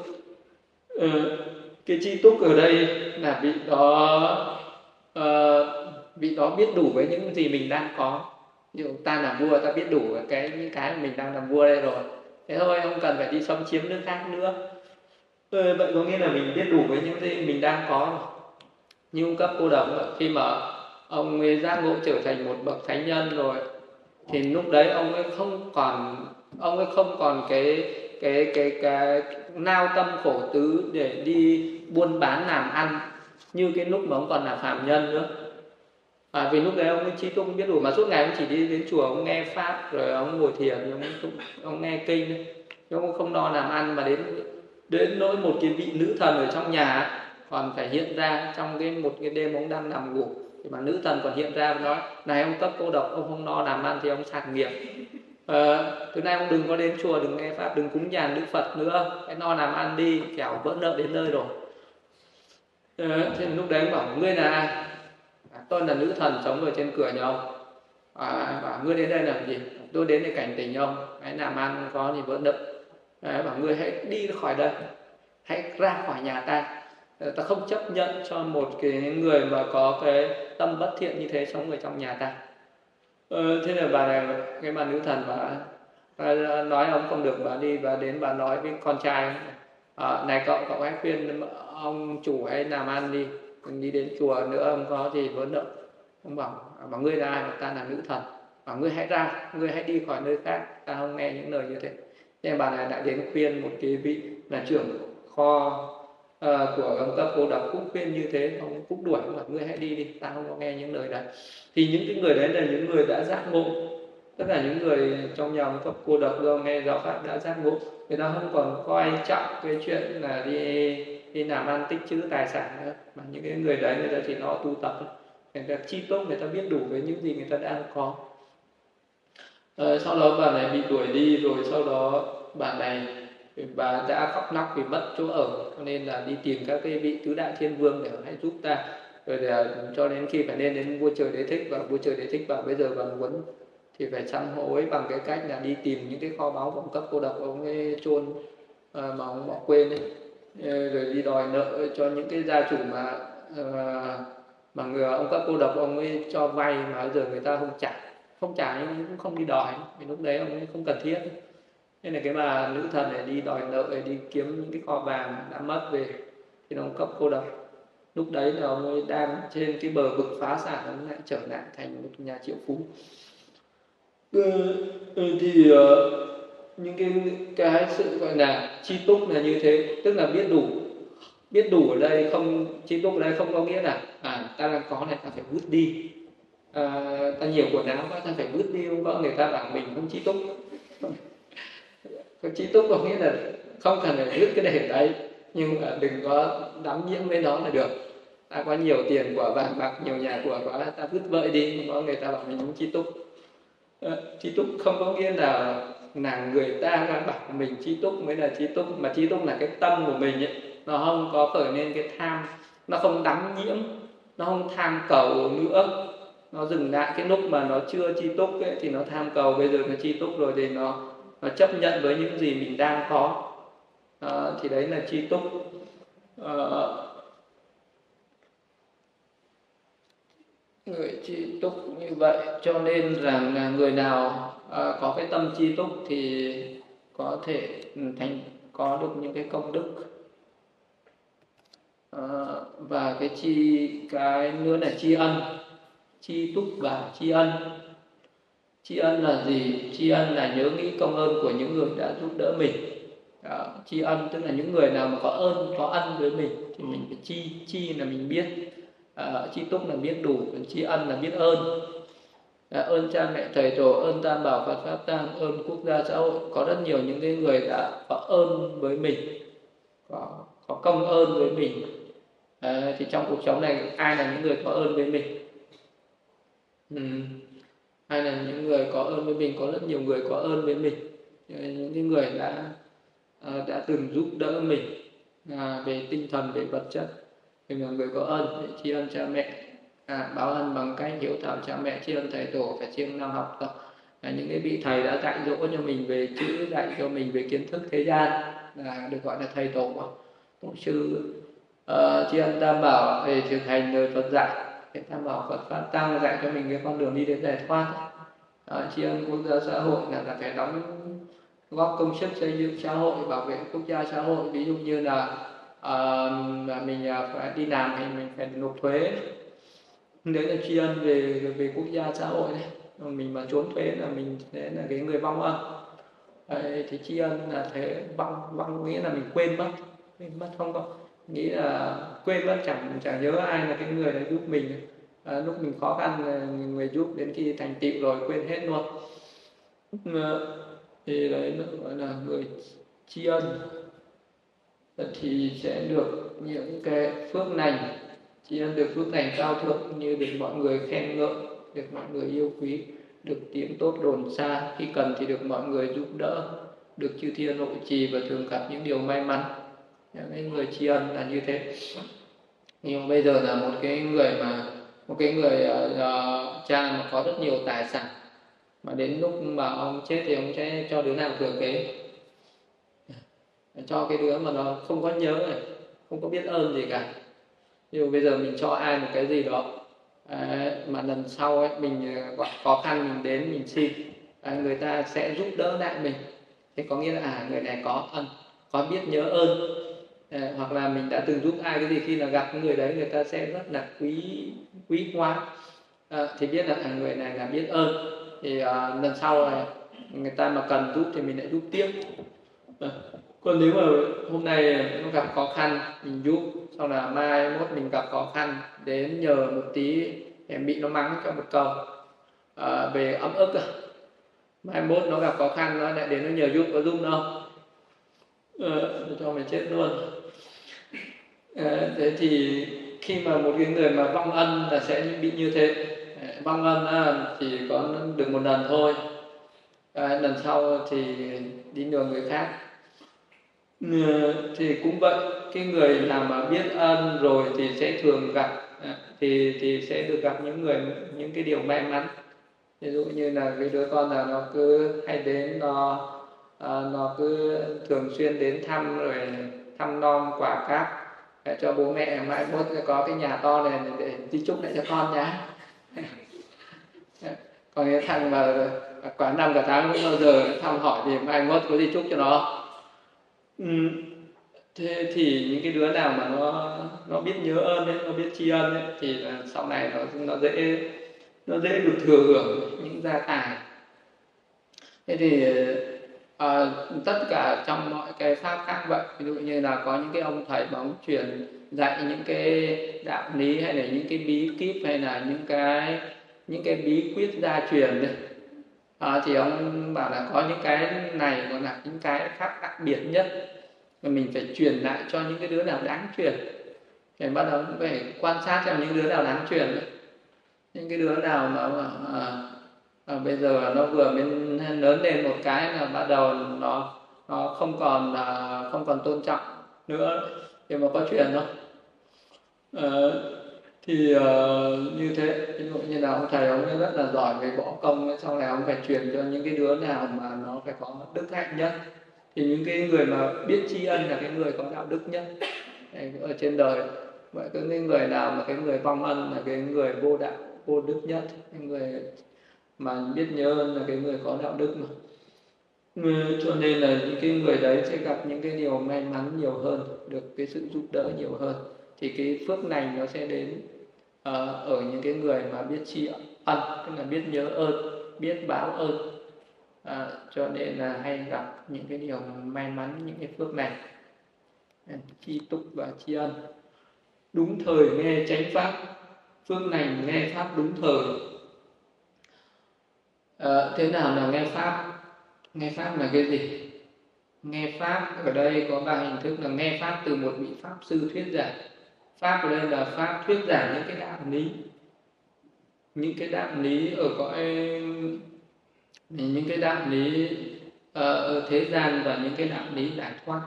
Ừ, cái chi túc ở đây là vị đó uh, vị đó biết đủ với những gì mình đang có ví dụ ta làm vua ta biết đủ cái những cái mình đang làm vua đây rồi. Thế thôi không cần phải đi xâm chiếm nước khác nữa. Ừ, vậy có nghĩa là mình biết đủ với những gì mình đang có như ông cấp cô độc khi mà ông ấy giác ngộ trở thành một bậc thánh nhân rồi thì lúc đấy ông ấy không còn ông ấy không còn cái cái cái cái nao tâm khổ tứ để đi buôn bán làm ăn như cái lúc mà ông còn là phạm nhân nữa à, vì lúc đấy ông trí túc biết đủ mà suốt ngày ông chỉ đi đến chùa ông nghe pháp rồi ông ngồi thiền ông ông nghe kinh. Ông không lo làm ăn mà đến đến nỗi một cái vị nữ thần ở trong nhà còn phải hiện ra trong cái một cái đêm ông đang nằm ngủ. Thì mà nữ thần còn hiện ra và nói này ông cấp cô độc ông không lo làm ăn thì ông sạc nghiệp. Ờ, từ nay ông đừng có đến chùa đừng nghe pháp đừng cúng nhàn đức phật nữa. Hãy lo làm ăn đi kẻo vỡ nợ đến nơi rồi. Ờ, thế lúc đấy ông bảo ngươi là ai? Tôi là nữ thần sống ở trên cửa nhà ông. À, bảo ngươi đến đây làm gì? Tôi đến để cảnh tình ông. Hãy làm ăn có gì vỡ nợ à, bảo ngươi hãy đi khỏi đây. Hãy ra khỏi nhà ta. Ờ, ta không chấp nhận cho một cái người mà có cái tâm bất thiện như thế sống ở trong nhà ta. Ờ, thế là bà này cái bà nữ thần bà, bà nói ông không được bà đi và đến bà nói với con trai à, này cậu cậu hãy khuyên ông chủ hãy làm ăn đi đừng đi đến chùa nữa ông có gì vốn nợ ông bảo à, bảo ngươi là ai? Mà ta là nữ thần. Bảo ngươi hãy ra ngươi hãy đi khỏi nơi khác. Ta không nghe những lời như thế. Nên bà này lại đến khuyên một cái vị là trưởng kho uh, của ông cấp cô độc cũng khuyên như thế. Ông cũng đuổi mà ngươi hãy đi đi ta không có nghe những lời đấy. Thì những cái người đấy là những người đã giác ngộ. Tất cả những người trong nhà ông cấp cô độc do nghe giáo pháp đã giác ngộ. Người ta không còn coi trọng cái chuyện là đi đi làm ăn tích trữ tài sản nữa mà những cái người đấy người ta chỉ lo tu tập người ta chi tốt người ta biết đủ với những gì người ta đang có. À, sau đó bà này bị đuổi đi rồi sau đó bà này bà đã khóc nóc vì mất chỗ ở cho nên là đi tìm các cái vị tứ đại thiên vương để hãy giúp ta. Rồi để, cho đến khi phải lên đến vua trời đế thích và vua trời đế thích bảo bây giờ bà muốn thì phải săn hô ấy bằng cái cách là đi tìm những cái kho báu vọng cấp cô độc ông ấy chôn à, mà ông bỏ quên ấy. Ờ, rồi đi đòi nợ cho những cái gia chủ mà ờ, mà người ông cấp cô độc ông ấy cho vay mà giờ người ta không trả. Không trả nhưng cũng không đi đòi vì lúc đấy ông ấy không cần thiết. Nên là cái bà nữ thần này đi đòi nợ để đi kiếm những cái kho vàng đã mất về thì ông cấp cô độc. Lúc đấy là ông ấy đang trên cái bờ vực phá sản ông lại trở lại thành một nhà triệu phú. Ừ, ừ, thì uh, những cái cái sự gọi là chi túc là như thế tức là biết đủ biết đủ ở đây không chi túc ở đây không có nghĩa là à ta đang có này ta phải vứt đi. À, ta nhiều quần áo quá ta phải vứt đi không có người ta bảo mình không chi túc. Không chi túc có nghĩa là không cần phải vứt cái để đấy nhưng mà đừng có đắm nhiễm với nó là được. Ta có nhiều tiền của vàng bạc nhiều nhà của quá ta vứt vợi đi không có người ta bảo mình không chi túc. À, chi túc không có nghĩa là là người ta đang bảo mình trí túc mới là trí túc. Mà trí túc là cái tâm của mình ấy nó không có khởi lên cái tham. Nó không đắm nhiễm nó không tham cầu nữa. Nó dừng lại cái lúc mà nó chưa chi túc ấy, thì nó tham cầu bây giờ nó chi túc rồi thì nó nó chấp nhận với những gì mình đang có. À, thì đấy là chi túc. À, người chi túc như vậy cho nên rằng là người nào à, có cái tâm chi túc thì có thể thành có được những cái công đức. À, và cái chi cái nữa là tri ân chi túc và tri ân. Tri ân là gì? Tri ân là nhớ nghĩ công ơn của những người đã giúp đỡ mình. Đó. tri ân tức là những người nào mà có ơn có ân với mình thì mình phải chi chi là mình biết à, chi túc là biết đủ còn chi ân là biết ơn. À, ơn cha mẹ thầy tổ ơn tam bảo phật pháp tăng ơn quốc gia xã hội. Có rất nhiều những cái người đã có ơn với mình. Có có công ơn với mình. À, thì trong cuộc sống này ai là những người có ơn với mình? Ừ ai là những người có ơn với mình? Có rất nhiều người có ơn với mình. Ờ, những cái người đã đã từng giúp đỡ mình à, về tinh thần về vật chất mình là người có ơn để tri ân cha mẹ. À, báo ân bằng cách hiếu thảo cha mẹ tri ân thầy tổ phải siêng năng học tập. À, những cái vị thầy đã dạy dỗ cho mình về chữ dạy cho mình về kiến thức thế gian là được gọi là thầy tổ. Tổ sư uh, tri ân tam bảo để thực hành lời Phật dạy. Để tam bảo Phật pháp tăng dạy cho mình cái con đường đi đến giải thoát. Ờ, tri ân quốc gia xã hội là, là phải đóng góp công sức xây dựng xã hội bảo vệ quốc gia xã hội. Ví dụ như là uh, mình à, phải đi làm thì mình phải nộp thuế. Đấy là tri ân về về quốc gia xã hội đấy. Mình mà trốn thuế là mình đấy là cái người vong ân đấy, thì tri ân là thế. Vong vong nghĩa là mình quên mất quên mất không có. Nghĩ là quên mất chẳng chẳng nhớ ai là cái người đã giúp mình. À, lúc mình khó khăn người giúp đến khi thành tựu rồi quên hết luôn. Ờ, thì đấy nó gọi là người tri ân thì sẽ được những cái phước lành tri ân được phước lành cao thượng như được mọi người khen ngợi được mọi người yêu quý được tiếng tốt đồn xa. Khi cần thì được mọi người giúp đỡ được chư thiên hộ trì và thường gặp những điều may mắn. Những người tri ân là như thế. Nhưng bây giờ là một cái người mà một cái người uh, cha mà có rất nhiều tài sản. Mà đến lúc mà ông chết thì ông sẽ cho đứa nào thừa kế? Cho cái đứa mà nó không có nhớ này không có biết ơn gì cả. Nhưng bây giờ mình cho ai một cái gì đó à, mà lần sau ấy mình ờ, gặp khó khăn mình đến mình xin à, người ta sẽ giúp đỡ lại mình. Thì có nghĩa là à người này có ân có biết nhớ ơn. À, hoặc là mình đã từng giúp ai cái gì khi là gặp người đấy người ta sẽ rất là quý quý hóa à, thì biết là à, người này là biết ơn. Thì à, lần sau này người ta mà cần giúp thì mình lại giúp tiếp. À, còn nếu mà hôm nay nó gặp khó khăn mình giúp sau là mai mốt mình gặp khó khăn đến nhờ một tí em bị nó mắng cho một câu. À, về ấm ức à. mai mốt nó gặp khó khăn nó lại đến nó nhờ giúp có giúp ờ, đâu à, cho mình chết luôn. À, thế thì khi mà một cái người mà vong ân là sẽ bị như thế. Ờ, vong ân thì có được một lần thôi. À, lần sau thì đi nhờ người khác. Ờ, thì cũng vậy, cái người nào mà biết ơn rồi thì sẽ thường gặp ờ, thì thì sẽ được gặp những người, những cái điều may mắn. Ví dụ như là cái đứa con nào nó cứ hay đến, nó ờ, nó cứ thường xuyên đến thăm rồi thăm non, quả cáp, để cho bố mẹ mai mốt có cái nhà to này để di chúc lại cho con nhá. <laughs> Còn cái thằng mà quả năm cả tháng cũng bao giờ thăm hỏi thì mai mốt có di chúc cho nó. Ừ. thế thì những cái đứa nào mà nó nó biết nhớ ơn ấy, nó biết tri ân ấy, thì là sau này nó nó dễ nó dễ được thừa hưởng những gia tài thế thì à, tất cả trong mọi cái pháp khác vậy ví dụ như là có những cái ông thầy bóng truyền dạy những cái đạo lý hay là những cái bí kíp hay là những cái những cái bí quyết gia truyền đấy à, thì ông bảo là có những cái này gọi là những cái khác đặc biệt nhất mà mình phải truyền lại cho những cái đứa nào đáng truyền. Thì bắt đầu phải quan sát xem những đứa nào đáng truyền những cái đứa nào mà à, à, bây giờ nó vừa mới lớn lên một cái là bắt đầu nó nó không còn à, không còn tôn trọng nữa. Thì mà có truyền thôi à, thì uh, như thế ví dụ như là ông thầy ông ấy rất là giỏi về võ công sau này ông phải truyền cho những cái đứa nào mà nó phải có đức hạnh nhất. Thì những cái người mà biết tri ân là cái người có đạo đức nhất. Ở trên đời vậy cái người nào mà cái người vong ân là cái người vô đạo vô đức nhất. Cái người mà biết nhớ ơn là cái người có đạo đức mà. Ừ, cho nên là những cái người đấy sẽ gặp những cái điều may mắn nhiều hơn được cái sự giúp đỡ nhiều hơn. Thì cái phước lành nó sẽ đến Ờ, ở những cái người mà biết tri ân tức là biết nhớ ơn biết báo ơn. À, cho nên là hay gặp những cái điều may mắn những cái phước này. Ờ, Chi túc và tri ân. Đúng thời nghe chánh pháp. Phương lành nghe pháp đúng thời. À, thế nào là nghe pháp? Nghe pháp là cái gì? Nghe pháp ở đây có ba hình thức là nghe pháp từ một vị pháp sư thuyết giảng pháp ở đây là pháp thuyết giảng những cái đạo lý. Những cái đạo lý ở cõi, những cái đạo lý ờ, ở thế gian và những cái đạo lý giải thoát.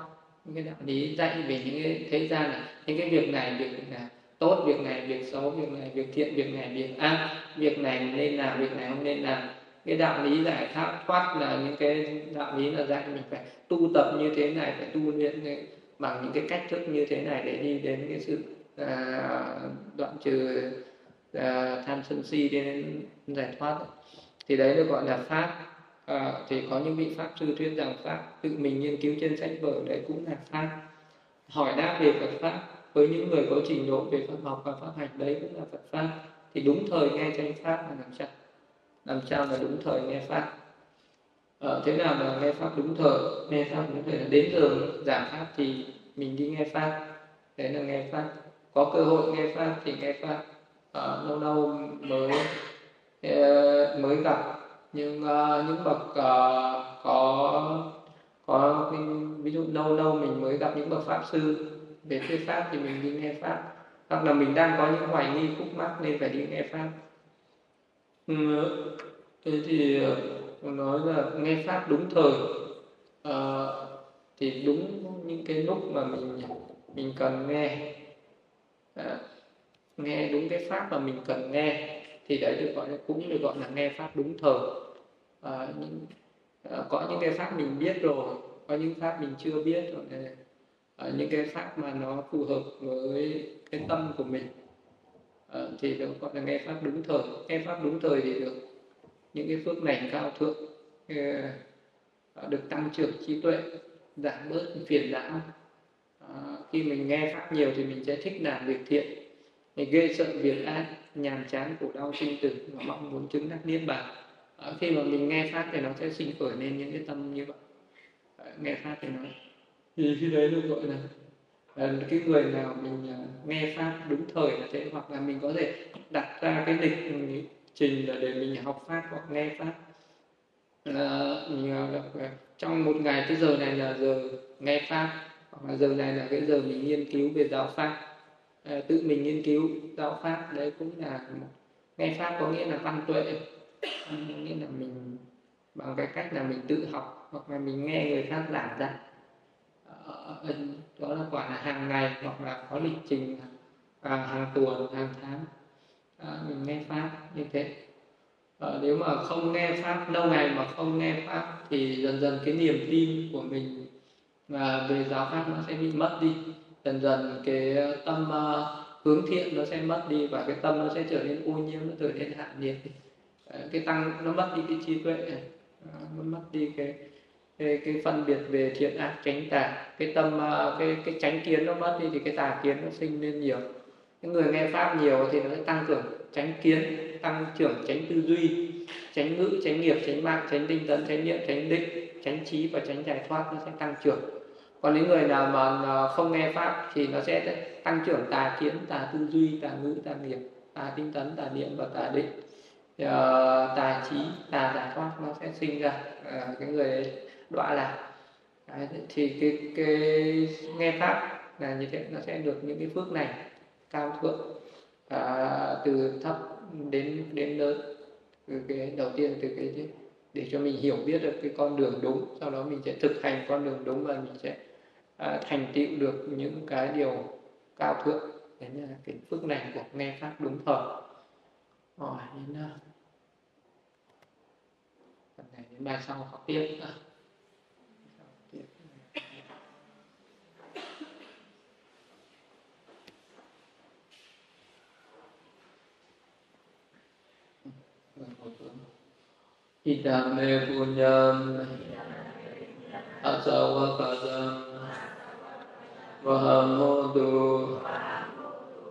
Những cái đạo lý dạy về những cái thế gian này. Những cái việc này việc này, tốt, việc này, việc xấu, việc này, việc thiện, việc này, việc ác, việc này nên làm, việc này không nên làm. Cái đạo lý giải thoát thoát là những cái đạo lý là dạy mình phải tu tập như thế này, phải tu luyện bằng những cái cách thức như thế này để đi đến cái sự à, đoạn trừ à, tham sân si đến giải thoát thì đấy được gọi là pháp. À, thì có những vị pháp sư thuyết rằng pháp tự mình nghiên cứu trên sách vở đấy cũng là pháp. Hỏi đáp về Phật pháp với những người có trình độ về Phật học và pháp hành đấy cũng là Phật pháp. Thì đúng thời nghe tranh pháp là làm sao? Làm sao là đúng thời nghe pháp? Ờ, thế nào là nghe pháp đúng thời? Nghe pháp đúng thời là đến giờ giảng pháp thì mình đi nghe pháp. Đấy là nghe pháp có cơ hội nghe pháp thì nghe pháp. À, lâu lâu mới ờ, mới gặp. Nhưng uh, những bậc uh, có có ví dụ lâu lâu mình mới gặp những bậc pháp sư về thuyết pháp thì mình đi nghe pháp. Hoặc là mình đang có những hoài nghi khúc mắc nên phải đi nghe pháp. Ừ, thế thì nói là nghe pháp đúng thời à, thì đúng những cái lúc mà mình mình cần nghe à, nghe đúng cái pháp mà mình cần nghe thì đấy được gọi là cũng được gọi là nghe pháp đúng thời à, ờ, nhưng, à, có những cái pháp mình biết rồi có những pháp mình chưa biết rồi à, những cái pháp mà nó phù hợp với cái tâm của mình. À, thì được gọi là nghe pháp đúng thời nghe pháp đúng thời thì được những cái phước lành cao thượng được tăng trưởng trí tuệ giảm bớt phiền não à, khi mình nghe pháp nhiều thì mình sẽ thích làm việc thiện. Để ghê sợ việc ác nhàm chán khổ đau sinh tử và mong muốn chứng đắc niết bàn. À, khi mà mình nghe pháp thì nó sẽ sinh khởi lên những cái tâm như vậy. À, nghe pháp thì nó thì khi đấy được gọi là à, cái người nào mình à, nghe pháp đúng thời là thế hoặc là mình có thể đặt ra cái lịch ừ, trình là để mình học pháp hoặc nghe pháp. Là mình à, trong một ngày cái giờ này là giờ nghe pháp hoặc là giờ này là cái giờ mình nghiên cứu về giáo pháp. À, tự mình nghiên cứu giáo pháp đấy cũng là nghe pháp có nghĩa là văn tuệ. Nghĩa là mình bằng cái cách là mình tự học hoặc là mình nghe người khác giảng dạy ờ, ờ, đó là gọi là hàng ngày hoặc là có lịch trình à, hàng tuần hàng tháng. À, mình nghe pháp như thế. À, nếu mà không nghe pháp lâu ngày mà không nghe pháp thì dần dần cái niềm tin của mình và về giáo pháp nó sẽ bị mất đi. Dần dần cái ờ, tâm uh, hướng thiện nó sẽ mất đi và cái tâm nó sẽ trở nên ô nhiễm nó trở nên hạ nhiệt ờ, cái tăng nó mất đi cái trí tuệ nó mất đi cái cái, cái phân biệt về thiện ác tránh tà. Cái tâm cái cái tránh kiến nó mất đi thì cái tà kiến nó sinh lên nhiều. Những người nghe pháp nhiều thì nó sẽ tăng cường tránh kiến tăng trưởng tránh tư duy tránh ngữ tránh nghiệp tránh mạng tránh tinh tấn tránh niệm tránh định tránh trí và tránh giải thoát nó sẽ tăng trưởng. Còn những người nào mà à, không nghe pháp thì nó sẽ tăng trưởng tà kiến tà tư duy tà ngữ tà nghiệp tà tinh tấn tà niệm và tà định. Uh, tà trí tà giải thoát nó sẽ sinh ra uh, cái người đọa lạc. Đấy, thì cái, cái nghe pháp là như thế nó sẽ được những cái phước này cao thượng à, từ thấp đến đến lớn. Từ cái đầu tiên từ cái để cho mình hiểu biết được cái con đường đúng sau đó mình sẽ thực hành con đường đúng và mình sẽ à, thành tựu được những cái điều cao thượng. Đấy là cái phước này của nghe pháp đúng thời rồi đến à, phần này đến bài sau học tiếp Hidame punyam. Asawa kadam wahamudu.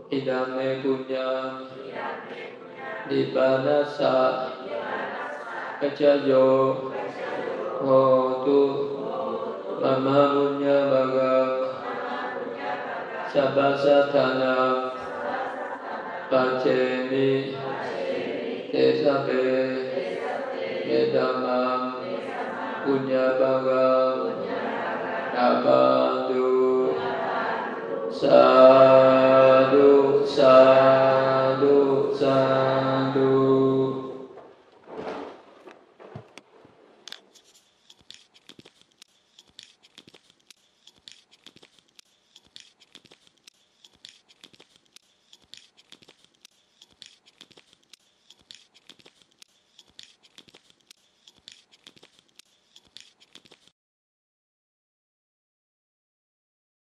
Hidame punyam. Dibanasa kecayo hotu mama punya baga. Sabasa tanam pacemi tesabe မေတ္တမပုညပကနဗ္ဗတုသာ